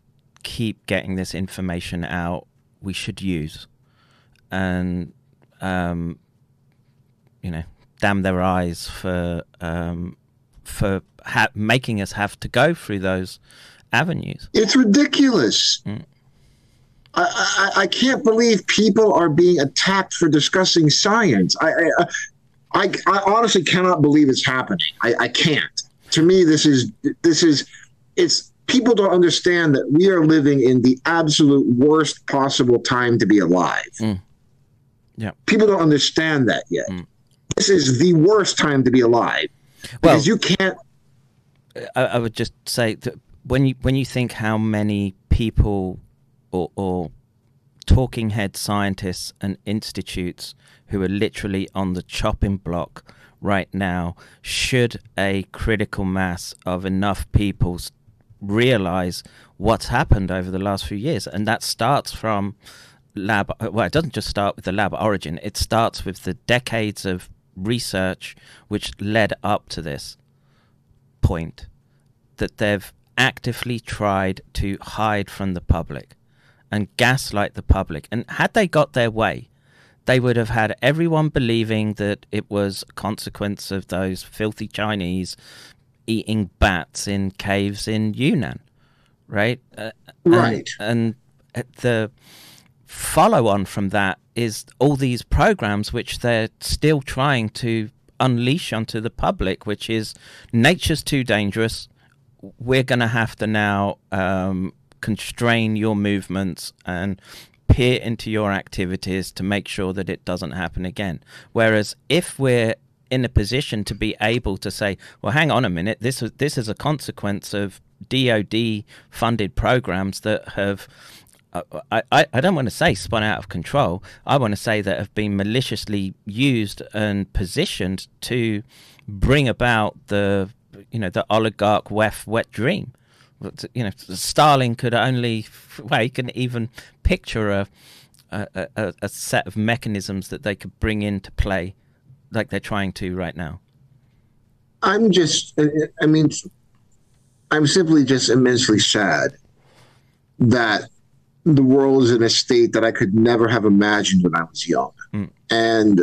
keep getting this information out, we should use, and um, you know, damn their eyes for um, for ha- making us have to go through those avenues. It's ridiculous. Mm. I, I, I can't believe people are being attacked for discussing science. I, I, I, I honestly cannot believe it's happening. I, I can't. To me, this is this is it's people don't understand that we are living in the absolute worst possible time to be alive. Mm. Yeah. People don't understand that yet. Mm. This is the worst time to be alive Well, because you can't. I, I would just say that when you when you think how many people or, or talking head scientists and institutes who are literally on the chopping block right now, should a critical mass of enough people realize what's happened over the last few years, and that starts from lab. Well, it doesn't just start with the lab origin; it starts with the decades of research which led up to this point that they've actively tried to hide from the public and gaslight the public. And had they got their way, they would have had everyone believing that it was a consequence of those filthy Chinese eating bats in caves in Yunnan, right? Uh, Right. And, uh, the follow on from that is all these programs which they're still trying to unleash onto the public, which is nature's too dangerous. We're going to have to now um, constrain your movements and peer into your activities to make sure that it doesn't happen again. Whereas if we're in a position to be able to say, well, hang on a minute, this is, this is a consequence of DoD funded programs that have uh, I, I, don't want to say spun out of control. I want to say that have been maliciously used and positioned to bring about the you know the oligarch wef wet dream. You know, Stalin could only well, he can even picture a a, a a set of mechanisms that they could bring into play, like they're trying to right now. I'm just, I mean, I'm simply just immensely sad that the world is in a state that I could never have imagined when I was young. Mm. And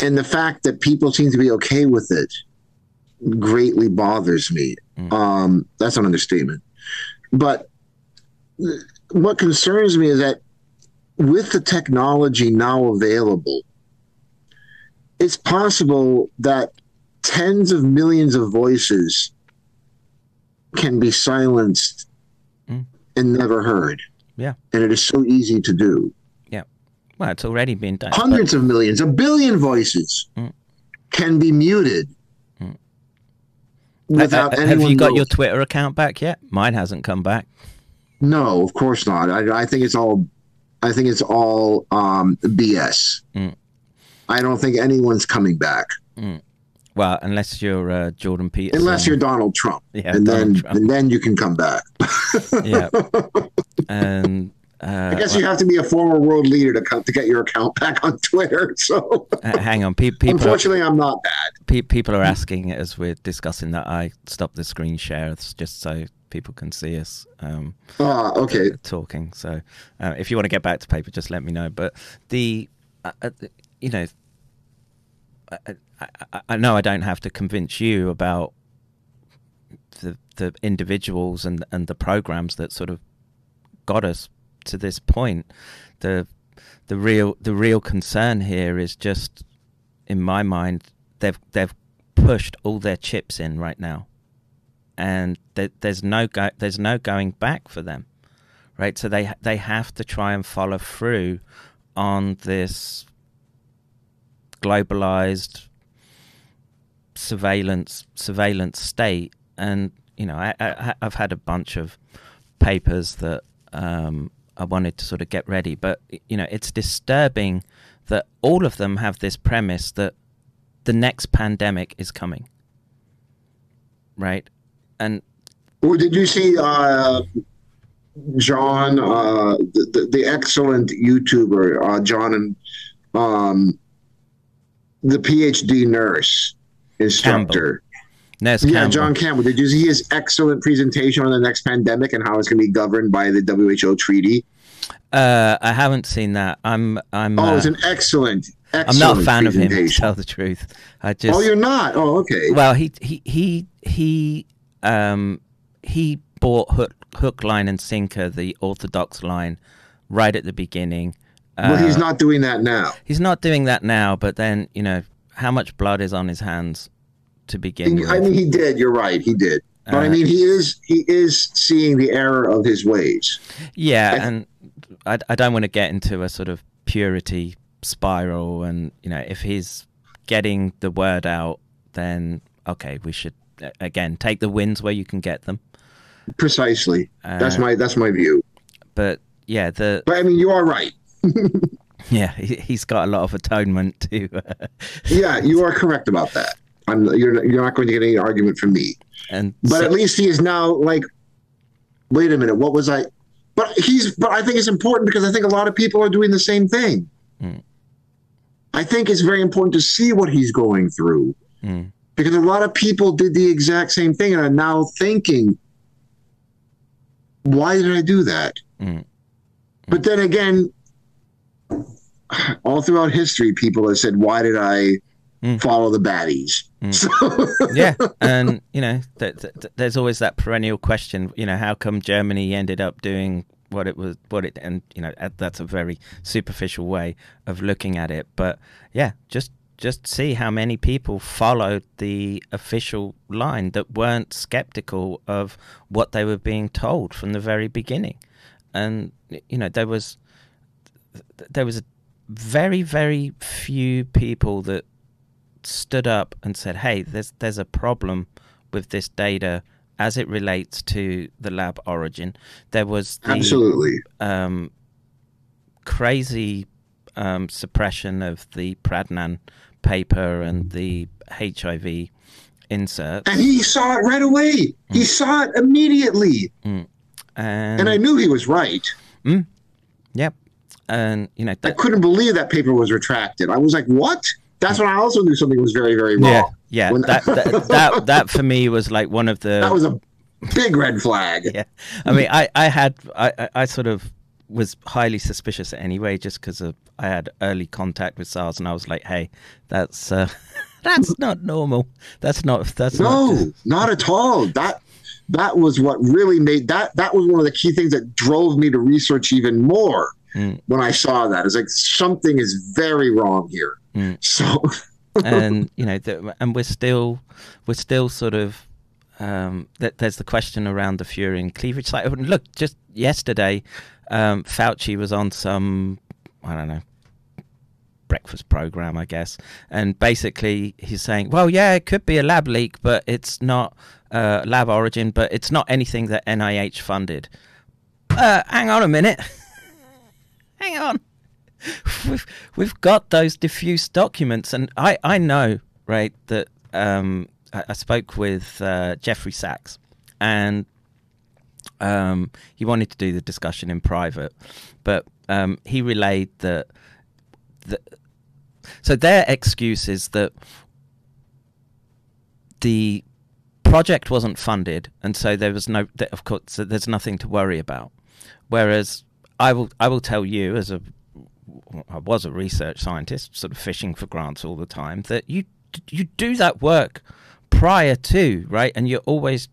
and the fact that people seem to be okay with it greatly bothers me. Mm. Um, that's an understatement. But what concerns me is that with the technology now available, it's possible that tens of millions of voices can be silenced Mm. and never heard. Yeah. And it is so easy to do. Yeah. Well, it's already been done. but- hundreds of millions, a billion voices Mm. can be muted without Uh, uh, anyone. have you got know- your Twitter account back yet? Mine hasn't come back. No, of course not. I, I think it's all. I think it's all um, BS. Mm. I don't think anyone's coming back Well, unless you're uh, Jordan Peterson. unless you're Donald Trump, Yeah, and Donald then Trump. and then you can come back. yeah. And uh, I guess you have to be a former world leader to come, to get your account back on Twitter. So uh, hang on, pe- people are, unfortunately, I'm not that. pe- people are asking as we're discussing that I stop the screen share just so people can see us. Um, Ah, okay. talking. So uh, if you want to get back to paper, just let me know. But the, uh, uh, you know, I, I, I- know I don't have to convince you about the the individuals and and the programs that sort of got us to this point. The the real the real concern here is just, in my mind, they've they've pushed all their chips in right now and th- there's no go- there's no going back for them, right? So they they have to try and follow through on this globalized surveillance surveillance state, and you know I, I I've had a bunch of papers that um, I wanted to sort of get ready, but you know it's disturbing that all of them have this premise that the next pandemic is coming, right? And Well, did you see uh, John, uh, the, the, excellent YouTuber, uh, John and um, the PhD nurse instructor? Yeah, Campbell. John Campbell. Did you see his excellent presentation on the next pandemic and how it's going to be governed by the WHO treaty? Uh, I haven't seen that. I'm I'm Oh, uh, it's an excellent, excellent I'm not a fan of him to tell the truth. I just Oh, you're not? Oh, okay. well he he he he um he bought hook hook line and sinker the orthodox line right at the beginning. Well, he's Uh, not doing that now. He's not doing that now, but then you know how much blood is on his hands to begin with. I mean, he did. You're right. He did. But I Uh, mean, he is he is seeing the error of his ways. Yeah, I- and I, I don't want to get into a sort of purity spiral. And you know, if he's getting the word out, then okay, we should again take the wins where you can get them. Precisely. that's Uh, my that's my view. But yeah, the But I mean, you are right. Yeah he, he's got a lot of atonement to. Uh, Yeah, you are correct about that. I'm you're you're not going to get any argument from me. and But so- at least he is now like, wait a minute, what was I? But he's. But I think it's important because I think a lot of people are doing the same thing. Mm. I think it's very important to see what he's going through Mm. because a lot of people did the exact same thing and are now thinking, why did I do that? Mm. But then again, all throughout history, people have said, why did I Mm. follow the baddies? Mm. So, yeah, and you know, th- th- th- there's always that perennial question. You know, how come Germany ended up doing what it was, what it, and you know, that's a very superficial way of looking at it. But yeah, just just see how many people followed the official line that weren't skeptical of what they were being told from the very beginning, and you know, there was there was very very few people that stood up and said, "Hey, there's there's a problem with this data as it relates to the lab origin." There was the absolutely. um, crazy um, suppression of the Pradnan paper and the HIV insert, And he saw it right away. He saw it immediately. and, And I knew he was right. yep, and you know I couldn't believe that paper was retracted. I was like, what? That's when I also knew something was very, very wrong. yeah, yeah, that, that that that for me was like one of the That was a big red flag. yeah. I mean, I, I had, I, I- sort of was highly suspicious anyway, just because of I had early contact with SARS, and I was like, hey, that's uh, that's not normal. That's not. That's No, not. not at all. That that was what really made that that was one of the key things that drove me to research even more Mm. when I saw that. It's like something is very wrong here. Mm. So and you know, the, and we're still, we're still sort of. Um, th- there's the question around the Fury and cleavage site. Look, just yesterday, um, Fauci was on some, I don't know, breakfast program, I guess. And basically, he's saying, well, yeah, it could be a lab leak, but it's not uh, lab origin, but it's not anything that NIH funded. Uh, hang on a minute. hang on. We've we've got those diffuse documents, and I I know right that um, I, I spoke with uh, Jeffrey Sachs, and um, he wanted to do the discussion in private, but um, he relayed that the, so their excuse is that the project wasn't funded, and so there was no, of course, so there's nothing to worry about. Whereas I will, I will tell you as a, I was a research scientist, sort of fishing for grants all the time, that you you do that work prior to right, and you're always,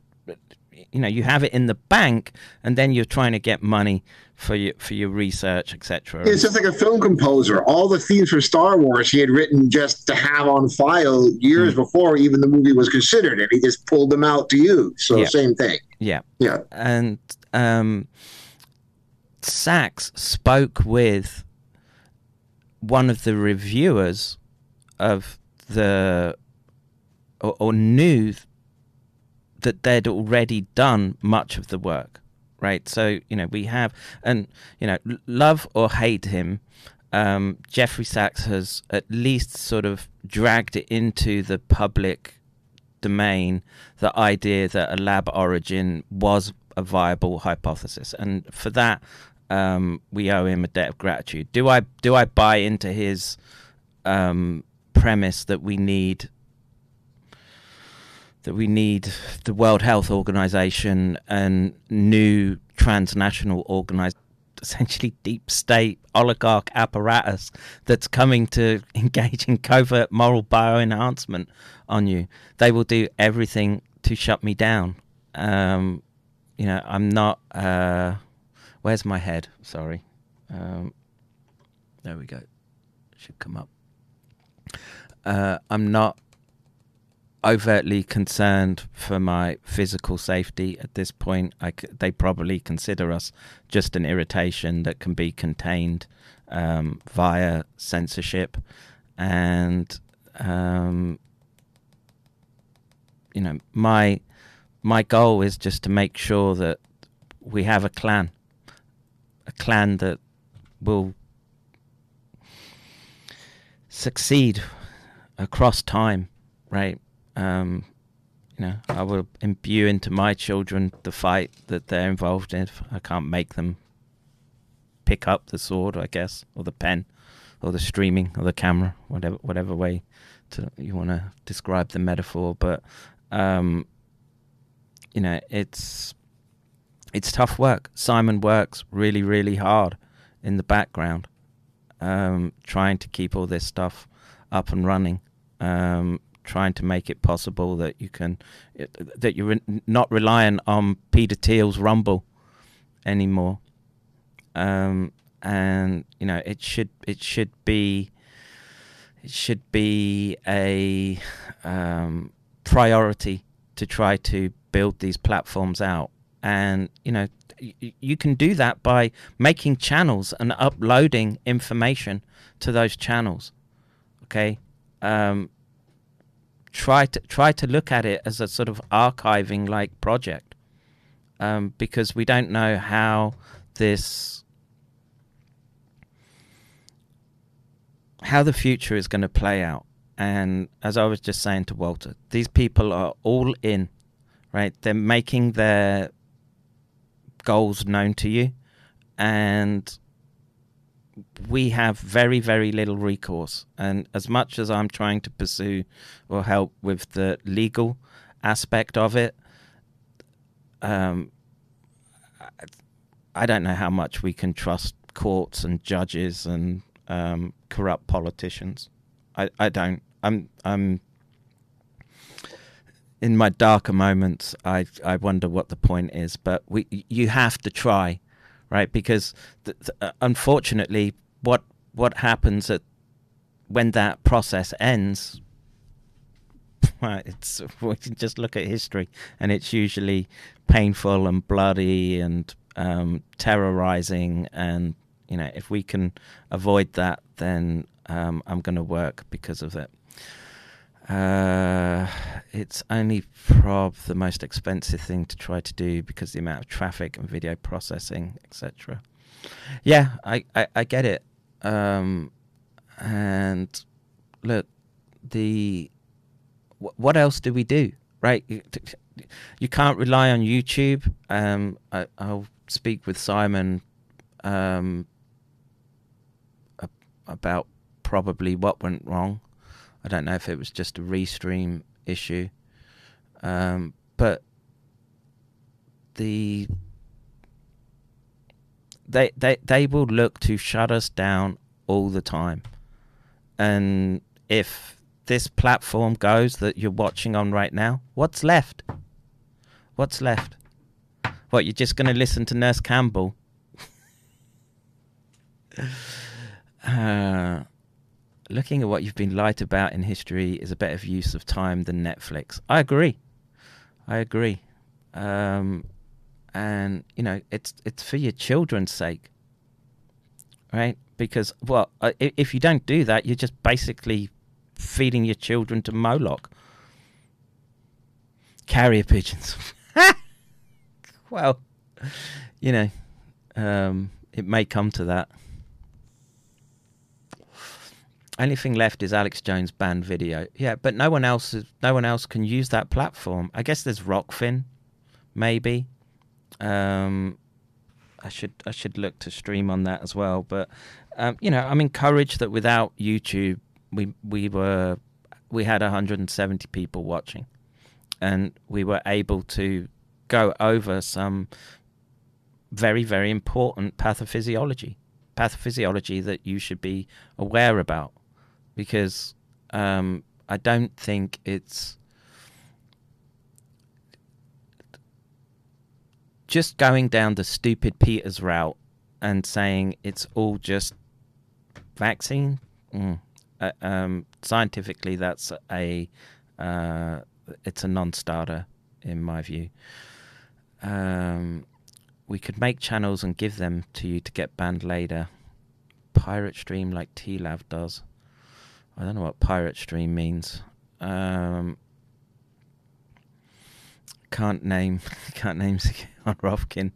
you know, you have it in the bank, and then you're trying to get money for your for your research, etc. It's just like a film composer. All the themes for Star Wars he had written just to have on file years before even the movie was considered, and he just pulled them out to use. So Yeah. same thing. Yeah. Yeah. And um, Sachs spoke with one of the reviewers of the, or, or knew that they'd already done much of the work, right? So, you know, we have, and, you know, love or hate him, um, Jeffrey Sachs has at least sort of dragged it into the public domain the idea that a lab origin was a viable hypothesis, and for that um, we owe him a debt of gratitude. Do I do I buy into his um, premise that we need that we need the World Health Organization and new transnational organized essentially deep state oligarch apparatus that's coming to engage in covert moral bioenhancement on you. They will do everything to shut me down. Um, you know, I'm not. Uh, where's my head? Sorry. Um, there we go. Should come up. Uh, I'm not overtly concerned for my physical safety at this point. I c they probably consider us just an irritation that can be contained um, via censorship, and um, you know my my goal is just to make sure that we have a clan, a clan that will succeed across time, right? Um, you know, I will imbue into my children the fight that they're involved in. I can't make them pick up the sword, I guess, or the pen, or the streaming, or the camera, whatever whatever way to you want to describe the metaphor. But um, you know, it's it's tough work. Simon works really, really hard in the background, um, trying to keep all this stuff up and running. Um, trying to make it possible that you can that you're not reliant on Peter Thiel's Rumble anymore. Um, and you know it should it should be it should be a um, priority to try to build these platforms out. And you know you can do that by making channels and uploading information to those channels. Okay. Um, try to try to look at it as a sort of archiving like project um, because we don't know how this how the future is going to play out and as i was just saying to walter these people are all in right they're making their goals known to you. And we have very very little recourse. And as much as i'm trying to pursue or help with the legal aspect of it um i don't know how much we can trust courts and judges and um corrupt politicians. I i don't. I'm i'm in my darker moments i i wonder what the point is but we you have to try right? Because th- th- uh, unfortunately, what what happens at when that process ends? It's we can just look at history, and it's usually painful and bloody and um, terrorizing. And you know, if we can avoid that, then um, I'm going to work because of it. Uh, it's only prob the most expensive thing to try to do because the amount of traffic and video processing, etc. Yeah, I, I, I get it. Um, and look, the wh- what else do we do? Right, you, you can't rely on YouTube. Um, I, I'll speak with Simon um, about probably what went wrong. I don't know if it was just a restream issue, um, but the they they they will look to shut us down all the time, and if this platform goes that you're watching on right now, what's left? What's left? What you're just going to listen to Nurse Campbell? uh, looking at what you've been lied about in history is a better use of time than Netflix. I agree. I agree. Um, and you know, it's it's for your children's sake, right? Because well, uh, if you don't do that, you're just basically feeding your children to Moloch. Carrier pigeons. well, you know, um, it may come to that. Only thing left is Alex Jones banned video. Yeah, but no one else is, no one else can use that platform. I guess there's Rokfin, maybe. Um, I should I should look to stream on that as well. But um, you know, I'm encouraged that without YouTube, we we were we had 170 people watching, and we were able to go over some very very important pathophysiology, pathophysiology that you should be aware about, because um, I don't think it's just going down the Stew Peters route and saying it's all just vaccine. Mm. Uh, um, scientifically, that's a uh, it's a non-starter in my view. Um, we could make channels and give them to you to get banned later. Pirate stream like TLAV does. I don't know what pirate stream means. Um, can't name can't name on Rokfin.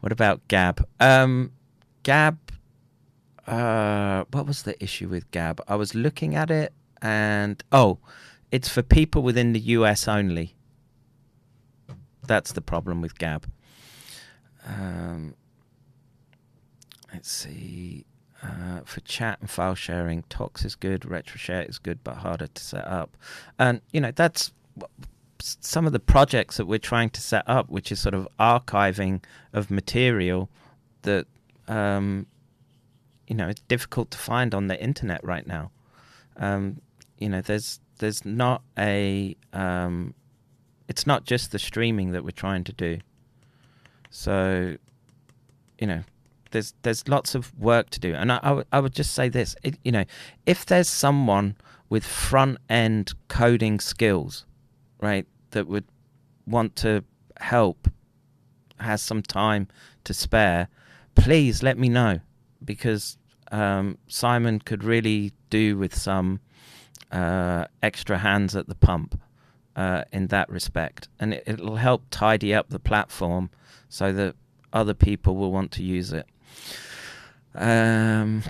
What about Gab? Um, Gab. Uh, what was the issue with Gab? I was looking at it, and oh, it's for people within the US only. That's the problem with Gab. Um, let's see. Uh, for chat and file sharing, Tox is good, RetroShare is good, but harder to set up. And you know that's some of the projects that we're trying to set up, which is sort of archiving of material that um, you know it's difficult to find on the internet right now. Um, you know, there's there's not a um, it's not just the streaming that we're trying to do. So, you know, there's there's lots of work to do, and I, I, would, would just say this: it, you know, if there's someone with front end coding skills, right, that would want to help, has some time to spare, please let me know. Because um, Simon could really do with some uh, extra hands at the pump uh, in that respect, and it, it'll help tidy up the platform so that other people will want to use it. Um,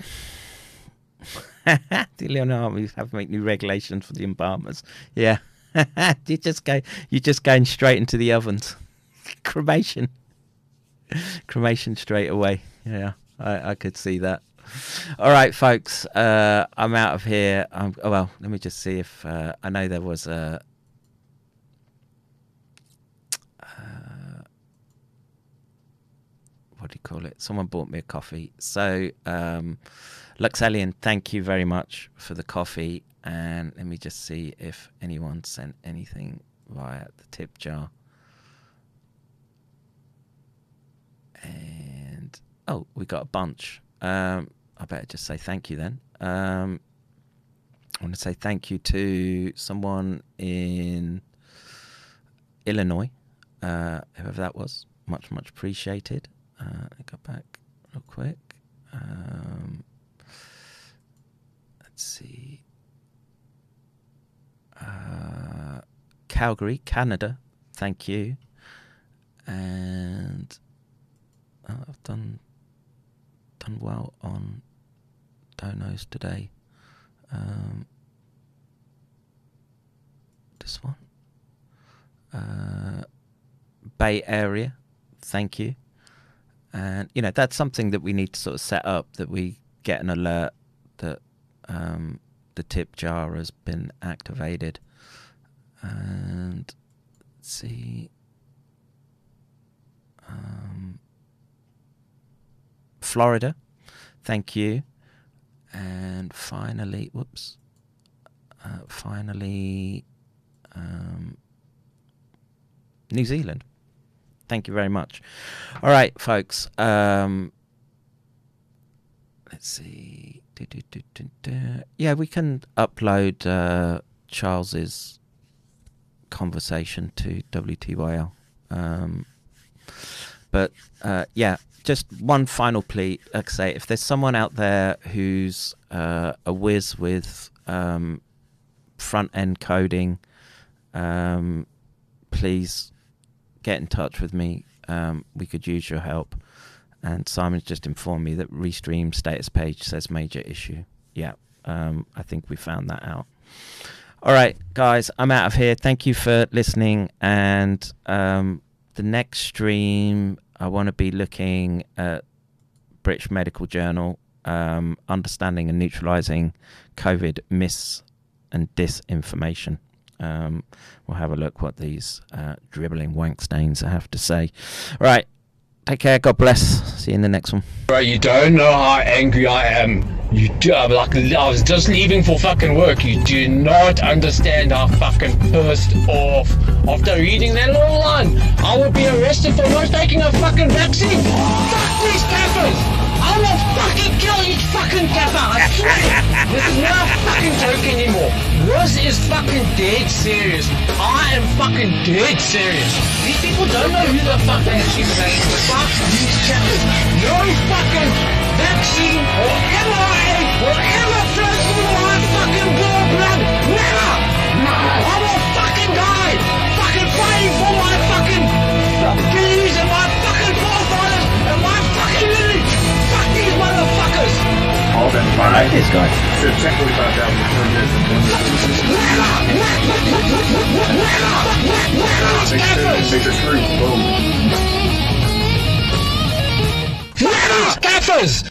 the Leonardo have to make new regulations for the embalmers. Yeah, you just go, you're just going straight into the ovens. Cremation, cremation straight away. Yeah, I, I could see that. All right, folks, uh, I'm out of here. Um, oh, well, let me just see if uh, I know there was a. Uh, what do you call it? Someone bought me a coffee. So, um, Luxellian, thank you very much for the coffee. And let me just see if anyone sent anything via the tip jar. And oh, we got a bunch. Um, I better just say thank you then. Um, I want to say thank you to someone in Illinois, uh, whoever that was. Much, much appreciated. Uh, go back real quick. Um, let's see. Uh, Calgary, Canada. Thank you. And I've done done well on donos today. Um, this one. Uh, Bay Area. Thank you. And you know that's something that we need to sort of set up that we get an alert that um, the tip jar has been activated. And let's see. Um, Florida, thank you. And finally, whoops. Uh, finally, um, New Zealand. Thank you very much. All right, folks. Um, let's see. Yeah, we can upload uh, Charles's conversation to WTYL. Um, but uh, yeah, just one final plea. Like I say, if there's someone out there who's uh, a whiz with um, front end coding, um, please get in touch with me. Um, we could use your help. And Simon's just informed me that Restream status page says major issue. Yeah, um, I think we found that out. All right, guys, I'm out of here. Thank you for listening. And um, the next stream, I want to be looking at British Medical Journal, um, understanding and neutralizing COVID myths and disinformation. Um, we'll have a look what these uh, dribbling wank stains have to say. Right, take care. God bless. See you in the next one. Bro, you don't know how angry I am. You do, I'm like, I was just leaving for fucking work. You do not understand how fucking pissed off after reading that little line. I will be arrested for not taking a fucking vaccine. Fuck these cappers. I will fucking kill each fucking capper. I swear. this is not a fucking joke anymore. This is fucking dead serious. I am fucking dead serious. These people don't know who the fuck they actually saying. Fuck these cappers. No fucking vaccine or mRNA will ever all been I like this guy. So check what we found out. These cappers. Make sure screw. Boom. Fuck these cappers.